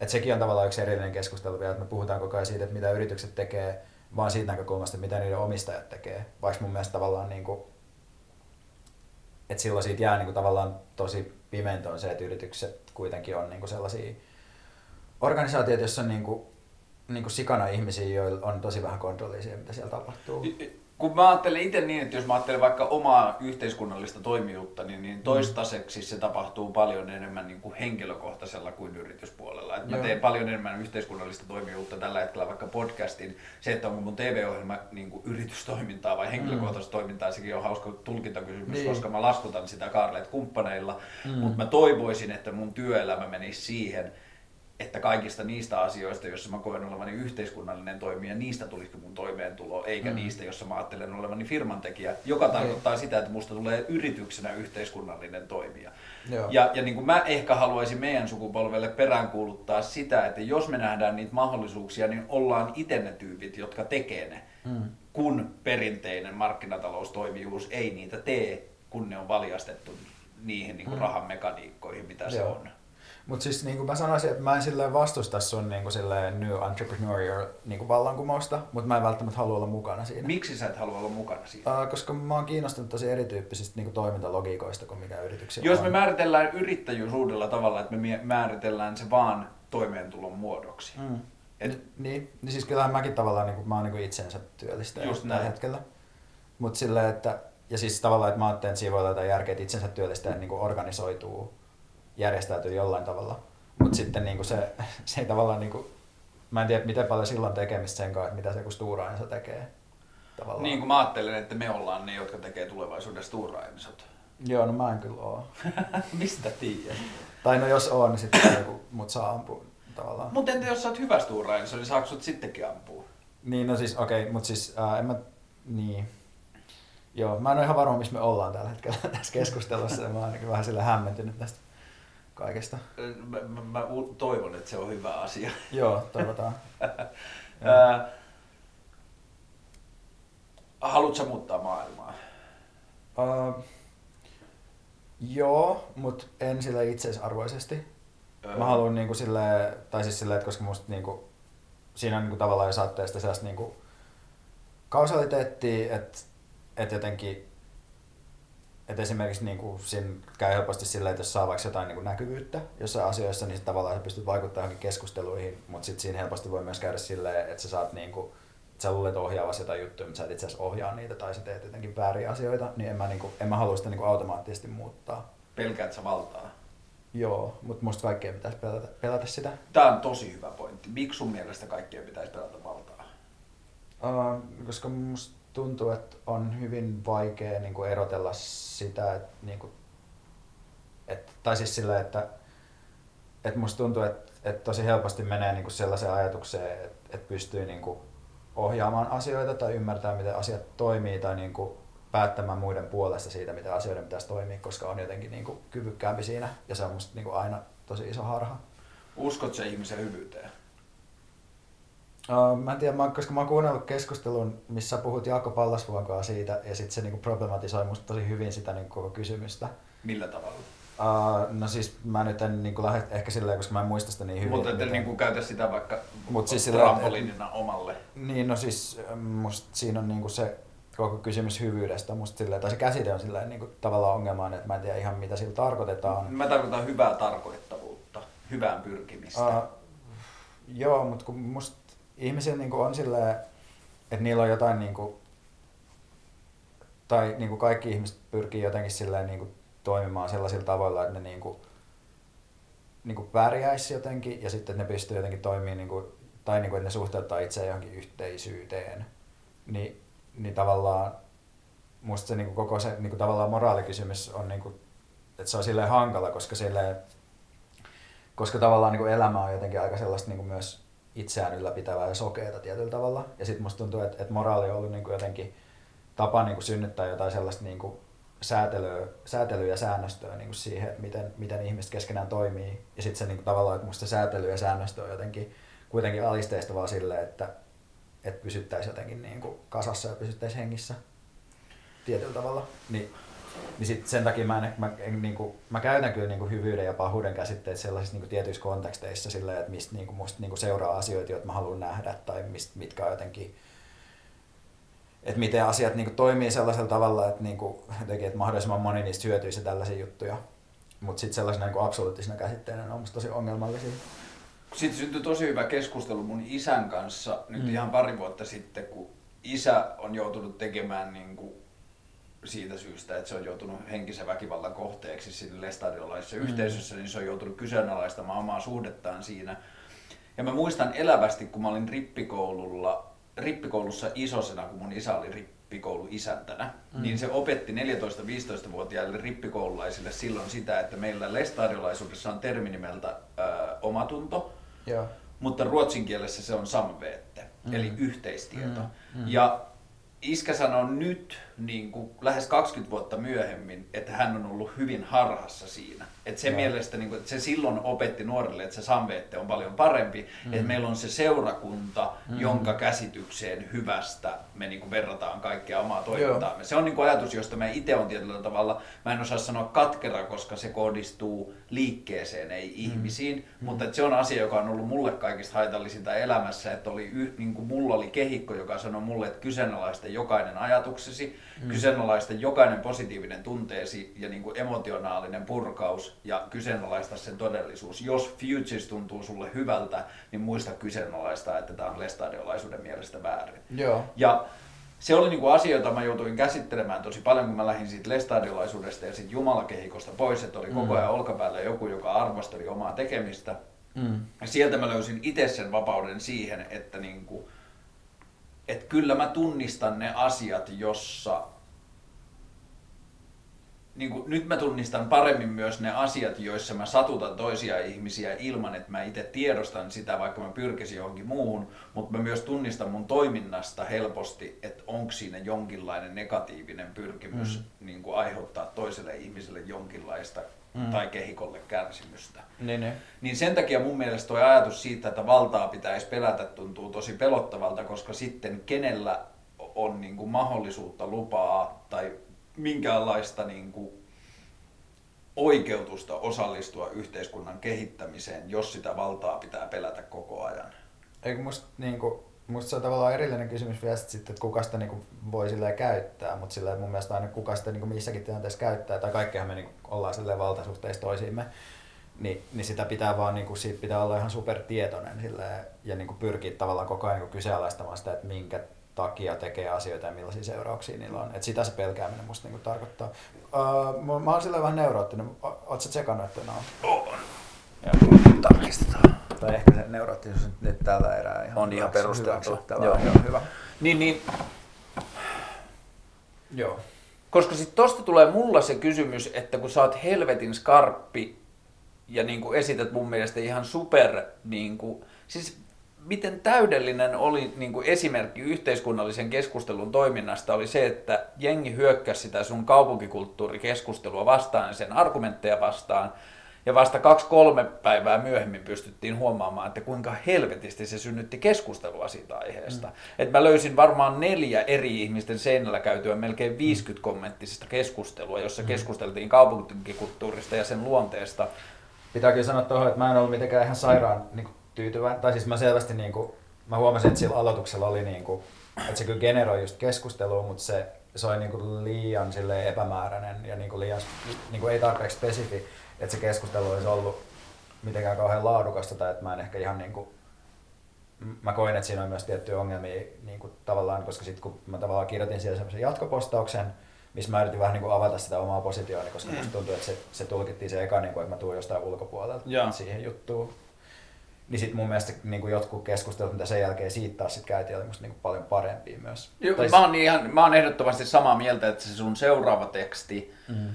Speaker 2: Että sekin on tavallaan yksi erillinen keskustelu vielä, että me puhutaan koko ajan siitä, että mitä yritykset tekee, vaan siitä näkökulmasta, että mitä niiden omistajat tekee. Vaikka mun mielestä tavallaan niin kuin, että silloin siitä jää niin kuin tavallaan tosi pimentoon se, että yritykset kuitenkin on niin kuin sellaisia organisaatioita, joissa on niin kuin, niin kuin sikana ihmisiä, joilla on tosi vähän kontrollia siihen, mitä siellä tapahtuu.
Speaker 1: Kun mä ajattelen itse niin, että jos mä ajattelen vaikka omaa yhteiskunnallista toimijuutta, niin, niin toistaiseksi se tapahtuu paljon enemmän niin kuin henkilökohtaisella kuin yrityspuolella. Et mä
Speaker 2: Joo.
Speaker 1: teen paljon enemmän yhteiskunnallista toimijuutta tällä hetkellä vaikka podcastin. Se, että onko mun TV-ohjelma niin kuin yritystoimintaa vai henkilökohtaista toimintaa, sekin on hauska tulkintakysymys,
Speaker 2: Niin.
Speaker 1: koska mä laskutan sitä Karlet kumppaneilla.
Speaker 5: Mm.
Speaker 1: Mutta mä toivoisin, että mun työelämä menisi siihen, että kaikista niistä asioista, joissa mä koen olevani yhteiskunnallinen toimija, niistä tulisi mun toimeentulo, eikä
Speaker 5: Mm.
Speaker 1: mm. niistä, jossa mä ajattelen olevani firman tekijä, joka tarkoittaa sitä, että musta tulee yrityksenä yhteiskunnallinen toimija.
Speaker 2: Joo.
Speaker 1: Ja, ja niin kuin mä ehkä haluaisin meidän sukupolvelle peräänkuuluttaa sitä, että jos me nähdään niitä mahdollisuuksia, niin ollaan itse ne tyypit, jotka tekee ne.
Speaker 5: Mm.
Speaker 1: kun perinteinen markkinataloustoimijuus ei niitä tee, kun ne on valjastettu niihin niin kuin rahan mekaniikkoihin, mitä se
Speaker 2: Joo.
Speaker 1: on.
Speaker 2: Mutta siis niin kuin mä sanoisin, että mä en silleen vastusta sun niin kuin silleen new entrepreneurial niin kuin vallankumousta, mutta mä en välttämättä halua olla mukana siinä.
Speaker 1: Miksi sä et halua olla mukana siinä?
Speaker 2: Uh, koska mä oon kiinnostunut tosi erityyppisistä niin kuin toimintalogiikoista kuin mitä yrityksiä
Speaker 1: Jos
Speaker 2: on.
Speaker 1: me määritellään yrittäjyys uudella tavalla, että me määritellään se vaan toimeentulon muodoksi.
Speaker 2: Mm.
Speaker 1: Et,
Speaker 2: Niin, niin siis kyllähän mäkin tavallaan niin kuin, mä oon niin kuin itsensä työllistäjä
Speaker 1: Just
Speaker 2: tällä
Speaker 1: näin.
Speaker 2: hetkellä. Mutta silleen, että ja siis tavallaan, että mä ajattelen, että siinä voi olla jotain järkeä, että itsensä työllistäjä niin kuin organisoituu, järjestäytyy jollain tavalla. Mutta sitten niin kuin se, se ei tavallaan, niin kuin, mä en tiedä miten paljon silloin tekemistä sen kanssa, mitä se kun Stura tekee. Tavallaan.
Speaker 1: niin kuin mä ajattelen, että me ollaan ne, jotka tekee tulevaisuudessa tuuraamisot.
Speaker 2: Joo, no mä en kyllä oo.
Speaker 1: Mistä tiedät?
Speaker 2: Tai no jos on, niin sitten joku mut saa ampua tavallaan.
Speaker 1: Mutta entä jos sä oot hyvä tuuraamissa, niin saako sut sittenkin ampua?
Speaker 2: Niin, no siis okei, okay, mutta siis ää, en mä, niin. Joo, mä en ole ihan varma, missä me ollaan tällä hetkellä tässä keskustelussa. mä oon ainakin vähän sille hämmentynyt tästä kaikesta.
Speaker 1: Mä, mä, mä toivon, että se on hyvä asia.
Speaker 2: Joo, toivotaan.
Speaker 1: Ää, Haluatko muuttaa maailmaa?
Speaker 2: Uh, joo, mutta en sille itseisarvoisesti. Mä haluan niinku sille, tai siis silleen, että koska musta niinku, siinä on niinku tavallaan jo saatteesta sellaista niinku kausaliteettia, että et jotenkin, että esimerkiksi niinku siinä käy helposti silleen, että jos saa vaikka jotain niinku näkyvyyttä jossain asioissa, niin sit tavallaan sä pystyt vaikuttamaan johonkin keskusteluihin, mutta sitten siinä helposti voi myös käydä silleen, että sä saat niinku, että sä luulet ohjaavasi jotain juttuja, mutta sä et itse asiassa ohjaa niitä tai sä teet jotenkin vääriä asioita, niin en mä, niinku, en mä halua sitä niinku automaattisesti muuttaa.
Speaker 1: Pelkäät sä valtaa?
Speaker 2: Joo, mutta musta kaikkea pitäisi pelata, pelata sitä.
Speaker 1: Tämä on tosi hyvä pointti. Miksi sun mielestä kaikkien pitäisi pelata valtaa?
Speaker 2: Uh, koska musta tuntuu, että on hyvin vaikea niin kuin erotella sitä, että, niin kuin, että tai siis sillä, että, että musta tuntuu, että, että tosi helposti menee niin kuin sellaiseen ajatukseen, että, että pystyy niin kuin ohjaamaan asioita tai ymmärtää, miten asiat toimii tai niin kuin päättämään muiden puolesta siitä, miten asioiden pitäisi toimia, koska on jotenkin niin kuin kyvykkäämpi siinä ja se on musta niin kuin aina tosi iso harha.
Speaker 1: Uskot sä ihmisen hyvyyteen?
Speaker 2: Uh, mä en tiedä, mä, koska mä oon kuunnellut keskustelun, missä puhut Jaakko Pallasvuon kanssa siitä, ja sitten se niinku problematisoi musta tosi hyvin sitä niinku koko kysymystä.
Speaker 1: Millä tavalla?
Speaker 2: Uh, no siis mä nyt en niinku lähde ehkä silleen, koska mä en muista sitä niin hyvin.
Speaker 1: Mutta ette niin kuin käytä sitä vaikka
Speaker 2: Mut siis
Speaker 1: trampolinina omalle.
Speaker 2: Niin, no siis äh, musta siinä on niinku se koko kysymys hyvyydestä, musta silleen, tai se käsite on silleen niinku tavallaan ongelmainen, että mä en tiedä ihan mitä sillä tarkoitetaan.
Speaker 1: Mä tarkoitan hyvää tarkoittavuutta, hyvään pyrkimistä.
Speaker 2: Uh, joo, mutta kun musta ihmisillä niinku on silleen, että niillä on jotain niinku, tai niinku kaikki ihmiset pyrkii jotenkin silleen niinku toimimaan sellaisilla tavoilla, että ne niinku, niinku pärjäisi jotenkin ja sitten ne pystyy jotenkin toimimaan niinku, tai niinku, että ne suhteuttaa itseään johonkin yhteisyyteen. Niin, niin tavallaan musta se niinku koko se niinku tavallaan moraalikysymys on niinku, että se on silleen hankala, koska silleen, koska tavallaan niin kuin elämä on jotenkin aika sellaista niin kuin myös itseään ylläpitävää ja sokeeta tietyllä tavalla. Ja sitten musta tuntuu, että, että moraali on ollut niin kuin jotenkin tapa niin kuin synnyttää jotain sellaista niin kuin säätelyä, säätelyä ja säännöstöä niin kuin siihen, että miten, miten ihmiset keskenään toimii. Ja sitten se niin kuin tavallaan, että musta säätely ja säännöstö on jotenkin kuitenkin alisteistavaa sille, että, että pysyttäisiin jotenkin niin kuin kasassa ja pysyttäisiin hengissä tietyllä tavalla. Niin niin sit sen takia mä, en, mä, en, niin kuin, mä käytän kyllä niin kuin hyvyyden ja pahuuden käsitteet sellaisissa niin kuin tietyissä konteksteissa silleen, että mistä niin kuin musta niin kuin seuraa asioita, joita mä haluan nähdä tai mist, mitkä on jotenkin että miten asiat niin kuin, toimii sellaisella tavalla, että, niin kuin, jotenkin, että mahdollisimman moni niistä hyötyisi tällaisia juttuja. Mutta sitten sellaisena niin kuin absoluuttisena käsitteenä ne on musta tosi ongelmallisia.
Speaker 1: Sitten syntyi tosi hyvä keskustelu mun isän kanssa nyt
Speaker 2: Mm.
Speaker 1: ihan pari vuotta sitten, kun isä on joutunut tekemään niin kuin siitä syystä, että se on joutunut henkisen väkivallan kohteeksi sille lestadiolaisessa
Speaker 2: Mm.
Speaker 1: yhteisössä, niin se on joutunut kyseenalaistamaan omaa suhdettaan siinä. Ja mä muistan elävästi, kun mä olin rippikoululla, rippikoulussa isosena, kun mun isä oli rippikoulu isäntänä, mm. niin se opetti 14-15-vuotiaille rippikoululaisille silloin sitä, että meillä lestadiolaisuudessa on termi nimeltä ö, omatunto,
Speaker 2: Joo.
Speaker 1: mutta ruotsin kielessä se on samvete,
Speaker 2: Mm.
Speaker 1: eli yhteistieto.
Speaker 2: Mm, mm.
Speaker 1: Ja iskä sanoo nyt niin kuin lähes 20 vuotta myöhemmin, että hän on ollut hyvin harhassa siinä. Että se
Speaker 6: Joo.
Speaker 1: mielestä, niin kuin, että se silloin opetti nuorille, että se samveette on paljon parempi, mm. että meillä on se seurakunta, mm. jonka käsitykseen hyvästä me niin kuin verrataan kaikkea omaa toimintaamme. Se on niin kuin ajatus, josta mä itse on tietyllä tavalla, mä en osaa sanoa katkera, koska se kohdistuu liikkeeseen, ei ihmisiin, mm. mutta että se on asia, joka on ollut mulle kaikista haitallisinta elämässä, että oli niin kuin mulla oli kehikko, joka sanoi mulle, että kyseenalaista jokainen ajatuksesi, mm. kyseenalaista jokainen positiivinen tunteesi ja niin kuin emotionaalinen purkaus ja kyseenalaista sen todellisuus. Jos futures tuntuu sulle hyvältä, niin muista kyseenalaista, että tämä on lestadiolaisuuden mielestä väärin.
Speaker 6: Joo.
Speaker 1: Ja se oli niinku asia, jota mä joutuin käsittelemään tosi paljon, kun mä lähdin siitä lestadiolaisuudesta ja siitä jumalakehikosta pois, että oli koko ajan olkapäällä joku, joka arvosteli omaa tekemistä.
Speaker 6: Mm.
Speaker 1: Ja sieltä mä löysin itse sen vapauden siihen, että niinku, et kyllä mä tunnistan ne asiat, jossa niin kuin, nyt mä tunnistan paremmin myös ne asiat, joissa mä satutan toisia ihmisiä ilman, että mä itse tiedostan sitä, vaikka mä pyrkisin johonkin muuhun, mutta mä myös tunnistan mun toiminnasta helposti, että onko siinä jonkinlainen negatiivinen pyrkimys mm. niin kuin aiheuttaa toiselle ihmiselle jonkinlaista mm. tai kehikolle kärsimystä.
Speaker 6: Niin, niin.
Speaker 1: Niin sen takia mun mielestä tuo ajatus siitä, että valtaa pitäisi pelätä, tuntuu tosi pelottavalta, koska sitten kenellä on niin kuin mahdollisuutta lupaa tai minkäänlaista niin kuin oikeutusta osallistua yhteiskunnan kehittämiseen, jos sitä valtaa pitää pelätä koko ajan.
Speaker 2: Eikö musta, niinku, musta se on tavallaan erillinen kysymys vielä sit sitten, että kuka sitä niinku voi silleen käyttää, mutta silleen mun mielestä aina kuka sitä niinku missäkin tilanteessa käyttää, tai kaikkihan me niinku ollaan silleen valtasuhteissa toisiimme, niin, niin sitä pitää vaan, niinku, siitä pitää olla ihan supertietoinen silleen, ja niinku pyrkiä tavallaan koko ajan niinku kyseenalaistamaan sitä, että minkä takia tekee asioita ja millaisia seurauksia niillä on. Et sitä se pelkääminen musta niinku tarkoittaa. Uh, mä, oon silleen vähän neuroottinen. O- Oot sä tsekannut, että on?
Speaker 6: Tarkistetaan.
Speaker 2: Tai ehkä se neuroottisuus nyt- nyt tällä erää ihan
Speaker 6: On ihan perusteltua. Joo.
Speaker 2: Joo, hyvä.
Speaker 6: Niin, niin,
Speaker 2: Joo.
Speaker 6: koska sitten tosta tulee mulla se kysymys, että kun sä oot helvetin skarppi ja niin kuin esität mun mielestä ihan super, niin kuin, siis miten täydellinen oli niin kuin esimerkki yhteiskunnallisen keskustelun toiminnasta oli se, että jengi hyökkäsi sitä sun kaupunkikulttuurikeskustelua vastaan ja sen argumentteja vastaan. Ja vasta kaksi-kolme päivää myöhemmin pystyttiin huomaamaan, että kuinka helvetisti se synnytti keskustelua siitä aiheesta. Mm. Et mä löysin varmaan neljä eri ihmisten seinällä käytyä melkein 50 kommenttisesta keskustelua, jossa keskusteltiin kaupunkikulttuurista ja sen luonteesta.
Speaker 2: Pitää kyllä sanoa tuohon, että mä en ollut mitenkään ihan sairaan niin kuin, tyytyväinen. Tai siis mä selvästi, niin kuin, mä huomasin, että sillä aloituksella oli, niin kuin, että se kyllä generoi just keskustelua, mutta se, se oli niin kuin, liian silleen, epämääräinen ja niin kuin, liian, niin kuin, ei tarpeeksi spesifi, että se keskustelu olisi ollut mitenkään kauhean laadukasta tai että mä en ehkä ihan niin kuin, mä koin, että siinä on myös tiettyjä ongelmia niin kuin, tavallaan, koska sitten kun mä tavallaan kirjoitin siellä semmoisen jatkopostauksen, missä mä yritin vähän niin kuin avata sitä omaa positiooni, koska musta tuntuu, että se, se tulkittiin se eka, niin kuin, että mä tuun jostain ulkopuolelta
Speaker 6: Joo.
Speaker 2: siihen juttuun. Niin sit mun mielestä niin kuin jotkut keskustelut, mitä sen jälkeen siitä taas sit käytiin, oli musta niin kuin paljon parempia myös.
Speaker 6: Joo,
Speaker 2: Tai
Speaker 6: mä, oon ihan, mä oon ehdottomasti samaa mieltä, että se sun seuraava teksti,
Speaker 2: Mm.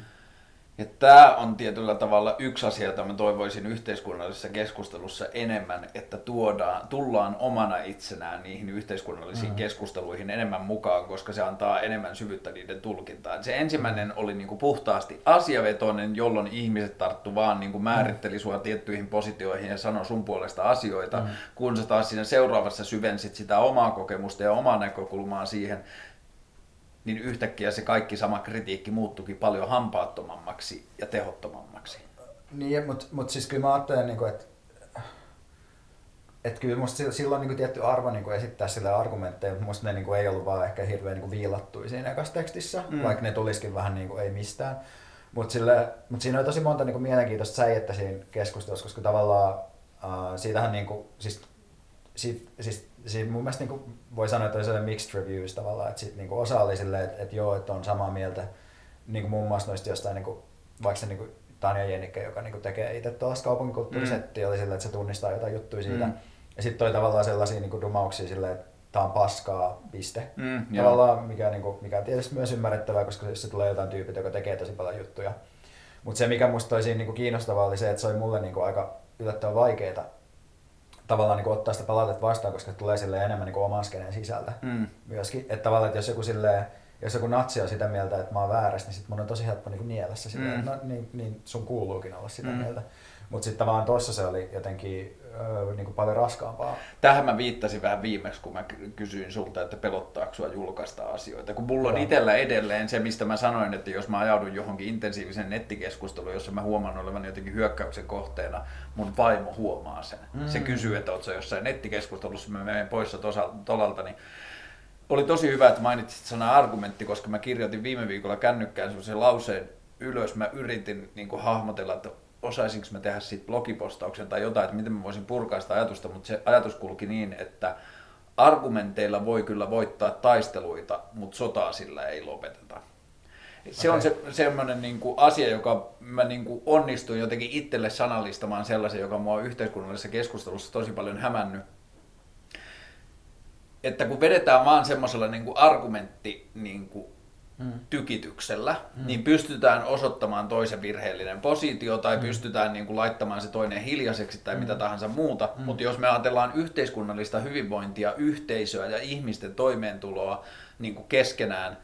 Speaker 6: Ja tämä on tietyllä tavalla yksi asia, jota mä toivoisin yhteiskunnallisessa keskustelussa enemmän, että tuodaan, tullaan omana itsenään niihin yhteiskunnallisiin mm. keskusteluihin enemmän mukaan, koska se antaa enemmän syvyyttä niiden tulkintaan. Se ensimmäinen oli niinku puhtaasti asiavetoinen, jolloin ihmiset tarttu vaan niinku määritteli sua tiettyihin positioihin ja sanoi sun puolesta asioita, mm. kun sä taas siinä seuraavassa syvensit sitä omaa kokemusta ja omaa näkökulmaa siihen, niin yhtäkkiä se kaikki sama kritiikki muuttukin paljon hampaattomammaksi ja tehottomammaksi.
Speaker 2: Niin, mutta mut siis kyllä mä ajattelen, niin kuin, että että kyllä musta silloin niin kuin tietty arvo niin kuin esittää sille argumentteja, mutta musta ne niin kuin ei ollut vaan ehkä hirveän niin kuin viilattuja siinä ekassa tekstissä, mm. vaikka ne tulisikin vähän niin kuin ei mistään. Mutta mut siinä oli tosi monta niin kuin mielenkiintoista säijettä siinä keskustelussa, koska tavallaan äh, siitähän niin kuin, siis, siitä, siis, siis mun mielestä niin kuin voi sanoa, että oli sellainen mixed reviews tavallaan, että sit niin kuin osa oli silleen, että, että joo, että on samaa mieltä niin kuin muun muassa noista jostain, niin kuin, vaikka se niin kuin Tanja Jennikke, joka niin kuin tekee itse tuollaista kaupunkikulttuurisettiä, mm. oli silleen, että se tunnistaa jotain juttuja siitä. Mm. Ja sitten toi tavallaan sellaisia niin kuin dumauksia silleen, että tämä on paskaa, piste.
Speaker 6: Mm,
Speaker 2: tavallaan, mikä, niin kuin, mikä on tietysti myös ymmärrettävää, koska jos se tulee jotain tyypit, joka tekee tosi paljon juttuja. Mutta se, mikä musta oli siinä niin kuin kiinnostavaa, oli se, että se oli mulle niin kuin aika yllättävän vaikeaa tavallaan niin kuin ottaa sitä palautetta vastaan, koska se tulee sille enemmän niin kuin oman skeneen sisältä
Speaker 6: Mm.
Speaker 2: myöskin. Että tavallaan, että jos joku silleen, jos joku natsi on sitä mieltä, että mä oon väärässä, niin sit mun on tosi helppo niin niellä se sitä,
Speaker 1: Mm.
Speaker 2: no, niin, niin, sun kuuluukin olla sitä
Speaker 1: Mm.
Speaker 2: mieltä. Mutta sitten vaan tossa se oli jotenkin öö, niin kuin paljon raskaampaa.
Speaker 1: Tähän mä viittasin vähän viimeksi, kun mä ky- kysyin sulta, että pelottaako sua julkaista asioita. Kun mulla on itsellä edelleen se, mistä mä sanoin, että jos mä ajaudun johonkin intensiiviseen nettikeskusteluun, jossa mä huomaan olevan jotenkin hyökkäyksen kohteena, mun vaimo huomaa sen. Mm. Se kysyy, että ootko jossain nettikeskustelussa, mä menen pois tolalta, niin oli tosi hyvä, että mainitsit sana argumentti, koska mä kirjoitin viime viikolla kännykkään sellaisen lauseen ylös. Mä yritin niin kuin, hahmotella, että osaisinko mä tehdä siitä blogipostauksen tai jotain, että miten mä voisin purkaa sitä ajatusta, mutta se ajatus kulki niin, että argumenteilla voi kyllä voittaa taisteluita, mutta sotaa sillä ei lopeteta. Se on se, semmoinen niin kuin asia, joka mä niin kuin onnistuin jotenkin itselle sanallistamaan sellaisen, joka mua on yhteiskunnallisessa keskustelussa tosi paljon hämännyt. Että kun vedetään vaan semmoisella niin kuin argumentti niin kuin tykityksellä, mm. niin pystytään osoittamaan toisen virheellinen positio tai mm. pystytään niin kuin laittamaan se toinen hiljaiseksi tai mm. mitä tahansa muuta. Mm. Mutta jos me ajatellaan yhteiskunnallista hyvinvointia, yhteisöä ja ihmisten toimeentuloa niin kuin keskenään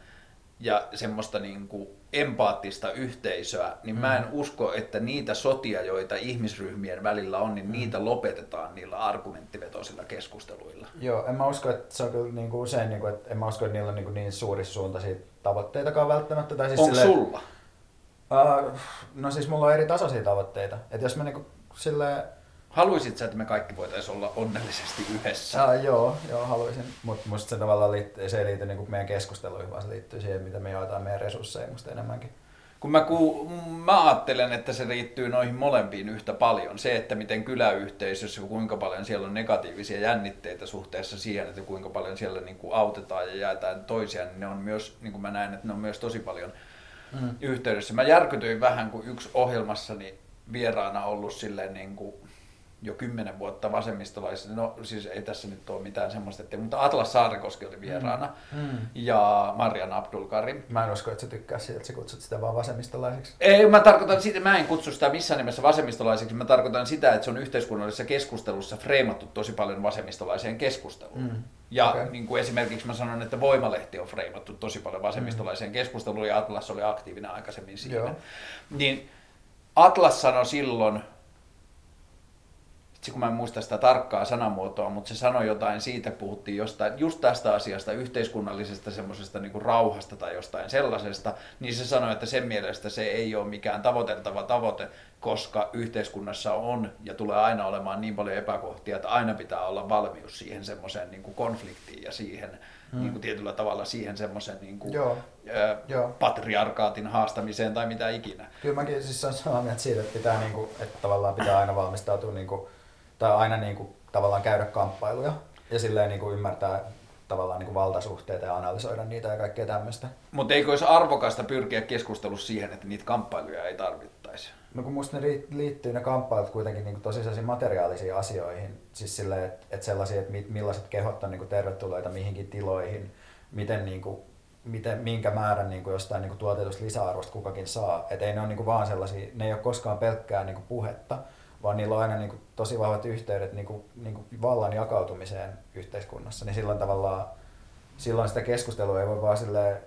Speaker 1: ja semmoista niin kuin empaattista yhteisöä, niin mm. mä en usko, että niitä sotia, joita ihmisryhmien välillä on, niin mm. niitä lopetetaan niillä argumenttivetoisilla keskusteluilla.
Speaker 2: Joo, en mä usko, että se on kyllä niin kuin usein, niin kuin, että en mä usko, että niillä on niin, kuin niin suurissuuntaisia tavoitteitakaan välttämättä. Tai siis
Speaker 1: Onko
Speaker 2: silleen-
Speaker 1: sulla?
Speaker 2: Uh, no siis mulla on eri tasoisia tavoitteita. Että jos mä niinku silleen...
Speaker 1: Haluaisit sä, että me kaikki voitaisiin olla onnellisesti yhdessä?
Speaker 2: Uh, joo, joo, haluaisin. Mutta musta se tavallaan liittyy, se ei liity niinku meidän keskusteluihin, vaan se liittyy siihen, mitä me jaetaan meidän resursseja musta enemmänkin.
Speaker 1: Kun mä, ku, mä ajattelen, että se liittyy noihin molempiin yhtä paljon. Se, että miten kyläyhteisössä, kuinka paljon siellä on negatiivisia jännitteitä suhteessa siihen, että kuinka paljon siellä niin kuin autetaan ja jaetaan toisiaan, niin ne on myös, niin kuin mä näen, että ne on myös tosi paljon mm. yhteydessä. Mä järkytyin vähän, kun yksi ohjelmassani vieraana ollut silleen niin kuin jo kymmenen vuotta vasemmistolaisessa, no siis ei tässä nyt ole mitään semmoista, että, mutta Atlas Saarikoski oli vieraana mm. ja Marian Abdul Karim.
Speaker 2: Mä en usko, että sä tykkää siitä, että sä kutsut sitä vaan vasemmistolaiseksi.
Speaker 1: Ei, mä tarkoitan sitä, mä en kutsu sitä missään nimessä vasemmistolaiseksi, mä tarkoitan sitä, että se on yhteiskunnallisessa keskustelussa freimattu tosi paljon vasemmistolaiseen keskusteluun. Mm. Ja okay. niin kuin esimerkiksi mä sanon, että Voimalehti on freimattu tosi paljon vasemmistolaiseen mm. keskusteluun ja Atlas oli aktiivinen aikaisemmin siinä.
Speaker 2: Joo.
Speaker 1: Niin Atlas sanoi silloin, itse kun mä en muista sitä tarkkaa sanamuotoa, mutta se sanoi jotain siitä, puhuttiin jostain, just tästä asiasta, yhteiskunnallisesta semmoisesta niin kuin rauhasta tai jostain sellaisesta, niin se sanoi, että sen mielestä se ei ole mikään tavoiteltava tavoite, koska yhteiskunnassa on ja tulee aina olemaan niin paljon epäkohtia, että aina pitää olla valmius siihen semmoiseen niin kuin konfliktiin ja siihen hmm. niin kuin tietyllä tavalla siihen semmoisen niin kuin,
Speaker 2: Joo.
Speaker 1: ää,
Speaker 2: Joo.
Speaker 1: patriarkaatin haastamiseen tai mitä ikinä.
Speaker 2: Kyllä mäkin siis olen samaa mieltä siitä, että, pitää, niinku, että tavallaan pitää aina valmistautua niinku, tai aina niinku, tavallaan käydä kamppailuja ja silleen niinku ymmärtää tavallaan niinku valtasuhteita ja analysoida niitä ja kaikkea tämmöistä.
Speaker 1: Mutta eikö olisi arvokasta pyrkiä keskustelussa siihen, että niitä kamppailuja ei tarvittaisi?
Speaker 2: No kun musta ne liittyy ne kamppailut kuitenkin niinku tosi sellaisiin materiaalisiin asioihin, siis silleen, että et sellaisia, että mi- millaiset kehot on niinku tervetulleita mihinkin tiloihin, miten niinku, miten, minkä määrän niinku jostain niinku tuotetusta lisäarvosta kukakin saa. Et ei ne ole niinku vaan sellaisia, ne ei ole koskaan pelkkää niinku puhetta, vaan niillä on aina niinku tosi vahvat yhteydet niinku, niinku vallan jakautumiseen yhteiskunnassa. Niin silloin tavallaan silloin sitä keskustelua ei voi vaan silleen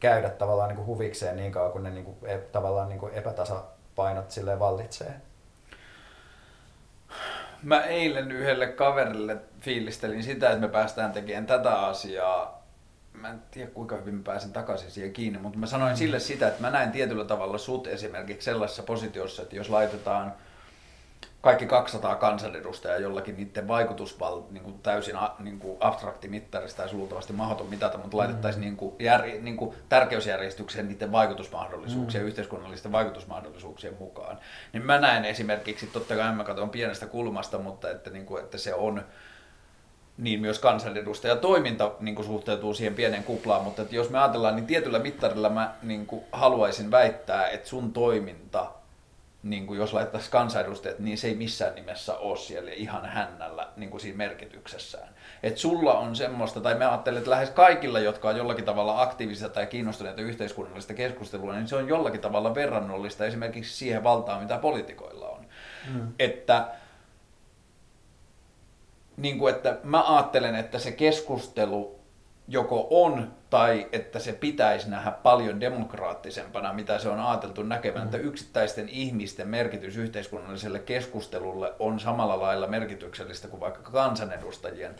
Speaker 2: käydä tavallaan niinku huvikseen niin kauan, kun ne niinku, e, tavallaan niinku epätasapainot silleen vallitsee.
Speaker 1: Mä eilen yhdelle kaverille fiilistelin sitä, että me päästään tekemään tätä asiaa. Mä en tiedä kuinka hyvin mä pääsen takaisin siihen kiinni, mutta mä sanoin sille sitä, että mä näen tietyllä tavalla sut esimerkiksi sellaisessa positiossa, että jos laitetaan kaikki 200 kansanedustajaa jollakin niiden vaikutusval, niin kuin täysin niin kuin abstrakti mittarista ja luultavasti mahdoton mitata, mutta laitettaisiin niin kuin jär, niin kuin tärkeysjärjestykseen niiden vaikutusmahdollisuuksien, mm. yhteiskunnallisten vaikutusmahdollisuuksien mukaan. Niin mä näen esimerkiksi, totta kai mä katson pienestä kulmasta, mutta että, niin kuin, että se on niin myös kansanedustajatoiminta niin kuin suhteutuu siihen pienen kuplaan, mutta että jos me ajatellaan, niin tietyllä mittarilla mä niin kuin haluaisin väittää, että sun toiminta niin kuin jos laittaisi kansanedustajat, niin se ei missään nimessä ole siellä ihan hännällä niin kuin siinä merkityksessään. Et sulla on semmoista, tai mä ajattelen, että lähes kaikilla, jotka on jollakin tavalla aktiivisia tai kiinnostuneita yhteiskunnallista keskustelua, niin se on jollakin tavalla verrannollista esimerkiksi siihen valtaan, mitä poliitikoilla on. Mm. Että, niin kuin, että mä ajattelen, että se keskustelu joko on tai että se pitäisi nähdä paljon demokraattisempana, mitä se on ajateltu näkevän, että yksittäisten ihmisten merkitys yhteiskunnalliselle keskustelulle on samalla lailla merkityksellistä kuin vaikka kansanedustajien.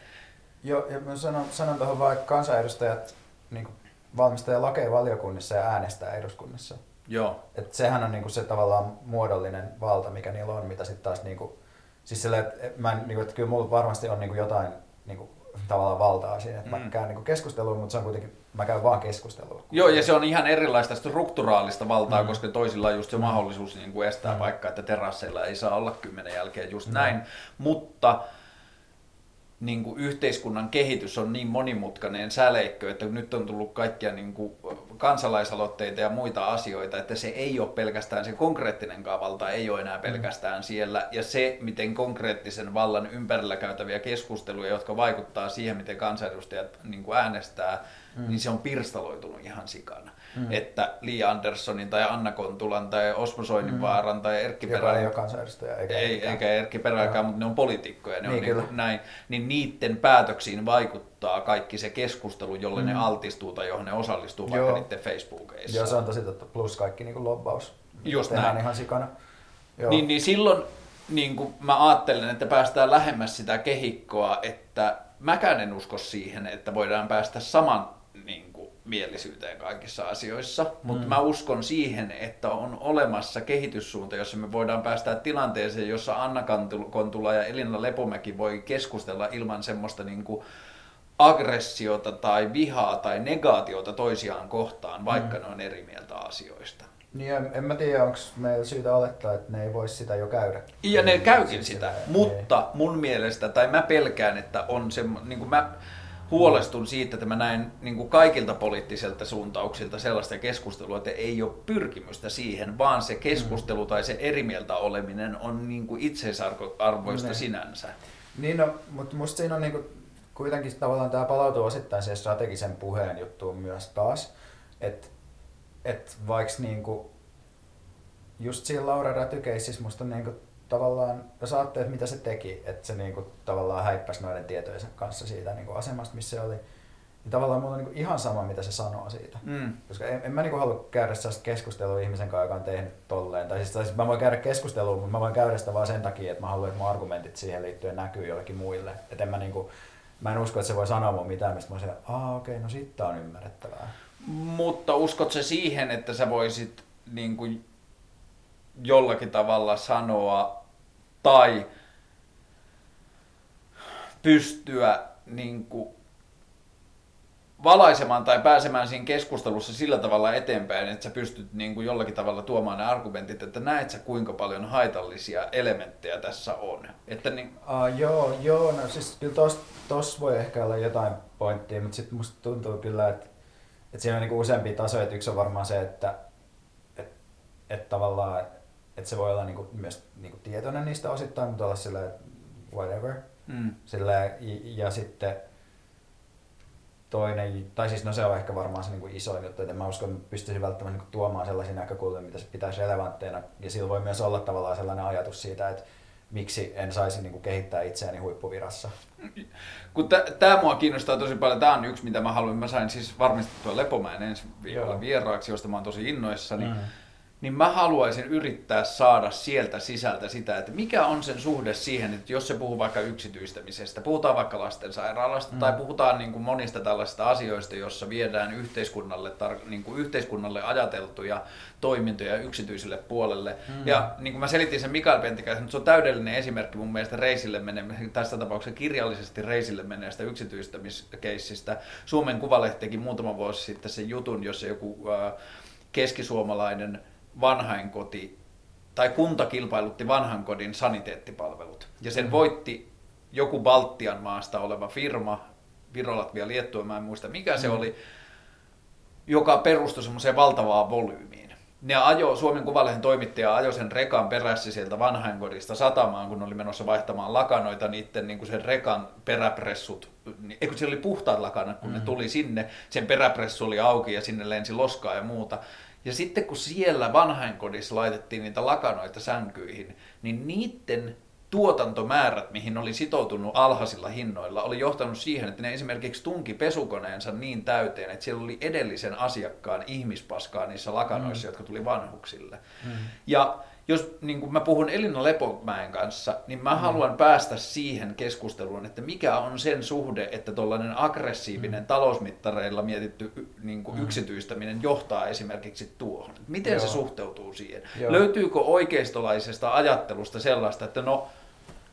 Speaker 2: Joo, ja mä sanon, sanon tuohon vaikka kansanedustajat niin valmistaja lakeja valiokunnissa ja äänestää eduskunnassa.
Speaker 1: Joo.
Speaker 2: Et sehän on niinku se tavallaan muodollinen valta, mikä niillä on, mitä sitten taas niinku, siis sille, että mä en, niinku, että kyllä mulla varmasti on niinku jotain niinku, tavallaan valtaa siinä, että mm. mä käyn niinku keskustelua, mutta se on kuitenkin, mä käyn vaan keskustelua.
Speaker 1: Joo, ja se on ihan erilaista strukturaalista valtaa, mm. koska toisilla on just se mahdollisuus niin kuin estää mm. vaikka, että terasseilla ei saa olla kymmenen jälkeen just mm. näin, mutta niin kuin yhteiskunnan kehitys on niin monimutkainen säleikkö, että nyt on tullut kaikkia niin kuin kansalaisaloitteita ja muita asioita, että se ei ole pelkästään se konkreettinen valta, ei ole enää pelkästään mm. siellä. Ja se, miten konkreettisen vallan ympärillä käytäviä keskusteluja, jotka vaikuttaa siihen, miten kansanedustajat niin kuin äänestää, mm. niin se on pirstaloitunut ihan sikana mm. että Li Anderssonin tai Anna Kontulan tai Osmo Soininvaaran mm. tai Erkki Perälä.
Speaker 2: ei ole kansanedustaja. Eikä,
Speaker 1: ei, eikä Erkki Perälläkään, mutta ne on poliitikkoja. Ne niin, on niin näin, niin niiden päätöksiin vaikuttaa kaikki se keskustelu, jolle mm. ne altistuu tai johon ne osallistuu Joo. vaikka niiden Facebookeissa.
Speaker 2: Joo, se on tosi totta. Plus kaikki niin kuin lobbaus.
Speaker 1: Just näin.
Speaker 2: ihan sikana. Joo.
Speaker 1: Niin, niin silloin niin kuin mä ajattelen, että päästään lähemmäs sitä kehikkoa, että mäkään en usko siihen, että voidaan päästä saman niin mielisyyteen kaikissa asioissa, mutta mm. mä uskon siihen, että on olemassa kehityssuunta, jossa me voidaan päästä tilanteeseen, jossa Anna Kontula ja Elina Lepomäki voi keskustella ilman semmoista niin kuin aggressiota tai vihaa tai negaatiota toisiaan kohtaan, vaikka mm. ne on eri mieltä asioista.
Speaker 2: Niin, en, en mä tiedä, onko meillä syytä olettaa, että ne ei voisi sitä jo käydä.
Speaker 1: Ja ne käykin sitä, sitä mutta mun mielestä, tai mä pelkään, että on se, niin kuin mä, huolestun siitä, että mä näen niin kuin kaikilta poliittisilta suuntauksilta sellaista keskustelua, että ei ole pyrkimystä siihen, vaan se keskustelu tai se eri mieltä oleminen on niin kuin itseisarvoista ne. sinänsä.
Speaker 2: Niin no, mutta musta siinä on niin kuin, kuitenkin tavallaan tämä palautuu osittain siihen strategisen puheen juttuun myös taas, että et vaikka niin kuin, just siinä Laura Rätykeississä musta on niin kuin, tavallaan, jos että mitä se teki, että se niinku tavallaan häippäsi noiden tietojensa kanssa siitä niinku asemasta, missä se oli, niin tavallaan mulla on niinku ihan sama, mitä se sanoo siitä. Mm. Koska en, en mä niinku halua käydä sellaista keskustelua ihmisen kanssa, joka on tehnyt tolleen. Tai siis, tai siis mä voin käydä keskustelua, mutta mä voin käydä sitä vaan sen takia, että mä haluan, että mun argumentit siihen liittyen näkyy jollekin muille. Että en mä niinku, mä en usko, että se voi sanoa mun mitään, mistä mä olisin, aa okei, okay, no sitten on ymmärrettävää.
Speaker 1: Mutta uskot se siihen, että sä voisit niin kuin jollakin tavalla sanoa tai pystyä niin kuin, valaisemaan tai pääsemään siinä keskustelussa sillä tavalla eteenpäin, että sä pystyt niin kuin jollakin tavalla tuomaan ne argumentit, että näet sä kuinka paljon haitallisia elementtejä tässä on. Että niin...
Speaker 2: uh, joo, joo, no siis kyllä tos, tos voi ehkä olla jotain pointtia, mutta sitten musta tuntuu kyllä, että, että siinä on niin useampia tasoja. Että yksi on varmaan se, että, että, että tavallaan että se voi olla niinku, myös niinku tietoinen niistä osittain, mutta olla sillä whatever. Mm. Sillä, ja, ja sitten toinen, tai siis no se on ehkä varmaan se niinku isoin juttu, että mä uskon, että pystyisin välttämättä niinku tuomaan sellaisia näkökulmia, mitä se pitäisi relevantteina. Ja sillä voi myös olla tavallaan sellainen ajatus siitä, että miksi en saisi niinku kehittää itseäni huippuvirassa.
Speaker 1: Kun tämä mua kiinnostaa tosi paljon, tämä on yksi mitä mä haluan, mä sain siis varmistettua Lepomäen ensi viikolla vieraaksi, josta mä oon tosi innoissani. Mm niin mä haluaisin yrittää saada sieltä sisältä sitä, että mikä on sen suhde siihen, että jos se puhuu vaikka yksityistämisestä, puhutaan vaikka lastensairaalasta mm. tai puhutaan niin kuin monista tällaisista asioista, jossa viedään yhteiskunnalle, tar- niin kuin yhteiskunnalle ajateltuja toimintoja yksityiselle puolelle. Mm. Ja niin kuin mä selitin sen Mikael Pentikäisen, se on täydellinen esimerkki mun mielestä reisille menemisestä, tässä tapauksessa kirjallisesti reisille meneestä yksityistämiskeissistä. Suomen Kuvalehti teki muutama vuosi sitten sen jutun, jossa joku äh, keskisuomalainen vanhainkoti tai kunta kilpailutti vanhankodin saniteettipalvelut. Ja sen mm. voitti joku Baltian maasta oleva firma, Virolatvia, Liettua, mä en muista mikä se mm. oli, joka perustui semmoiseen valtavaan volyymiin. Ne ajo, Suomen Kuvalehen toimittaja ajoi sen rekan perässä sieltä vanhainkodista satamaan, kun oli menossa vaihtamaan lakanoita, niiden niin kuin sen rekan peräpressut, eikö siellä oli puhtaat lakanat, kun mm. ne tuli sinne, sen peräpressu oli auki ja sinne lensi loskaa ja muuta. Ja sitten kun siellä vanhainkodissa laitettiin niitä lakanoita sänkyihin, niin niiden tuotantomäärät, mihin oli sitoutunut alhaisilla hinnoilla, oli johtanut siihen, että ne esimerkiksi tunki pesukoneensa niin täyteen, että siellä oli edellisen asiakkaan ihmispaskaa niissä lakanoissa, mm. jotka tuli vanhuksille. Mm. Ja jos niin kuin mä puhun Elina Lepomäen kanssa, niin mä mm. haluan päästä siihen keskusteluun, että mikä on sen suhde, että tuollainen aggressiivinen mm. talousmittareilla mietitty niin kuin mm. yksityistäminen johtaa esimerkiksi tuohon. Miten Joo. se suhteutuu siihen? Joo. Löytyykö oikeistolaisesta ajattelusta sellaista, että no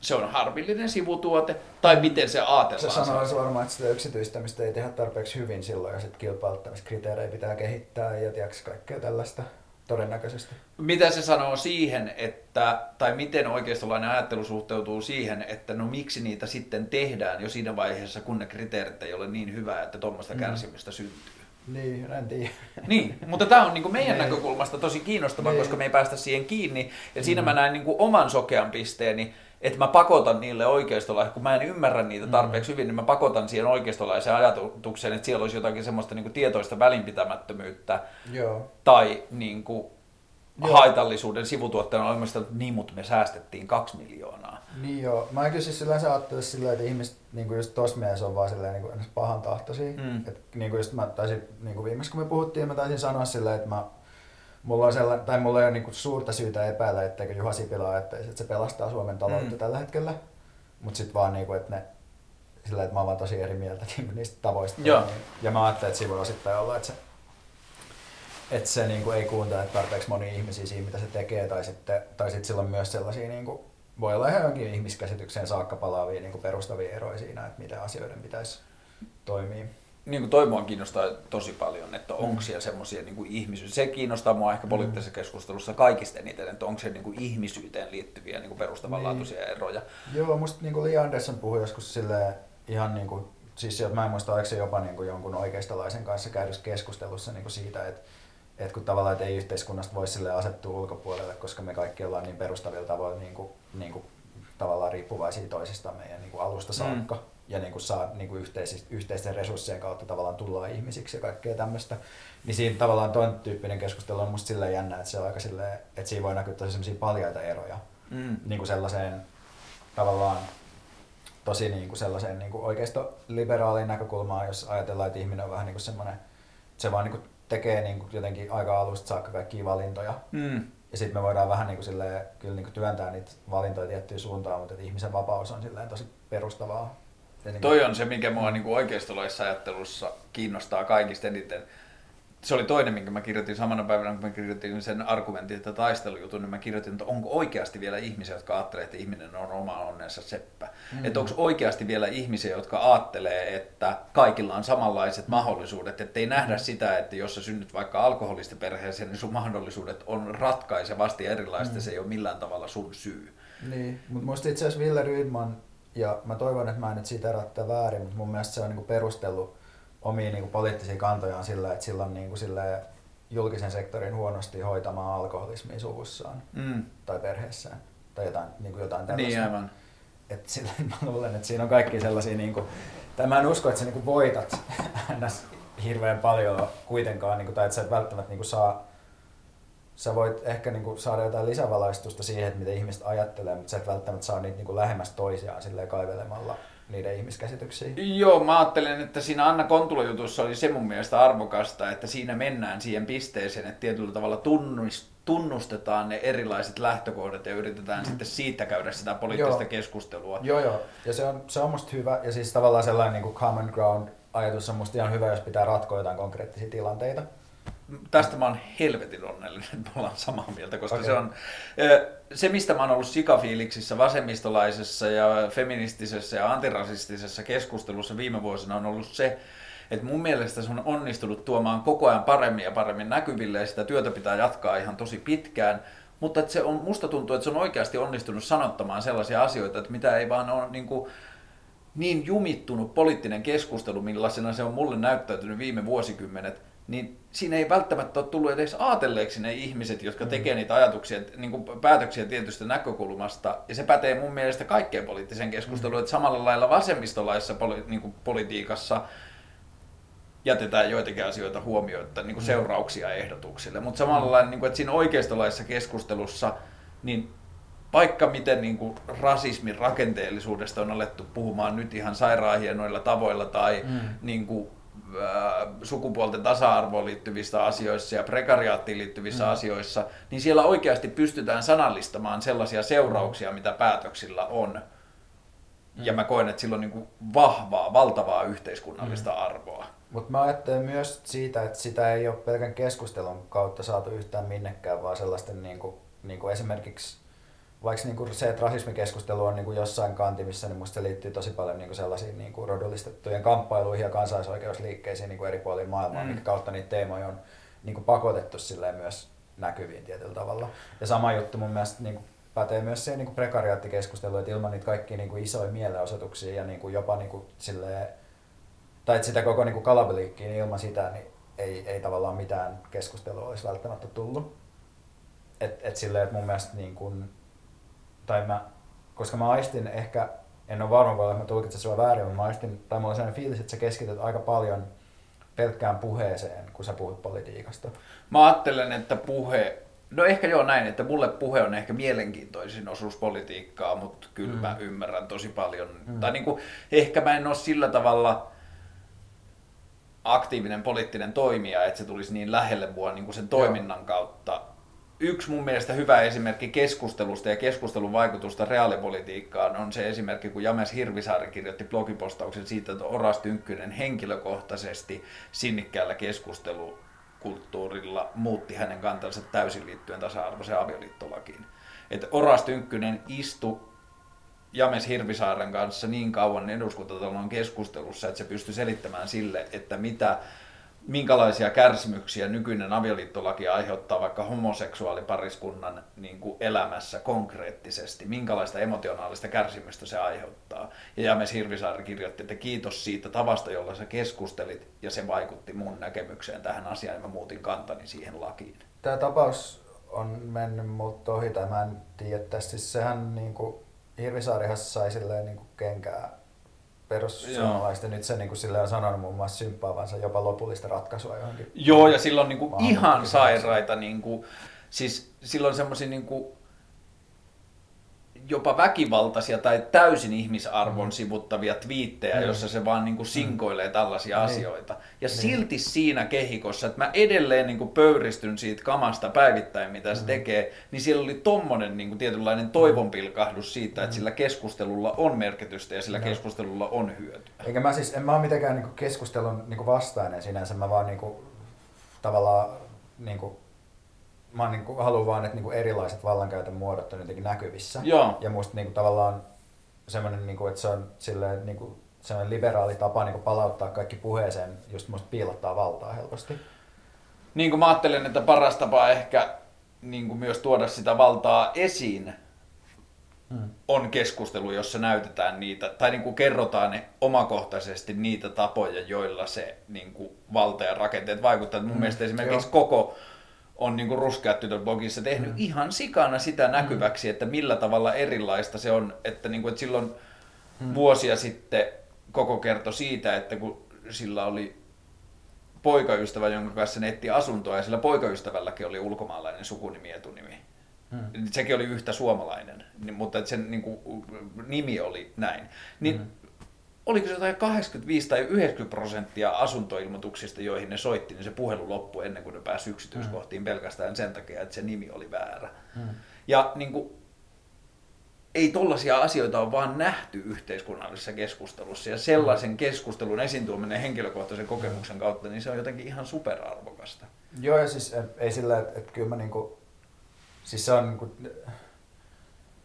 Speaker 1: se on harmillinen sivutuote, tai miten se ajatellaan?
Speaker 2: Se sanoisi varmaan, että sitä yksityistämistä ei tehdä tarpeeksi hyvin silloin, ja sitten kilpailuttamiskriteerejä pitää kehittää ja tiedätkö kaikkea tällaista todennäköisesti.
Speaker 1: Mitä se sanoo siihen, että, tai miten oikeistolainen ajattelu suhteutuu siihen, että no miksi niitä sitten tehdään jo siinä vaiheessa, kun ne kriteerit ei ole niin hyvää, että tuommoista mm. kärsimystä syntyy?
Speaker 2: Niin, en tiedä.
Speaker 1: Niin, mutta tämä on niin meidän niin. näkökulmasta tosi kiinnostavaa, niin. koska me ei päästä siihen kiinni. Ja siinä mm. mä näen niin oman sokean pisteeni, että mä pakotan niille oikeistolaisille, kun mä en ymmärrä niitä mm. tarpeeksi hyvin, niin mä pakotan siihen oikeistolaiseen ajatukseen, että siellä olisi jotakin semmoista niin kuin tietoista välinpitämättömyyttä
Speaker 2: Joo.
Speaker 1: tai niin kuin joo. haitallisuuden sivutuotteena olemassa, että niin, mutta me säästettiin kaksi miljoonaa.
Speaker 2: Niin joo. Mä kyllä siis yleensä ajattelen silleen, että ihmiset niin kuin just tossa mielessä on vaan silleen niin kuin pahan tahtoisia. Mm. Että niin kuin just mä taisin, niin kuin viimeksi kun me puhuttiin, mä taisin sanoa silleen, että mä mulla on sellainen, tai mulla ei ole niinku suurta syytä epäillä, etteikö Juha Sipilä että se pelastaa Suomen taloutta mm. tällä hetkellä. Mutta sitten vaan niinku, että ne sillä että mä oon vaan tosi eri mieltä niinku niistä tavoista. Joo. Niin, ja mä ajattelen, että siinä voi osittain olla, että se, että se niinku ei kuuntele tarpeeksi monia ihmisiä siinä, mitä se tekee, tai sitten, tai sitten sillä on myös sellaisia, niinku, voi olla ihan jonkin ihmiskäsitykseen saakka palaavia niinku perustavia eroja siinä, että miten asioiden pitäisi toimia
Speaker 1: niin kuin toi mua kiinnostaa tosi paljon, että onko mm. siellä semmoisia niin ihmisyyttä. Se kiinnostaa mua ehkä mm. poliittisessa keskustelussa kaikista eniten, että onko siellä niin kuin ihmisyyteen liittyviä niin kuin perustavanlaatuisia niin. eroja.
Speaker 2: Joo, musta niin kuin Li Andersson puhui joskus sille ihan niin kuin, siis mä en muista, oliko se jopa niin kuin jonkun oikeistolaisen kanssa käydyssä keskustelussa niin kuin siitä, että että kun tavallaan että ei yhteiskunnasta voi sille asettua ulkopuolelle, koska me kaikki ollaan niin perustavilla tavoilla niin kuin, niin kuin, tavallaan riippuvaisia toisista meidän niin kuin alusta saakka. Mm ja niin kuin saa niin kuin yhteisten resurssien kautta tavallaan tullaan ihmisiksi ja kaikkea tämmöistä. Niin siinä tavallaan tuon tyyppinen keskustelu on musta silleen jännä, että se on aika silleen, että siinä voi näkyä tosi sellaisia paljaita eroja. Mm. Niin kuin sellaiseen tavallaan tosi niin kuin sellaiseen niin kuin oikeisto-liberaaliin näkökulmaan, jos ajatellaan, että ihminen on vähän niin kuin semmoinen, se vaan niin kuin tekee niin kuin jotenkin aika alusta saakka kaikkia valintoja. Mm. Ja sitten me voidaan vähän niin kuin silleen, kyllä niin kuin työntää niitä valintoja tiettyyn suuntaan, mutta että ihmisen vapaus on silleen tosi perustavaa
Speaker 1: niin Toi on se, mikä mua niin oikeistolaisessa ajattelussa kiinnostaa kaikista eniten. Se oli toinen, minkä mä kirjoitin samana päivänä, kun mä kirjoitin sen argumentin, että taistelujutun, niin mä kirjoitin, että onko oikeasti vielä ihmisiä, jotka ajattelee, että ihminen on oma onnensa seppä. Mm-hmm. Että onko oikeasti vielä ihmisiä, jotka ajattelee, että kaikilla on samanlaiset mahdollisuudet, ettei nähdä mm-hmm. sitä, että jos sä synnyt vaikka alkoholistiperheeseen, niin sun mahdollisuudet on ratkaisevasti erilaiset mm-hmm. ja se ei ole millään tavalla sun syy.
Speaker 2: Niin, mutta musta itse asiassa Ville Rydman ja mä toivon, että mä en nyt siitä tätä väärin, mutta mun mielestä se on niinku perustellut omia niinku poliittisia kantojaan sillä, että sillä on niinku sillä julkisen sektorin huonosti hoitamaan alkoholismia suvussaan mm. tai perheessään tai jotain, niinku jotain tällaista.
Speaker 1: Niin aivan.
Speaker 2: Et sillä, mä luulen, että siinä on kaikki sellaisia, niinku, tai mä en usko, että sä niinku voitat hirveän paljon kuitenkaan, niinku, tai että sä et välttämättä niinku saa sä voit ehkä niin kuin saada jotain lisävalaistusta siihen, että mitä ihmiset ajattelee, mutta sä et välttämättä saa niitä niin kuin lähemmäs toisiaan silleen kaivelemalla niiden ihmiskäsityksiä.
Speaker 1: Joo, mä ajattelen, että siinä Anna Kontula-jutussa oli se mun mielestä arvokasta, että siinä mennään siihen pisteeseen, että tietyllä tavalla tunnustetaan ne erilaiset lähtökohdat ja yritetään mm. sitten siitä käydä sitä poliittista joo. keskustelua.
Speaker 2: Joo, joo. Ja se on, se on musta hyvä. Ja siis tavallaan sellainen niin kuin common ground ajatus on musta ihan hyvä, jos pitää ratkoa jotain konkreettisia tilanteita
Speaker 1: tästä mä oon helvetin onnellinen, että me ollaan samaa mieltä, koska okay. se on se, mistä mä oon ollut sikafiiliksissä vasemmistolaisessa ja feministisessä ja antirasistisessa keskustelussa viime vuosina on ollut se, että mun mielestä se on onnistunut tuomaan koko ajan paremmin ja paremmin näkyville ja sitä työtä pitää jatkaa ihan tosi pitkään. Mutta että se on, musta tuntuu, että se on oikeasti onnistunut sanottamaan sellaisia asioita, että mitä ei vaan ole niin, kuin, niin jumittunut poliittinen keskustelu, millaisena se on mulle näyttäytynyt viime vuosikymmenet, niin siinä ei välttämättä ole tullut edes ajatelleeksi ne ihmiset, jotka mm. tekee niitä ajatuksia, niin kuin päätöksiä tietystä näkökulmasta. Ja se pätee mun mielestä kaikkeen poliittiseen keskusteluun, mm. että samalla lailla vasemmistolaisessa poli, niin kuin politiikassa jätetään joitakin asioita huomioita, niin kuin mm. seurauksia ehdotuksille. Mutta samalla lailla, niin kuin, että siinä oikeistolaisessa keskustelussa, niin vaikka miten niin kuin rasismin rakenteellisuudesta on alettu puhumaan nyt ihan sairaan hienoilla tavoilla tai mm. niin kuin, sukupuolten tasa-arvoon liittyvissä asioissa ja prekariaattiin liittyvissä mm. asioissa, niin siellä oikeasti pystytään sanallistamaan sellaisia seurauksia, mitä päätöksillä on. Mm. Ja mä koen, että sillä on niin kuin vahvaa, valtavaa yhteiskunnallista mm. arvoa.
Speaker 2: Mutta mä ajattelen myös siitä, että sitä ei ole pelkän keskustelun kautta saatu yhtään minnekään, vaan sellaisten niin kuin, niin kuin esimerkiksi vaikka niin kuin se, että rasismikeskustelu on niin kuin jossain kantimissa, niin musta se liittyy tosi paljon niin kuin sellaisiin niin kuin rodullistettujen kamppailuihin ja kansalaisoikeusliikkeisiin niin kuin eri puolilla maailmaa, mm. mikä kautta niitä teemoja on niin kuin pakotettu silleen myös näkyviin tietyllä tavalla. Ja sama juttu mun mielestä niin kuin pätee myös siihen niin prekariaattikeskusteluun, että ilman niitä kaikkia niin kuin isoja mielenosoituksia ja niin kuin jopa niin kuin silleen, tai että sitä koko niin kuin kalabeliikkiä, niin ilman sitä niin ei, ei tavallaan mitään keskustelua olisi välttämättä tullut. Et, et silleen, että mun mielestä niin kuin, tai mä, koska mä aistin ehkä, en ole varma, voi mä tulkitsen sua väärin, mutta mä aistin, tai mulla on sellainen fiilis, että sä keskityt aika paljon pelkkään puheeseen, kun sä puhut politiikasta.
Speaker 1: Mä ajattelen, että puhe, no ehkä joo näin, että mulle puhe on ehkä mielenkiintoisin osuus politiikkaa, mutta kyllä mm. mä ymmärrän tosi paljon. Mm. Tai niin kuin, ehkä mä en ole sillä tavalla aktiivinen poliittinen toimija, että se tulisi niin lähelle mua niin kuin sen toiminnan joo. kautta yksi mun mielestä hyvä esimerkki keskustelusta ja keskustelun vaikutusta reaalipolitiikkaan on se esimerkki, kun James Hirvisaari kirjoitti blogipostauksen siitä, että Oras Tynkkynen henkilökohtaisesti sinnikkäällä keskustelukulttuurilla muutti hänen kantansa täysin liittyen tasa-arvoiseen avioliittolakiin. Että Oras Tynkkynen istui James Hirvisaaren kanssa niin kauan eduskuntatalon keskustelussa, että se pystyi selittämään sille, että mitä minkälaisia kärsimyksiä nykyinen avioliittolaki aiheuttaa vaikka homoseksuaalipariskunnan niin kuin elämässä konkreettisesti, minkälaista emotionaalista kärsimystä se aiheuttaa. Ja James Hirvisaari kirjoitti, että kiitos siitä tavasta, jolla sä keskustelit, ja se vaikutti mun näkemykseen tähän asiaan, ja mä muutin kantani siihen lakiin.
Speaker 2: Tämä tapaus on mennyt multa ohi, tai mä en tiedä. Siis sehän niin kuin, Hirvisaarihan sai silleen niin kuin kenkää perussuomalaiset, nyt se niin kuin, on sanonut muun muassa symppaavansa jopa lopullista ratkaisua johonkin.
Speaker 1: Joo, ja silloin niin kuin ihan sairaita, niin kuin, siis silloin semmoisia niin kuin, jopa väkivaltaisia tai täysin ihmisarvon mm. sivuttavia twiittejä, mm. jossa se vaan niin kuin sinkoilee mm. tällaisia mm. asioita. Ja mm. silti siinä kehikossa, että mä edelleen niin kuin pöyristyn siitä kamasta päivittäin, mitä se mm. tekee, niin siellä oli tommonen niin kuin tietynlainen toivonpilkahdus siitä, että mm. sillä keskustelulla on merkitystä ja sillä mm. keskustelulla on hyötyä.
Speaker 2: Eikä mä siis, en mä ole mitenkään niin kuin keskustelun niin kuin vastainen sinänsä, mä vaan niin kuin, tavallaan niin kuin, mä niin kuin, haluan vaan, että niin kuin erilaiset vallankäytön muodot on jotenkin näkyvissä.
Speaker 1: Joo.
Speaker 2: Ja musta niin kuin, tavallaan semmoinen, niin kuin, että se on silleen, niin kuin, semmoinen liberaali tapa niin kuin, palauttaa kaikki puheeseen, just musta piilottaa valtaa helposti.
Speaker 1: Niin kuin mä ajattelen, että paras tapa ehkä niin kuin myös tuoda sitä valtaa esiin hmm. on keskustelu, jossa näytetään niitä, tai niin kuin kerrotaan ne omakohtaisesti niitä tapoja, joilla se niin kuin valta ja rakenteet vaikuttavat. Mun hmm. mielestä esimerkiksi Joo. koko on niin kuin Ruskeat tytöt blogissa tehnyt mm. ihan sikana sitä näkyväksi, mm. että millä tavalla erilaista se on. Että, niin kuin, että silloin mm. vuosia sitten koko kertoi siitä, että kun sillä oli poikaystävä, jonka kanssa ne etti asuntoa, ja sillä poikaystävälläkin oli ulkomaalainen sukunimi etunimi. Hmm. Sekin oli yhtä suomalainen, mutta että sen niin kuin, nimi oli näin. Niin hmm oliko se jotain 85 tai 90 prosenttia asuntoilmoituksista, joihin ne soitti, niin se puhelu loppui ennen kuin ne pääsi yksityiskohtiin mm. pelkästään sen takia, että se nimi oli väärä. Mm. Ja niin kuin, ei tollaisia asioita ole vaan nähty yhteiskunnallisessa keskustelussa ja sellaisen keskustelun esiintuominen henkilökohtaisen kokemuksen kautta, niin se on jotenkin ihan superarvokasta.
Speaker 2: Joo ja siis ei sillä, että, että kyllä mä niinku, siis se on niinku,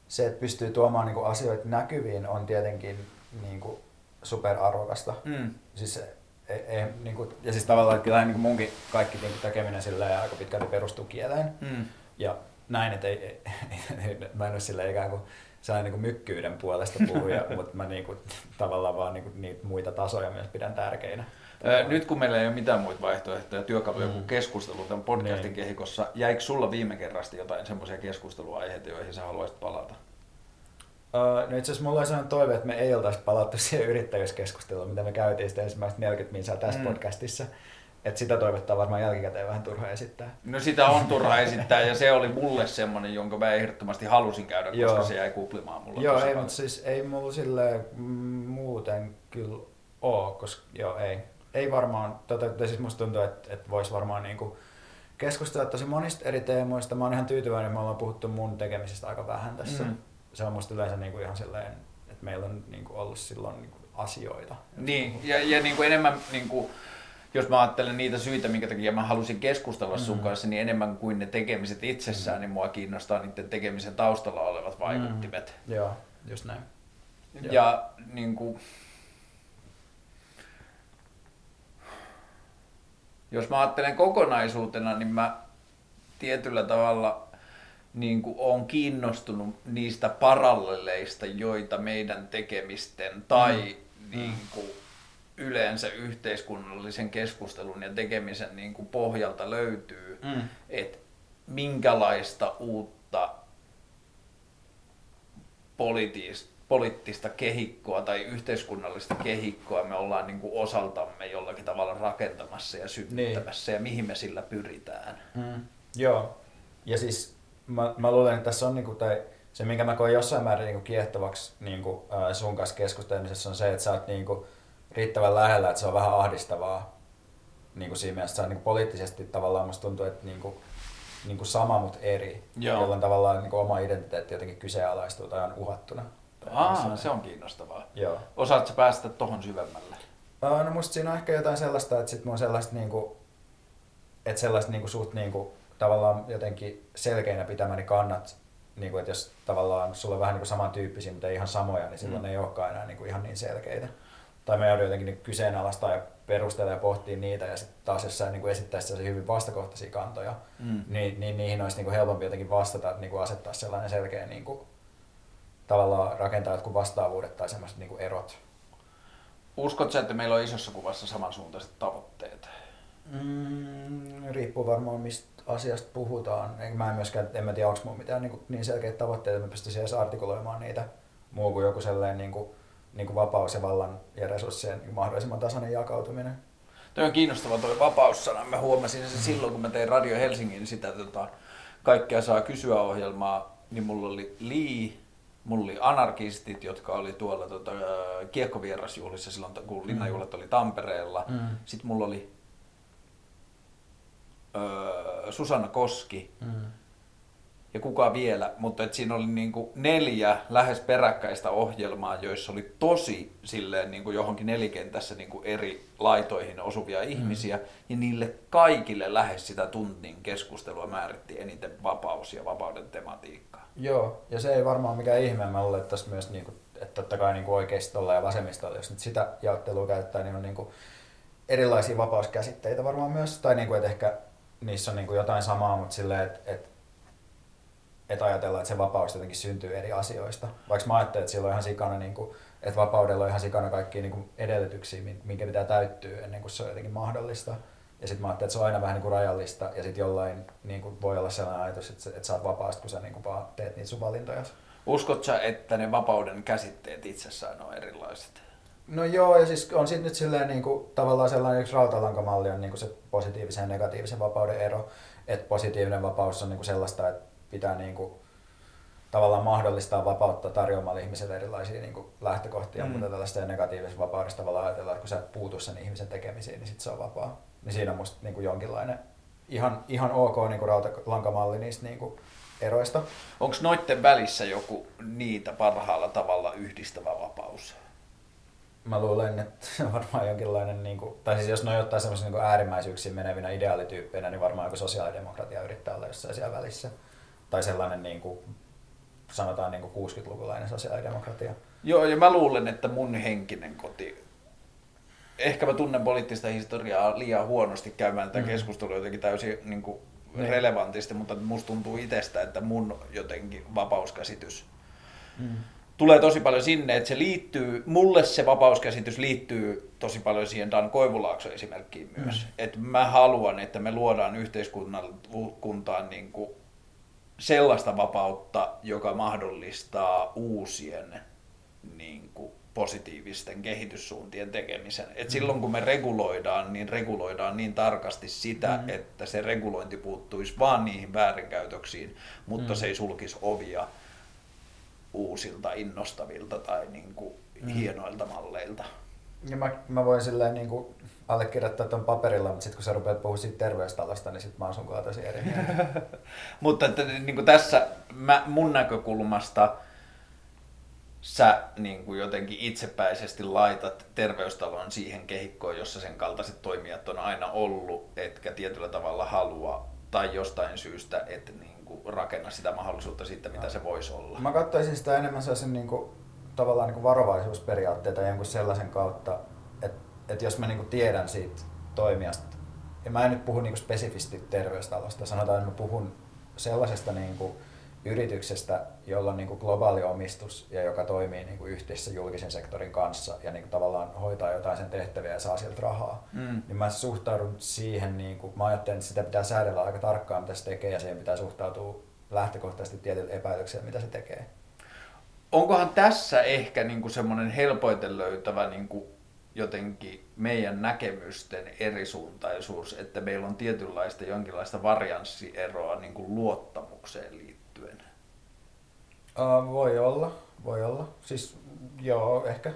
Speaker 2: se, että pystyy tuomaan niinku asioita näkyviin on tietenkin niinku superarvokasta. Mm. Siis, ei, ei, niin kuin, ja siis tavallaan, että kyllähän niin munkin kaikki niin tekeminen sillä aika pitkälti perustuu kieleen. Mm. Ja näin, että ei, ei, ei, mä en ole sillä ikään kuin sellainen niin kuin mykkyyden puolesta puhuja, mutta mä niin kuin, tavallaan vaan niin kuin, niitä muita tasoja myös pidän tärkeinä.
Speaker 1: Nyt kun meillä ei ole mitään muita vaihtoehtoja, työkaluja mm. kuin keskustelu tämän podcastin niin. kehikossa, jäikö sulla viime kerrasta jotain semmoisia keskusteluaiheita, joihin sä haluaisit palata?
Speaker 2: Uh, no itse asiassa mulla on sellainen toive, että me ei oltaisi palattu siihen yrittäjyyskeskusteluun, mitä me käytiin sitten ensimmäistä 40 minsaa tässä mm. podcastissa. Et sitä toivetta on varmaan jälkikäteen vähän turha esittää.
Speaker 1: No sitä on turha esittää ja se oli mulle semmonen, jonka mä ehdottomasti halusin käydä, koska
Speaker 2: Joo.
Speaker 1: se jäi kuplimaan mulla
Speaker 2: Joo, ei, mutta siis ei mulla sille muuten kyllä oo, koska joo, ei. Ei varmaan, tota, siis musta tuntuu, että, että vois varmaan niinku keskustella tosi monista eri teemoista. Mä oon ihan tyytyväinen, että me ollaan puhuttu mun tekemisestä aika vähän tässä.
Speaker 1: Mm.
Speaker 2: Se on musta yleensä niinku ihan silleen, että meillä on niinku ollut silloin niinku asioita.
Speaker 1: Niin, ja, ja niin kuin enemmän, niin kuin, jos mä ajattelen niitä syitä, minkä takia mä halusin keskustella sun
Speaker 2: Mm.
Speaker 1: kanssa, niin enemmän kuin ne tekemiset itsessään, niin mua kiinnostaa niiden tekemisen taustalla olevat vaikuttimet.
Speaker 2: Joo, just näin. Joo.
Speaker 1: Ja niin kuin, jos mä ajattelen kokonaisuutena, niin mä tietyllä tavalla niin kuin olen kiinnostunut niistä paralleleista, joita meidän tekemisten tai niin kuin yleensä yhteiskunnallisen keskustelun ja tekemisen niin kuin pohjalta löytyy,
Speaker 2: Mm.
Speaker 1: että minkälaista uutta poliittista, poliittista kehikkoa tai yhteiskunnallista kehikkoa me ollaan niin kuin osaltamme jollakin tavalla rakentamassa ja synnyttämässä ja mihin me sillä pyritään.
Speaker 2: Mm. Joo. Ja siis mä, mä luulen, että tässä on niinku, tai se, minkä mä koen jossain määrin niinku kiehtovaksi niinku, ää, sun kanssa keskustelemisessa on se, että sä oot niinku, riittävän lähellä, että se on vähän ahdistavaa. Niinku siinä mielessä, että on niinku, poliittisesti tavallaan musta tuntuu, että niinku, niinku sama, mutta eri.
Speaker 1: Joo.
Speaker 2: Jolloin tavallaan niinku, oma identiteetti jotenkin kyseenalaistuu tai on uhattuna.
Speaker 1: Aa,
Speaker 2: sellainen.
Speaker 1: se on kiinnostavaa.
Speaker 2: Joo.
Speaker 1: Osaatko päästä tohon syvemmälle?
Speaker 2: Ää, No musta siinä on ehkä jotain sellaista, että sit mun sellaista niinku, että sellaista niinku suht niinku tavallaan jotenkin selkeinä pitämäni kannat, niinku, että jos tavallaan sulla on vähän niinku samantyyppisiä, mutta ei ihan samoja, niin silloin
Speaker 1: Mm.
Speaker 2: ne ei olekaan enää niinku ihan niin selkeitä. Tai me joudun jotenkin niinku kyseenalaistaa ja perustella ja pohtia niitä ja sitten taas jos sä niinku esittäisit hyvin vastakohtaisia kantoja,
Speaker 1: Mm.
Speaker 2: niin, niin niihin olisi niinku helpompi jotenkin vastata, että niinku asettaa sellainen selkeä niinku, tavallaan rakentaa jotkut vastaavuudet tai semmoiset niinku erot.
Speaker 1: Uskot sä, että meillä on isossa kuvassa samansuuntaiset tavoitteet?
Speaker 2: Mm, riippuu varmaan mistä asiasta puhutaan. Eikä mä en myöskään, en mä tiedä onko mulla mitään niin, niin selkeitä tavoitteita, että mä pystyisin edes artikuloimaan niitä muu kuin joku sellainen niin kuin, niin kuin vapaus ja vallan ja resurssien niin mahdollisimman tasainen jakautuminen.
Speaker 1: Toi on kiinnostava toi vapaussana. Mä huomasin sen silloin, kun mä tein Radio Helsingin sitä tota, kaikkea saa kysyä ohjelmaa, niin mulla oli Lee, mulla oli anarkistit, jotka oli tuolla tota, ää, kiekkovierasjuhlissa silloin, kun linnanjuhlat oli Tampereella.
Speaker 2: Mm.
Speaker 1: Sitten mulla oli öö, Susanna Koski
Speaker 2: Mm.
Speaker 1: ja kuka vielä, mutta et siinä oli niinku neljä lähes peräkkäistä ohjelmaa, joissa oli tosi silleen niinku johonkin nelikentässä niinku eri laitoihin osuvia ihmisiä, ja niille kaikille lähes sitä tunnin keskustelua määritti eniten vapaus ja vapauden tematiikkaa.
Speaker 2: Joo, ja se ei varmaan mikään ihme. Mä luulen, että tässä myös, niin kuin, että totta kai niin kuin oikeistolla ja vasemmistolla, jos nyt sitä jaottelua käyttää, niin on niin kuin erilaisia vapauskäsitteitä varmaan myös. Tai niin kuin, että ehkä niissä on niin kuin jotain samaa, mutta silleen, että, että, että ajatellaan, että se vapaus jotenkin syntyy eri asioista. Vaikka mä ajattelen, että sillä on ihan sikana, niin kuin, että vapaudella on ihan sikana kaikkia niin kuin edellytyksiä, min- minkä pitää täyttyä ennen kuin se on jotenkin mahdollista. Ja sitten mä ajattelen, että se on aina vähän niin kuin rajallista ja sitten jollain niin kuin voi olla sellainen ajatus, että, että sä oot vapaasti, kun sä niin kuin vaan teet niitä sun valintoja.
Speaker 1: Uskot sä, että ne vapauden käsitteet itsessään on erilaiset?
Speaker 2: No joo, ja siis on sitten nyt silleen niin kuin, tavallaan sellainen yksi rautalankamalli on niin kuin se positiivisen ja negatiivisen vapauden ero. Että positiivinen vapaus on niin kuin sellaista, että pitää niin kuin, tavallaan mahdollistaa vapautta tarjoamalla ihmiselle erilaisia niin kuin lähtökohtia,
Speaker 1: Mm.
Speaker 2: mutta tällaista ja negatiivisessa vapaudessa tavallaan ajatellaan, että kun sä et puutu sen ihmisen tekemisiin, niin sit se on vapaa. Niin siinä on musta niin kuin jonkinlainen ihan, ihan ok niin kuin rautalankamalli niistä niin kuin eroista.
Speaker 1: Onko noitten välissä joku niitä parhaalla tavalla yhdistävä vapaus?
Speaker 2: Mä luulen, että se on varmaan jonkinlainen, niin kuin, tai siis jos ne ottaa semmoisen niin äärimmäisyyksiin menevinä ideaalityyppeinä, niin varmaan joku sosiaalidemokratia yrittää olla jossain siellä välissä. Tai sellainen, niin kuin, sanotaan niin kuin 60-lukulainen sosiaalidemokratia.
Speaker 1: Joo, ja mä luulen, että mun henkinen koti, ehkä mä tunnen poliittista historiaa liian huonosti käymään tätä
Speaker 2: Mm.
Speaker 1: keskustelua jotenkin täysin niin kuin
Speaker 2: Niin.
Speaker 1: relevantisti, mutta musta tuntuu itsestä, että mun jotenkin vapauskäsitys
Speaker 2: Mm.
Speaker 1: Tulee tosi paljon sinne, että se liittyy, mulle se vapauskäsitys liittyy tosi paljon siihen Dan Koivulaakso esimerkkiin myös. Mm. Että mä haluan, että me luodaan yhteiskuntaan niin kuin sellaista vapautta, joka mahdollistaa uusien niin kuin positiivisten kehityssuuntien tekemisen. Et silloin kun me reguloidaan, niin reguloidaan niin tarkasti sitä, mm. että se regulointi puuttuisi vaan niihin väärinkäytöksiin, mutta mm. se ei sulkisi ovia uusilta, innostavilta tai niin kuin mm. hienoilta malleilta.
Speaker 2: Ja mä, mä voin silleen niin kuin allekirjoittaa tuon paperilla, mutta sitten kun sä rupeat puhumaan siitä terveystalosta, niin sitten mä oon sun tosi eri
Speaker 1: Mutta että, niin kuin tässä mä, mun näkökulmasta sä niin kuin jotenkin itsepäisesti laitat terveystalon siihen kehikkoon, jossa sen kaltaiset toimijat on aina ollut, etkä tietyllä tavalla halua tai jostain syystä, että niin kuin rakenna sitä mahdollisuutta siitä, mitä se voisi olla.
Speaker 2: Mä katsoisin sitä enemmän sellaisen niin kuin, tavallaan niin kuin varovaisuusperiaatteita jonkun sellaisen kautta, että, että jos mä niin kuin tiedän siitä toimijasta, ja mä en nyt puhu niin kuin spesifisti terveystalosta, sanotaan, että mä puhun sellaisesta niin kuin, yrityksestä, jolla on niin kuin globaali omistus ja joka toimii niin kuin yhdessä julkisen sektorin kanssa ja niin kuin tavallaan hoitaa jotain sen tehtäviä ja saa sieltä rahaa, mm. niin mä suhtaudun siihen, niin kuin, mä ajattelen, että sitä pitää säädellä aika tarkkaan, mitä se tekee ja siihen pitää suhtautua lähtökohtaisesti tietyllä epäilyksellä, mitä se tekee.
Speaker 1: Onkohan tässä ehkä niin kuin semmoinen helpoiten löytävä niin kuin jotenkin meidän näkemysten erisuuntaisuus, että meillä on tietynlaista jonkinlaista varianssieroa niin kuin luottamukseen liittyen?
Speaker 2: Uh, voi olla, voi olla. Siis joo, ehkä.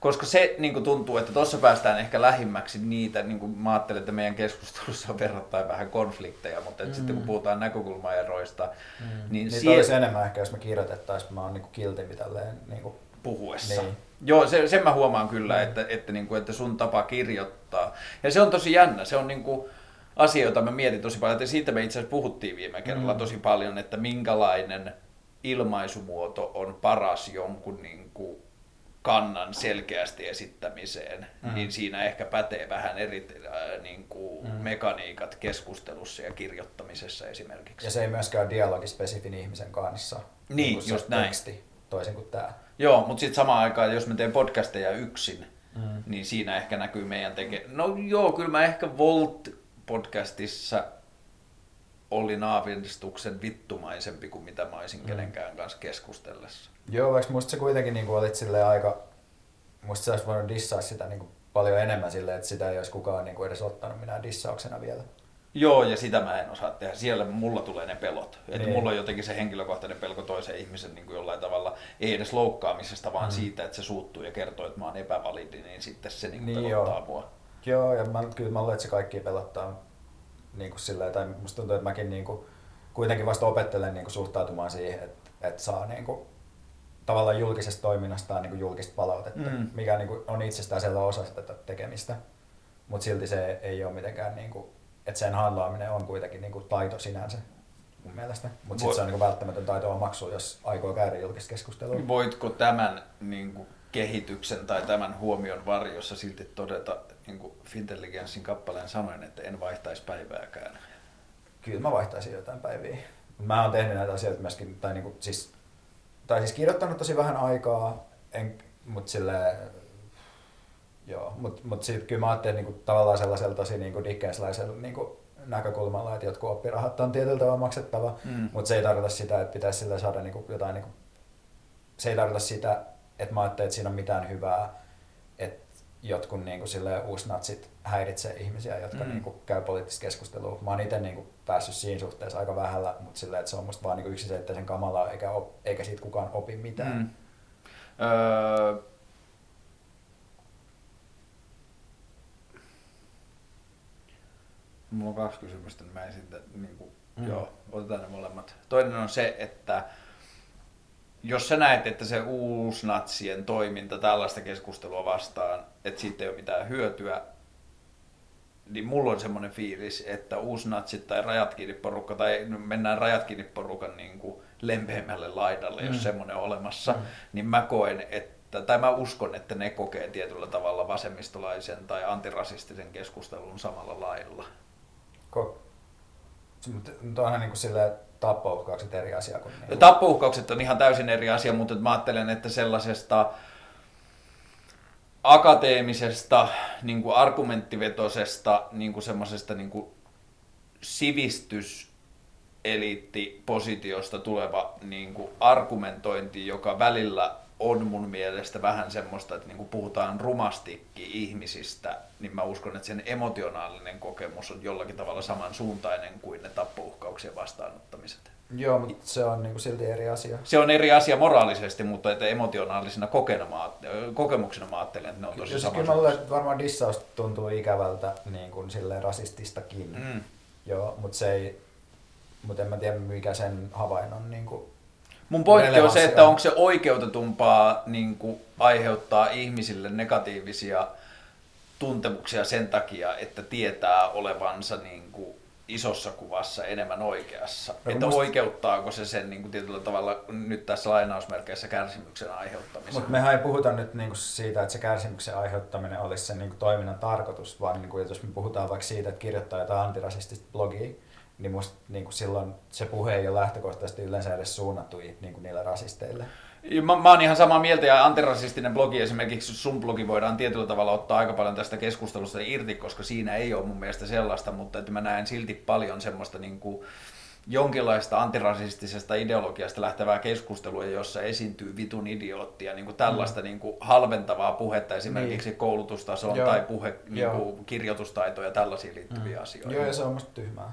Speaker 1: Koska se niin kuin tuntuu, että tuossa päästään ehkä lähimmäksi niitä, niin kuin mä ajattelen, että meidän keskustelussa on verrattain vähän konflikteja, mutta mm. sitten kun puhutaan näkökulmaeroista, mm. niin,
Speaker 2: niin siellä... olisi enemmän ehkä, jos me kirjoitettaisiin, mä oon niin kiltimpi tälleen niin kuin...
Speaker 1: puhuessa. Niin. Joo, se, sen mä huomaan kyllä, mm. että, että, niin kuin, että sun tapa kirjoittaa. Ja se on tosi jännä, se on niin kuin, asia, jota mä mietin tosi paljon, että siitä me itse asiassa puhuttiin viime kerralla mm. tosi paljon, että minkälainen ilmaisumuoto on paras jonkun niin kuin kannan selkeästi esittämiseen, mm. niin siinä ehkä pätee vähän eri äh, niin kuin mm. mekaniikat keskustelussa ja kirjoittamisessa esimerkiksi.
Speaker 2: Ja se ei myöskään ole dialogispesifin ihmisen kanssa.
Speaker 1: Niin, niin just näin. Teksti,
Speaker 2: toisin kuin tämä.
Speaker 1: Joo, mutta sitten samaan aikaan, jos mä teen podcasteja yksin, mm. niin siinä ehkä näkyy meidän teke... No joo, kyllä mä ehkä Volt podcastissa oli naavistuksen vittumaisempi kuin mitä mä olisin mm. kenenkään kanssa keskustellessa.
Speaker 2: Joo, vaikka musta se kuitenkin niin kuin olit sille aika, musta sä olisi voinut dissaa sitä niin kuin paljon enemmän silleen, että sitä ei olisi kukaan niin kuin edes ottanut minä dissauksena vielä.
Speaker 1: Joo, ja sitä mä en osaa tehdä. Siellä mulla tulee ne pelot. Niin. Että mulla on jotenkin se henkilökohtainen pelko toisen ihmisen niin kuin jollain tavalla, ei edes loukkaamisesta, vaan mm. siitä, että se suuttuu ja kertoo, että mä oon epävalidi, niin sitten se niin kuin niin pelottaa joo. mua.
Speaker 2: Joo, ja mä, kyllä mä luulen, että se kaikki pelottaa niin kuin sillä, tai musta tuntuu, että mäkin niin kuin, kuitenkin vasta opettelen niin kuin suhtautumaan siihen, että, että saa niin kuin, tavallaan julkisesta toiminnastaan niin kuin julkista palautetta, mm. mikä niin kuin, on itsestään sellainen osa sitä tekemistä. Mutta silti se ei ole mitenkään, niin kuin, että sen handlaaminen on kuitenkin niin kuin, taito sinänsä mun mielestä. Mutta sitten se on niin kuin, välttämätön taito maksu, jos aikoo käydä julkista keskustelua.
Speaker 1: Voitko tämän niin kuin, kehityksen tai tämän huomion varjossa silti todeta niin kuin Fintelligenssin kappaleen sanoen, että en vaihtaisi päivääkään?
Speaker 2: Kyllä mä vaihtaisin jotain päiviä. Mä oon tehnyt näitä asioita myöskin, tai, niin kuin, siis, tai siis kirjoittanut tosi vähän aikaa, en, mutta sille joo, mutta mut sitten kyllä mä ajattelin niin kuin, tavallaan sellaisella tosi niin kuin Dickenslaisella niin kuin, näkökulmalla, että jotkut oppirahat on tietyllä tavalla maksettava, mm. mutta se ei tarkoita sitä, että pitäisi sille saada niin kuin, jotain, niin kuin, se ei tarkoita sitä, että mä ajattelin, että siinä on mitään hyvää, että jotkut niin kuin sille uusnatsit häiritsee ihmisiä, jotka mm. niin kuin, käy poliittista keskustelua. Mä oon itse niin kuin, päässyt siinä suhteessa aika vähällä, mutta silleen, että se on musta vaan niin yksiselitteisen kamalaa, eikä, op, eikä siitä kukaan opi mitään. Mm. Öö...
Speaker 1: Mulla on kaksi kysymystä, niin mä en sitten, niin kuin, mm. joo, otetaan ne molemmat. Toinen on se, että jos sä näet, että se uusnatsien toiminta tällaista keskustelua vastaan, että siitä ei ole mitään hyötyä, niin mulla on semmoinen fiilis, että uusnatsit tai rajat kiinni porukka, tai mennään rajat kiinni porukan niin kuin lempeämmälle laidalle, mm. jos semmoinen on olemassa, mm. niin mä koen, että, tai mä uskon, että ne kokee tietyllä tavalla vasemmistolaisen tai antirasistisen keskustelun samalla lailla.
Speaker 2: Ko- mutta onhan niin kuin silleen, tappouhkaukset eri asia kuin... Niin.
Speaker 1: Tappouhkaukset on ihan täysin eri asia, mutta mä ajattelen, että sellaisesta akateemisesta, niin kuin argumenttivetosesta, niin kuin semmoisesta niin kuin sivistys eliittipositiosta tuleva niin kuin argumentointi, joka välillä on mun mielestä vähän semmoista, että niin kuin puhutaan rumastikin ihmisistä, niin mä uskon, että sen emotionaalinen kokemus on jollakin tavalla samansuuntainen kuin ne tappouhkauksien vastaanottamiset.
Speaker 2: Joo, mutta se on niinku silti eri asia.
Speaker 1: Se on eri asia moraalisesti, mutta että emotionaalisena aat- kokemuksena mä ajattelen, että ne on tosi
Speaker 2: Jos kyllä mä luulen, että varmaan dissaus tuntuu ikävältä niin kuin silleen rasististakin.
Speaker 1: Mm.
Speaker 2: Joo, mutta se ei, mutta en mä tiedä mikä sen havainnon niin kuin,
Speaker 1: Mun pointti on se, että
Speaker 2: on.
Speaker 1: onko se oikeutetumpaa niin kuin, aiheuttaa ihmisille negatiivisia tuntemuksia sen takia, että tietää olevansa niin kuin, isossa kuvassa enemmän oikeassa.
Speaker 2: No,
Speaker 1: että
Speaker 2: musta-
Speaker 1: oikeuttaako se sen niin kuin, tietyllä tavalla nyt tässä lainausmerkeissä kärsimyksen aiheuttamisen.
Speaker 2: Mutta mehän ei puhuta nyt niinku siitä, että se kärsimyksen aiheuttaminen olisi sen niinku toiminnan tarkoitus, vaan niinku, jos me puhutaan vaikka siitä, että kirjoittaa jotain antirasistista blogia, niin musta niinku silloin se puhe ei ole lähtökohtaisesti yleensä edes suunnattu i- niinku niille rasisteille.
Speaker 1: Mä, mä oon ihan samaa mieltä ja antirasistinen blogi esimerkiksi sun blogi voidaan tietyllä tavalla ottaa aika paljon tästä keskustelusta irti, koska siinä ei ole mun mielestä sellaista, mutta että mä näen silti paljon semmoista niin kuin jonkinlaista antirasistisesta ideologiasta lähtevää keskustelua, jossa esiintyy vitun idioottia, niin kuin tällaista niin kuin halventavaa puhetta esimerkiksi koulutustasoon
Speaker 2: Joo.
Speaker 1: tai puhe, niin kuin kirjoitustaitoja ja tällaisiin liittyviä asioita.
Speaker 2: Joo, ja se on musta tyhmää.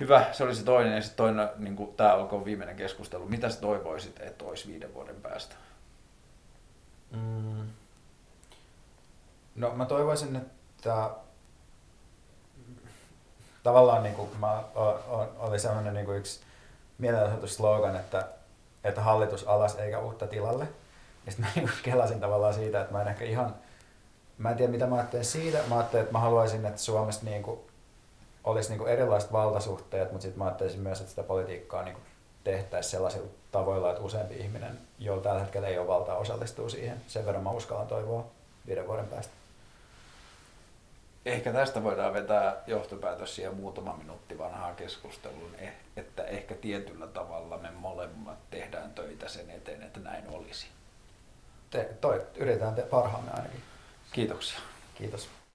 Speaker 1: Hyvä, se oli se toinen ja sitten toinen, niin kuin, tämä olkoon viimeinen keskustelu. Mitä sä toivoisit, että olisi viiden vuoden päästä?
Speaker 2: Mm. No mä toivoisin, että tavallaan niin kuin mä, o, o, oli sellainen niin kuin yksi mielenosoitusslogan, että, että hallitus alas eikä uutta tilalle. Ja sitten mä niin kuin kelasin tavallaan siitä, että mä en ehkä ihan, mä en tiedä mitä mä ajattelen siitä. Mä ajattelin, että mä haluaisin, että Suomessa niin kuin olisi niin kuin erilaiset valtasuhteet, mutta sitten mä ajattelisin myös, että sitä politiikkaa niin tehtäisiin sellaisilla tavoilla, että useampi ihminen, jolla tällä hetkellä ei ole valtaa, osallistuu siihen. Sen verran mä uskallan toivoa viiden vuoden päästä.
Speaker 1: Ehkä tästä voidaan vetää johtopäätös siihen muutama minuutti vanhaan keskusteluun, eh- että ehkä tietyllä tavalla me molemmat tehdään töitä sen eteen, että näin olisi.
Speaker 2: Te, toi, yritetään te parhaamme ainakin.
Speaker 1: Kiitoksia.
Speaker 2: Kiitos.